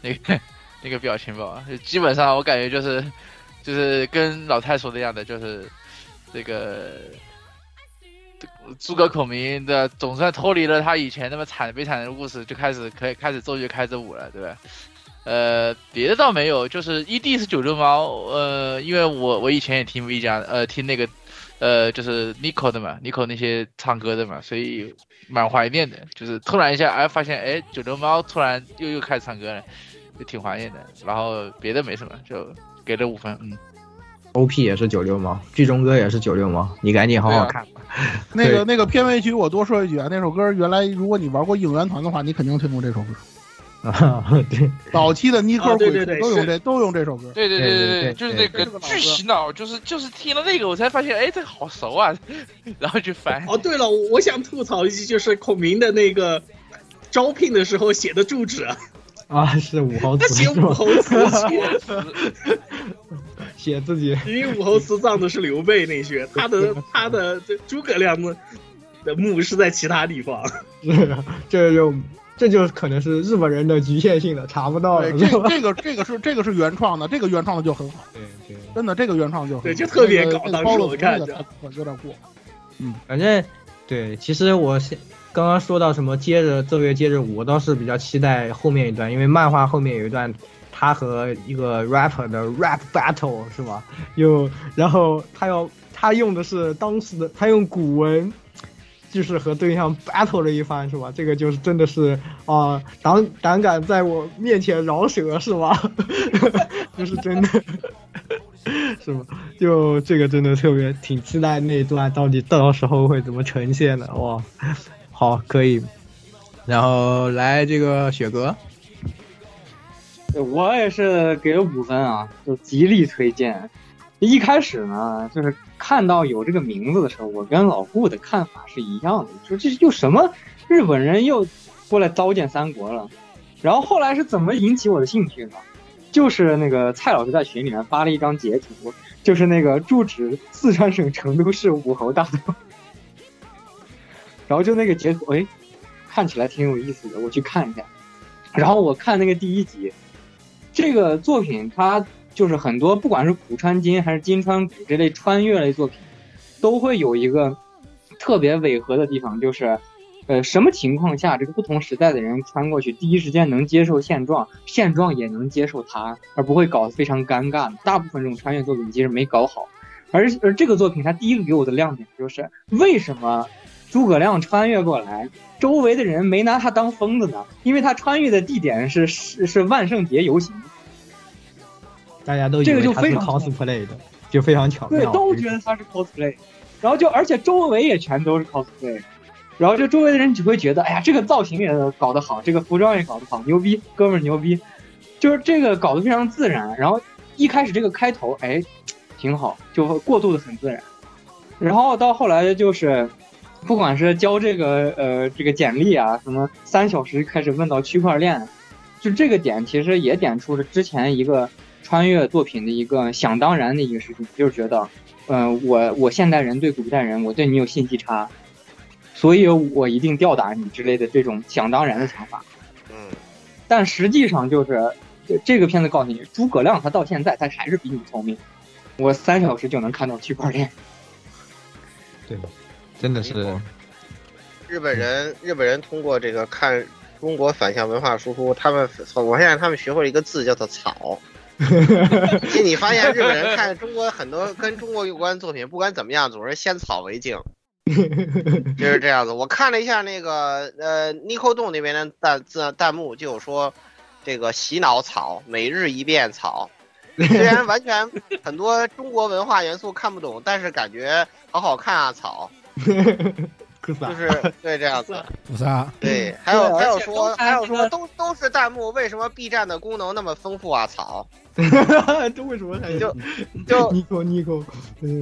那个那个表情包，就基本上我感觉就是就是跟老太说的一样的，就是这个诸葛孔明的总算脱离了他以前那么惨悲惨的故事，就开始可以开始奏乐开始舞了，对吧？呃，别的倒没有，就是 ED 是九六猫，呃，因为我我以前也听 V 家，呃，听那个呃就是 Nico 的嘛，Nico 那些唱歌的嘛，所以蛮怀念的。就是突然一下，哎，发现哎九六猫突然又又开始唱歌了，就挺怀念的。然后别的没什么，就给了五分，嗯。OP 也是九六猫，剧中歌也是九六猫，你赶紧好好看吧。那个那个片尾曲，我多说一句啊，那首歌原来如果你玩过应援团的话，你肯定听过这首歌。啊，对，早期的尼克啊对鬼对对都用这都用这首歌。对对对对对对，就是那个巨洗脑，就是就是听了那个，我才发现，哎，这个好熟啊，然后就翻。哦，对了，我想吐槽一句，就是孔明的那个招聘的时候写的住址。啊，啊，是武侯他写祠是吧？武侯祠，写 写自己。因为武侯祠葬的是刘备那些，他的 他的这诸葛亮的的墓是在其他地方。是，这就这就可能是日本人的局限性了，查不到了，对，这这个这个是这个是原创的，这个原创的就很好，对对，真的这个原创就很好对就特别那个搞当时我看着有点过。嗯反正对，其实我现刚刚说到什么接着奏乐接着舞，我倒是比较期待后面一段，因为漫画后面有一段他和一个 rapper 的 rap battle 是吧？又，然后他要他用的是当时的他用古文。就是和对象 battle 了一番，是吧？这个就是真的是啊、胆胆敢在我面前饶舌，是吧？就是真的，是吧？就这个真的特别挺期待那一段到底到时候会怎么呈现的哇！好，可以。然后来这个雪哥，我也是给了五分啊，就极力推荐。一开始呢，就是看到有这个名字的时候，我跟老顾的看法是一样的，说这又什么日本人又过来糟践三国了。然后后来是怎么引起我的兴趣呢？就是那个蔡老师在群里面发了一张截图，就是那个住址四川省成都市武侯大道，然后就那个截图，哎，看起来挺有意思的，我去看一下。然后我看那个第一集，这个作品它就是很多，不管是古川今还是金川古这类穿越类作品，都会有一个特别违和的地方，就是，呃，什么情况下这个不同时代的人穿过去，第一时间能接受现状，现状也能接受他，而不会搞得非常尴尬。大部分这种穿越作品其实没搞好，而而这个作品它第一个给我的亮点就是为什么诸葛亮穿越过来，周围的人没拿他当疯子呢？因为他穿越的地点是是是万圣节游行。大家都以这个为他是就非常 cosplay 的，就非常巧对，都觉得他是 cosplay，然后就而且周围也全都是 cosplay，然后就周围的人只会觉得，哎呀，这个造型也搞得好，这个服装也搞得好，牛逼，哥们儿牛逼，就是这个搞得非常自然。然后一开始这个开头，哎，挺好，就过渡的很自然。然后到后来就是，不管是交这个呃这个简历啊，什么三小时开始问到区块链，就这个点其实也点出了之前一个穿越作品的一个想当然的一个事情，就是觉得，嗯、我我现代人对古代人，我对你有信息差，所以我一定吊打你之类的这种想当然的想法。嗯，但实际上就是这这个片子告诉你，诸葛亮他到现在他还是比你聪明，我三小时就能看到区块链。对，真的是日本人日本人通过这个看中国反向文化输出，他们我现在他们学会了一个字叫做“草”。其 实你发现日本人看中国很多跟中国有关的作品，不管怎么样，总是先草为敬，就是这样子。我看了一下那个呃 Nico 洞那边的弹字弹幕，就有说这个洗脑草，每日一遍草。虽然完全很多中国文化元素看不懂，但是感觉好好看啊草。就是对这样子。对，还有还有说还有说都都是弹幕，为什么 B 站的功能那么丰富啊？草！这为什么还就就尼克尼克？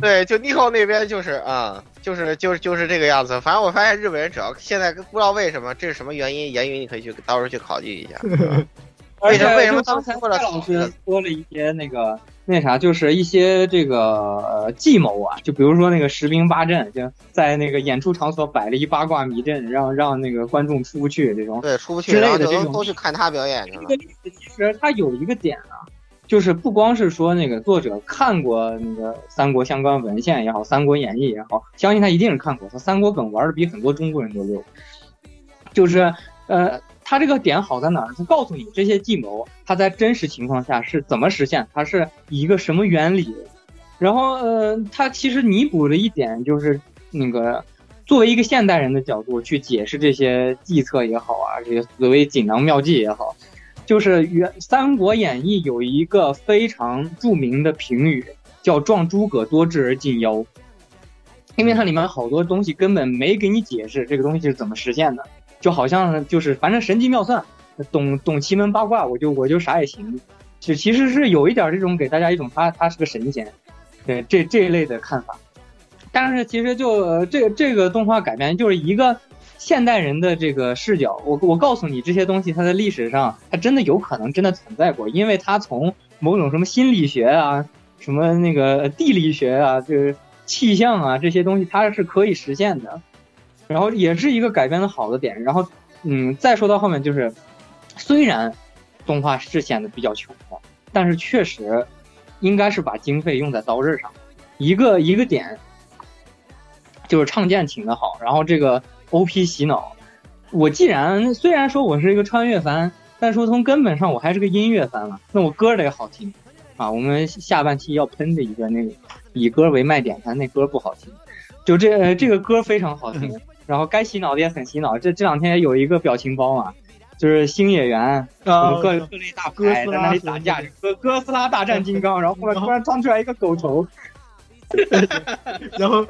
对，就 Nico 那边就是啊、就是就是就是这个样子。反正我发现日本人只要现在不知道为什么，这是什么原因，言语你可以去到时候去考据一下。而且为什么为什么当时为了蔡老炒这个师说了一些那个那啥，就是一些这个呃计谋啊，就比如说那个十兵八阵，就在那个演出场所摆了一八卦迷阵，让让那个观众出不去这种。对，出不去，之类的这种都都去看他表演去了这个。例子其实他有一个点啊，就是不光是说那个作者看过那个三国相关文献也好，《三国演义》也好，相信他一定是看过，他三国梗玩的比很多中国人都溜。就是呃，他这个点好在哪儿？它告诉你这些计谋，它在真实情况下是怎么实现，它是以一个什么原理。然后呃，它其实弥补了一点，就是那个作为一个现代人的角度去解释这些计策也好啊，这些所谓锦囊妙计也好，就是原《三国演义》有一个非常著名的评语，叫“撞诸葛多智而近妖”，因为它里面好多东西根本没给你解释这个东西是怎么实现的，就好像就是反正神机妙算，懂懂奇门八卦，我就我就啥也行，就其实是有一点这种给大家一种他他是个神仙，对这这一类的看法。但是其实就呃这这个动画改编就是一个现代人的这个视角，我我告诉你这些东西它在历史上它真的有可能真的存在过，因为它从某种什么心理学啊、什么那个地理学啊、就是气象啊这些东西它是可以实现的，然后也是一个改编的好的点。然后嗯，再说到后面就是，虽然动画是显得比较穷的，但是确实应该是把经费用在刀刃上，一个一个点。就是唱剑请的好，然后这个 OP 洗脑。我既然虽然说我是一个穿越番，但说从根本上我还是个音乐番了，那我歌得好听啊。我们下半期要喷的一个那以歌为卖点，但那歌不好听。就这、呃这个歌非常好听，然后该洗脑的也很洗脑。这这两天有一个表情包嘛，就是星野源啊各各类大哥在那里打架，哥哥斯拉大战金刚，然后后面 突然窜出来一个狗头。然后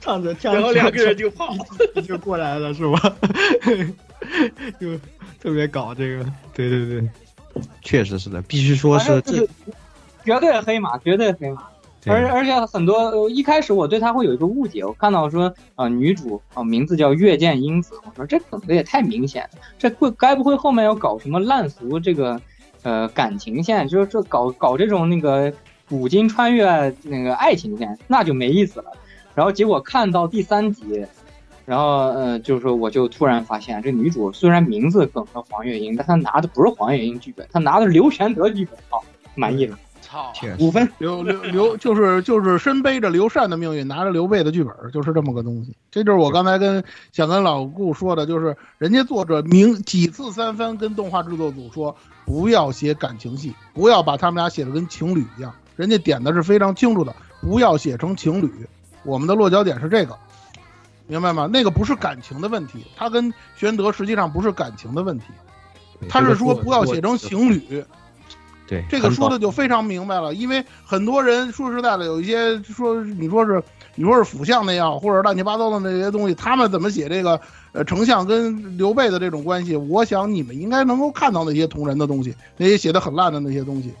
唱着跳，然后两个人就跑，就过来了，是吧？就特别搞这个，对对对，确实是的，必须说是这，绝对黑马，绝对黑马。而而且很多、呃、一开始我对他会有一个误解，我看到说啊、呃、女主啊、呃、名字叫月见英子，我说这梗的也太明显了，这会该不会后面要搞什么烂俗这个呃感情线，就是这搞搞这种那个。古今穿越那个爱情线，那就没意思了。然后结果看到第三集，然后呃，就是说我就突然发现，这女主虽然名字梗了黄月英，但她拿的不是黄月英剧本，她拿的是刘玄德剧本啊，满意了。操，五分。刘刘刘就是就是身背着刘禅的命运，拿着刘备的剧本，就是这么个东西。这就是我刚才跟想跟老顾说的，就是人家作者明几次三番跟动画制作组说，不要写感情戏，不要把他们俩写的跟情侣一样。人家点的是非常清楚的，不要写成情侣。我们的落脚点是这个，明白吗？那个不是感情的问题，他跟玄德实际上不是感情的问题，他是说不要写成情侣。对，这个说的就非常明白了。因为很多人说实在的，有一些说你说是你说是辅相那样，或者乱七八糟的那些东西，他们怎么写这个呃丞相跟刘备的这种关系？我想你们应该能够看到那些同人的东西，那些写的很烂的那些东西。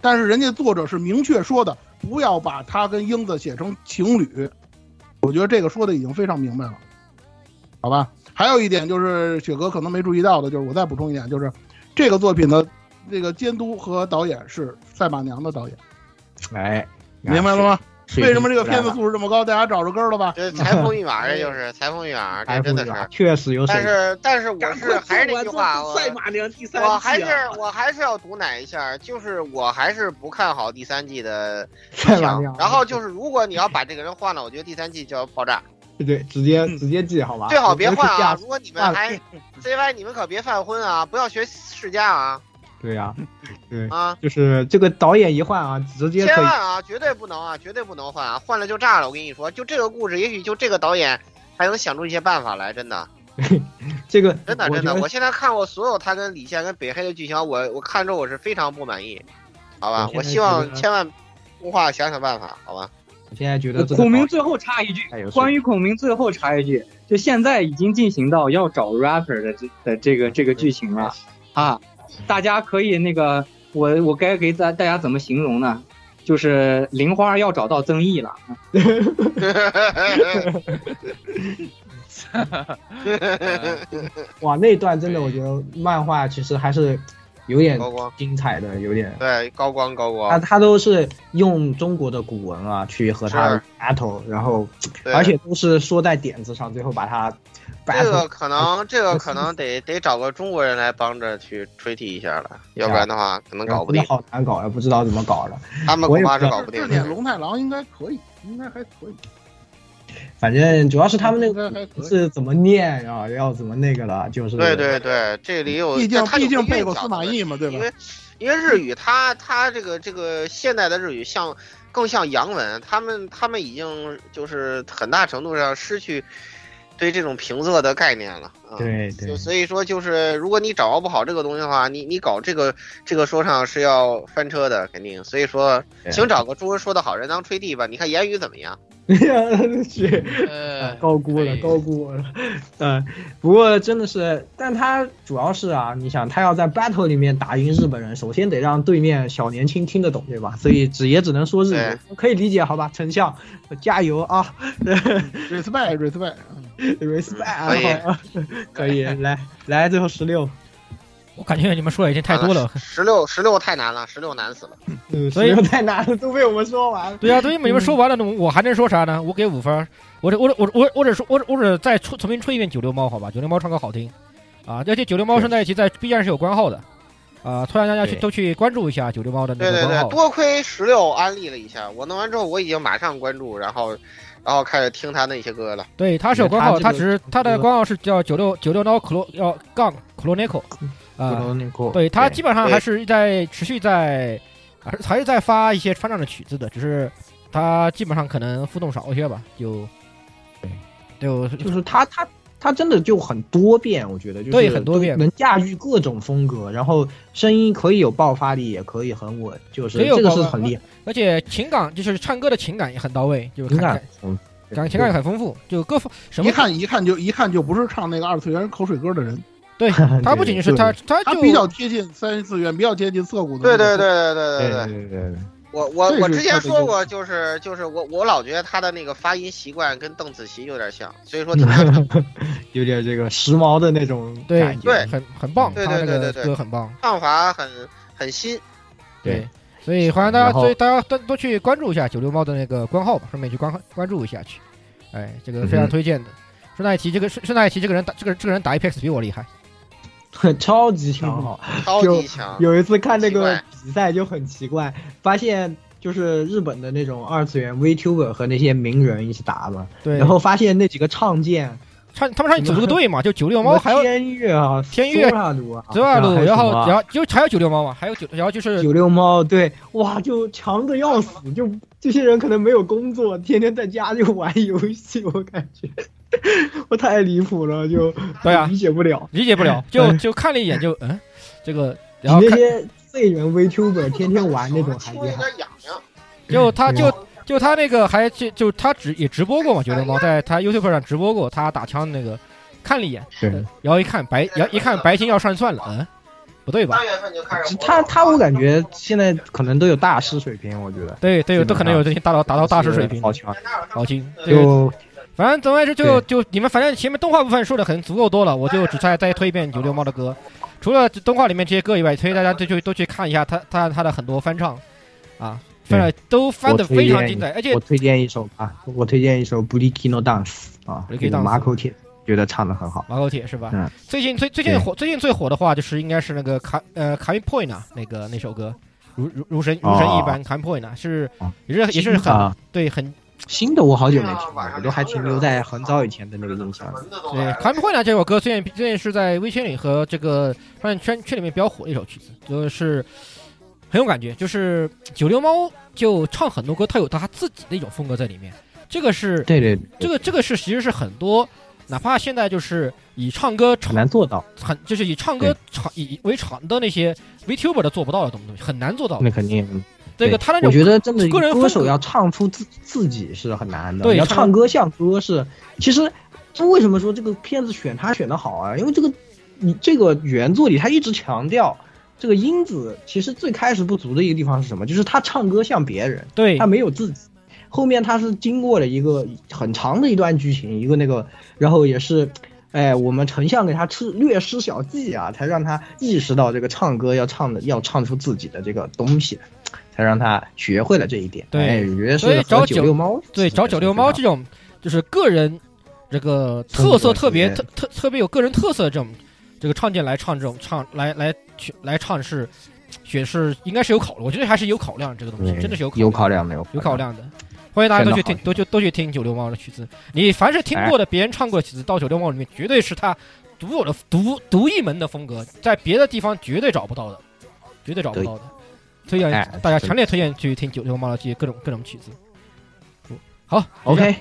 但是人家作者是明确说的，不要把他跟英子写成情侣。我觉得这个说的已经非常明白了，好吧？还有一点就是雪哥可能没注意到的，就是我再补充一点，就是这个作品的这个监督和导演是赛马娘的导演。哎，明白了吗？为什么这个片子素质这么高？大家找着根了吧？这裁缝密码，这就是裁缝密码，这真的是确实有。但是但是我是还是那句话，我赛马娘第三季我还是我还是要毒奶一下，就是我还是不看好第三季的 赛马娘。然后就是如果你要把这个人换了，我觉得第三季就要爆炸。对，直接直接记好吧。最好别换啊！如果你们还 CY，你们可别犯昏啊！不要学世家啊！对呀、啊，对啊，就是这个导演一换啊，直接千万啊，绝对不能啊，绝对不能换啊，换了就炸了。我跟你说，就这个故事，也许就这个导演还能想出一些办法来，真的。这个真的真的，我现在看过所有他跟李现跟北黑的剧情，我我看之后我是非常不满意，好吧？我希望千万动画想想办法，好吧？我现在觉得孔明最后插一句关于孔明最后插一句，就现在已经进行到要找 rapper 的这的这个这个剧情了啊！大家可以那个，我我该给大大家怎么形容呢？就是玲花要找到曾毅了，哇，那段真的我觉得漫画其实还是有点高光精彩的，有点。对，高光高他光，他他都是用中国的古文啊去和他是 battle，然后而且都是说在点子上，最后把他这个可能 这个可能得得找个中国人来帮着去吹替一下了，要不然的话可能搞不定，好难搞，呀不知道怎么搞的。他们恐怕是搞不定这点的。龙太郎应该可以，应该还可以。反正主要是他们那个。是怎么念啊，要怎么那个了，就是对对对，这里有，毕竟毕竟背过司马懿嘛对吧因为因为日语它它这个这个现代的日语像更像洋文，他们他们已经就是很大程度上失去对这种评测的概念了啊。对对就所以说，就是如果你掌握不好这个东西的话，你你搞这个这个说唱是要翻车的，肯定。所以说，对请找个中文说的好人当吹替吧。你看言语怎么样？是呃，高估了，高估了。嗯，不过真的是，但他主要是啊，你想他要在 battle 里面打赢日本人，首先得让对面小年轻听得懂，对吧？所以只也只能说日语，可以理解，好吧？丞相，加油啊 respect respect，，respect，可以啊 可以，来来，最后十六，我感觉你们说的已经太多了。十六十六太难了，十六难死了。嗯，所以16太难了，都被我们说完了。对啊，对于你们说完了，那我还能说啥呢？我给五分儿，我这我这我我我只说我我只再出重新吹一遍九六猫，好吧？九六猫唱歌好听啊，而且九六猫生在一起，在 B 站是有官号的啊，突然大家去对都去关注一下九六猫的那对对对，个官号。多亏十六安利了一下，我弄完之后我已经马上关注，然后然后开始听他那些歌了。对，他是有官号，他只是他的官号是叫九六九六 no clo 要杠 clonico 啊，对他基本上还是在持续在还是还是在发一些川藏的曲子的，只是他基本上可能互动少一些吧，就就就是他他他真的就很多变，我觉得就是对很多变。能驾驭各种风格，然后声音可以有爆发力，也可以很稳，就是这个是很厉害，而且情感就是唱歌的情感也很到位，就是情看感嗯感情感也很丰富，就各方什么一看一看就一看就不是唱那个二次元口水歌的人，对 他不仅是他他就他比较贴近三次元，比较接近涩谷的。对对对对对。对对对对，我我我之前说过，就是就是我我老觉得他的那个发音习惯跟邓紫棋有点像，所以说听他 有点这个时髦的那种感觉，对很很棒，对他那个对对对对歌很棒，唱法很很新。对，所以欢迎大家所以大家多多去关注一下九六猫的那个官号吧，顺便去关关注一下去，哎，这个非常推荐的。顺带一提，这个顺顺带一提，这个人打这个这个人打 Apex 比我厉害，超级强哈。超级强，有一次看那个比赛就很奇怪，发现就是日本的那种二次元 VTuber 和那些名人一起打嘛，对，然后发现那几个唱剑，唱他们上去组了个队嘛，就九六猫，还有天月啊、天月索拉鲁啊、泽瓦鲁，然后然后就还有九六猫嘛，还有九然后就是九六猫，对，哇，就强的要死，就这些人可能没有工作，天天在家就玩游戏，我感觉我太离谱了，就对啊理解不了。理解不了，就嗯就看了一眼就嗯，这个然后看那些废人 VTuber 天天玩那种还厉害。就他就就他那个还就就他直也直播过嘛，觉得猫在他 YouTube 上直播过他打枪那个，看了一眼，对，然后一看白，然后一看白金要上算了，嗯，不对吧三？月份就开始。他他我感觉现在可能都有大师水平，我觉得对对，基本都可能有这些达到达到大师水平，好强。好听。这个就反正总而言之就就你们反正前面动画部分说的很足够多了，我就只再再推一遍九六猫的歌。除了动画里面这些歌以外，推荐大家都去都去看一下他他他的很多翻唱，啊，翻的都翻的非常精彩，而且我推荐一首啊，我推荐一首《b u l i k i n o Dance》啊，Buliki 这个 Dance 马口铁觉得唱的很好。马口铁是吧？嗯。最近最最近火最近最火的话就是应该是那个卡呃卡 point 啊，那个那首歌，如如如神如神一般卡 point 啊，是哦。也是也是很啊对很新的我好久没听了，我都还停留在很早以前的那个印象里。对卡 point 呢这首歌最近最近是在微圈里和这个发现圈圈里面比较火的一首曲子，就是很有感觉，就是九六猫就唱很多歌，他有他自己的一种风格在里面，这个是对对，对这个这个是其实是很多。哪怕现在就是以唱歌很难做到，很就是以唱歌场以为场的那些 VTuber 都做不到的东西，很难做到的那。肯定。这个他那种我觉得真的个人歌手要唱出自自己是很难的，要对唱唱歌像歌是。其实，这为什么说这个片子选他选的好啊？因为这个你这个原作里他一直强调。这个英子其实最开始不足的一个地方是什么？就是他唱歌像别人，对他没有自己。后面他是经过了一个很长的一段剧情，一个那个，然后也是，哎，我们丞相给他吃略施小计啊，才让他意识到这个唱歌要唱的要唱出自己的这个东西，才让他学会了这一点。对哎，我觉得所以找九九六猫对找九六猫这种就是个人这个特色特别特特特别有个人特色的这种这个唱见来唱这种唱来来去来唱是选是应该是有考虑，我觉得还是有考量这个东西，真的是有有考量的，有有考量的。欢迎大家都去听，都去都去听九六猫的曲子。你凡是听过的别人唱过的曲子，到九六猫里面绝对是他独有的独独一门的风格，在别的地方绝对找不到的，绝对找不到的。推荐哎大家强烈推荐去听九六猫的这些各种各种曲子。好 OK，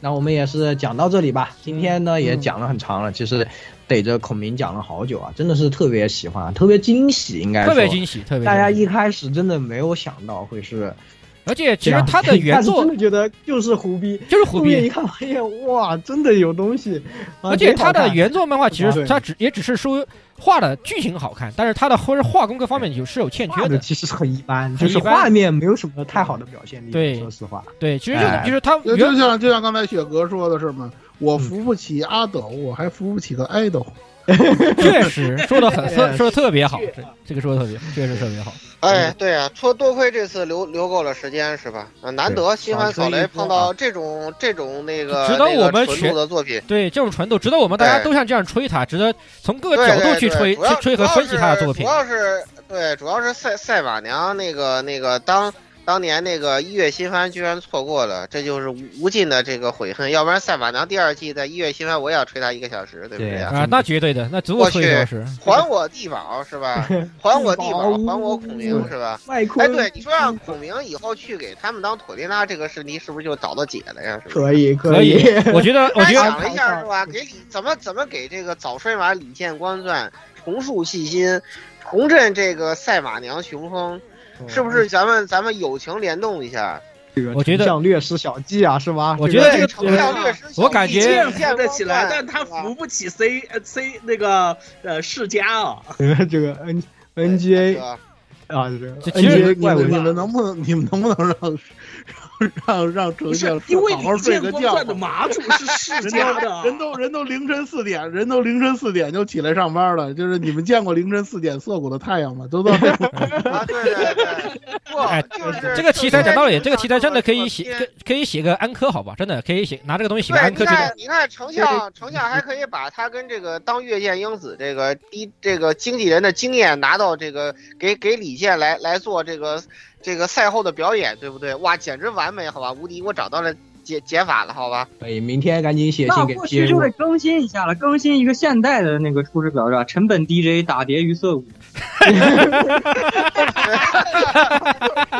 那我们也是讲到这里吧。今天呢也嗯讲了很长了，其实逮着孔明讲了好久啊，真的是特别喜欢，特别惊喜，应该特别惊喜特别大家一开始真的没有想到会是。而且其实他的 原作真的觉得就是胡逼，就是胡逼一看发现哇，真的有东西，啊而且他的原作漫画其实对他只也只是说画的剧情好看，但是他的或者画工各方面有是有欠缺的。其实很一般，就是画面没有什么太好的表现力。对说实话，对，其实就是他就像就像刚才雪哥说的是吗？我扶不起阿斗，我还扶不起个爱豆。确实说的很特 说的特别好，这这个说的特别确实特别好。哎，对啊，多多亏这次留留够了时间是吧？啊，难得新番扫雷碰到这种这种那个值得我们纯全度的作品，对这种纯度，值得我们大家都像这样吹他，值得从各个角度去吹去吹和分析他的作品主。要是对，主要是赛赛马娘那个那个当当年那个一月新番居然错过了，这就是无无尽的这个悔恨。要不然赛马娘第二季在一月新番我也要吹他一个小时，对不对啊，那绝对的，那足够吹一小时。还我地宝是吧？还我地宝，还我孔明是吧？哎，对，你说让孔明以后去给他们当妥丽娜，这个事题是不是就找到解了呀？是不是？可以可以，我觉得 我觉想了一下是吧？给李怎么怎么给这个早衰马李建光钻重塑信心，重振这个赛马娘雄风，是不是？咱们咱们友情联动一下。我觉得像略施小计啊，是吗？我觉得这个丞相略施小计我感觉剑扶得起来，但他扶不起 C 呃 C 那个呃世家啊。这个 N N G A 啊，这个这 N 其 G 实 A 你们能不能你们能不能让 让让让丞相因为好好睡个觉？传的马主是世人都家的，人都人都凌晨四点，人都凌晨四点就起来上班了。就是你们见过凌晨四点涩谷的太阳吗？都到这种 啊，对对对，不哎，就是这个题材讲道理，这个题材真的可以写可以写个安科，好吧？真的可以写拿这个东西写个，安科你看，你看，丞相，丞相还可以把他跟这个当月见英子这个一这个经纪人的经验拿到这个给给李健来来做这个这个赛后的表演，对不对？哇，简直完美，好吧？无敌，我找到了解解法了，好吧？可以，明天赶紧写信给那过去就得更新一下了，更新一个现代的那个出师表是吧？成本 DJ 打碟于涩谷，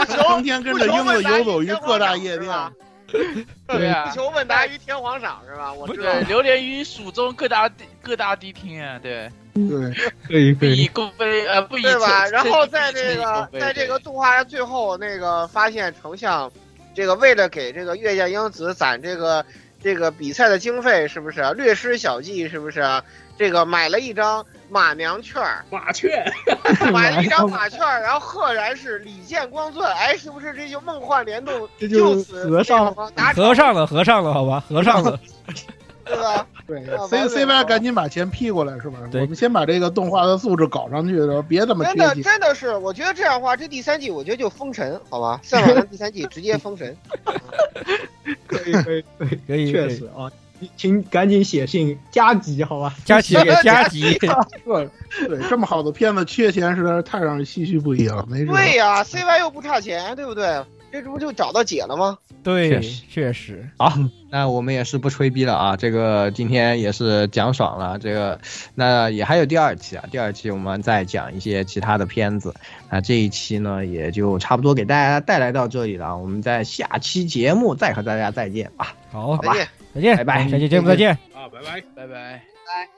成天跟着英子游走于各大夜店。对啊不，求问答于天皇赏是吧？我知道对，。流连于蜀中各大地各大迪厅啊，对，对，可以可不以以，功非呃不以对吧？然后在这个在这个动画的最后，那个发现丞相，这个为了给这个月见英子攒这个这个比赛的经费，是不是、略施小计？是不是、这个买了一张马娘券儿，马 券，买了一张马券儿，然后赫然是李建光钻，哎，是不是这就梦幻联动？这就此合上了合上了，合上了，好吧，合上了。对吧？对啊，C 完 C 美 Y 赶紧把钱批过来是吧？我们先把这个动画的素质搞上去，然后别这么真的。真的是，我觉得这样的话，这第三季我觉得就封神，好吧？赛马娘第三季直接封神。可以可以可以，可以，确实啊，请赶紧写信加急好吧？加急给加急，对 对，这么好的片子缺钱实在是太让人唏嘘不已了。没辙。对呀、c y 又不差钱，对不对？这不就找到解了吗？对确实，确实，好，那我们也是不吹逼了啊，这个今天也是讲爽了，这个那也还有第二期啊，第二期我们再讲一些其他的片子，那这一期呢也就差不多给大家带来到这里了，我们在下期节目再和大家再见吧，好，再见。再见，拜拜下期节目再见。啊，拜拜。拜拜。振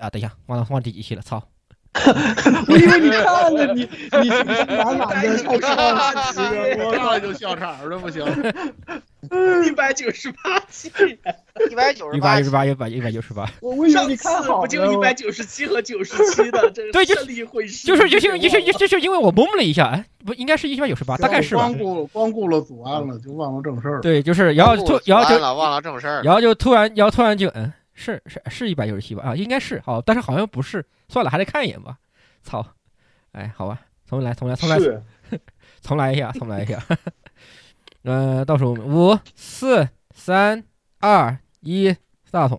啊，等一下，忘了忘第几期了，操！我以为你看了，你你信心满满的笑场，我看了就笑场了，不行。一百九十八期，一百九一百九十八，一百一百九十八。我我以为上你看好次不就一百九十七和九十七的，这对就是就是就是就是因为我懵了一下，哎，不应该是一百九十八，大概是吧光？顾光顾了祖安了，就忘了正事儿了。对，就是然后突然后就完了，忘了正事儿。然后就突然，然后突然就嗯，是是是一百九十七吧？啊，应该是好，但是好像不是，算了，还得看一眼吧。操，哎，好吧，重来，重来，重来，重来一下，重来一下。呃，倒数五、四、三、二、一，start。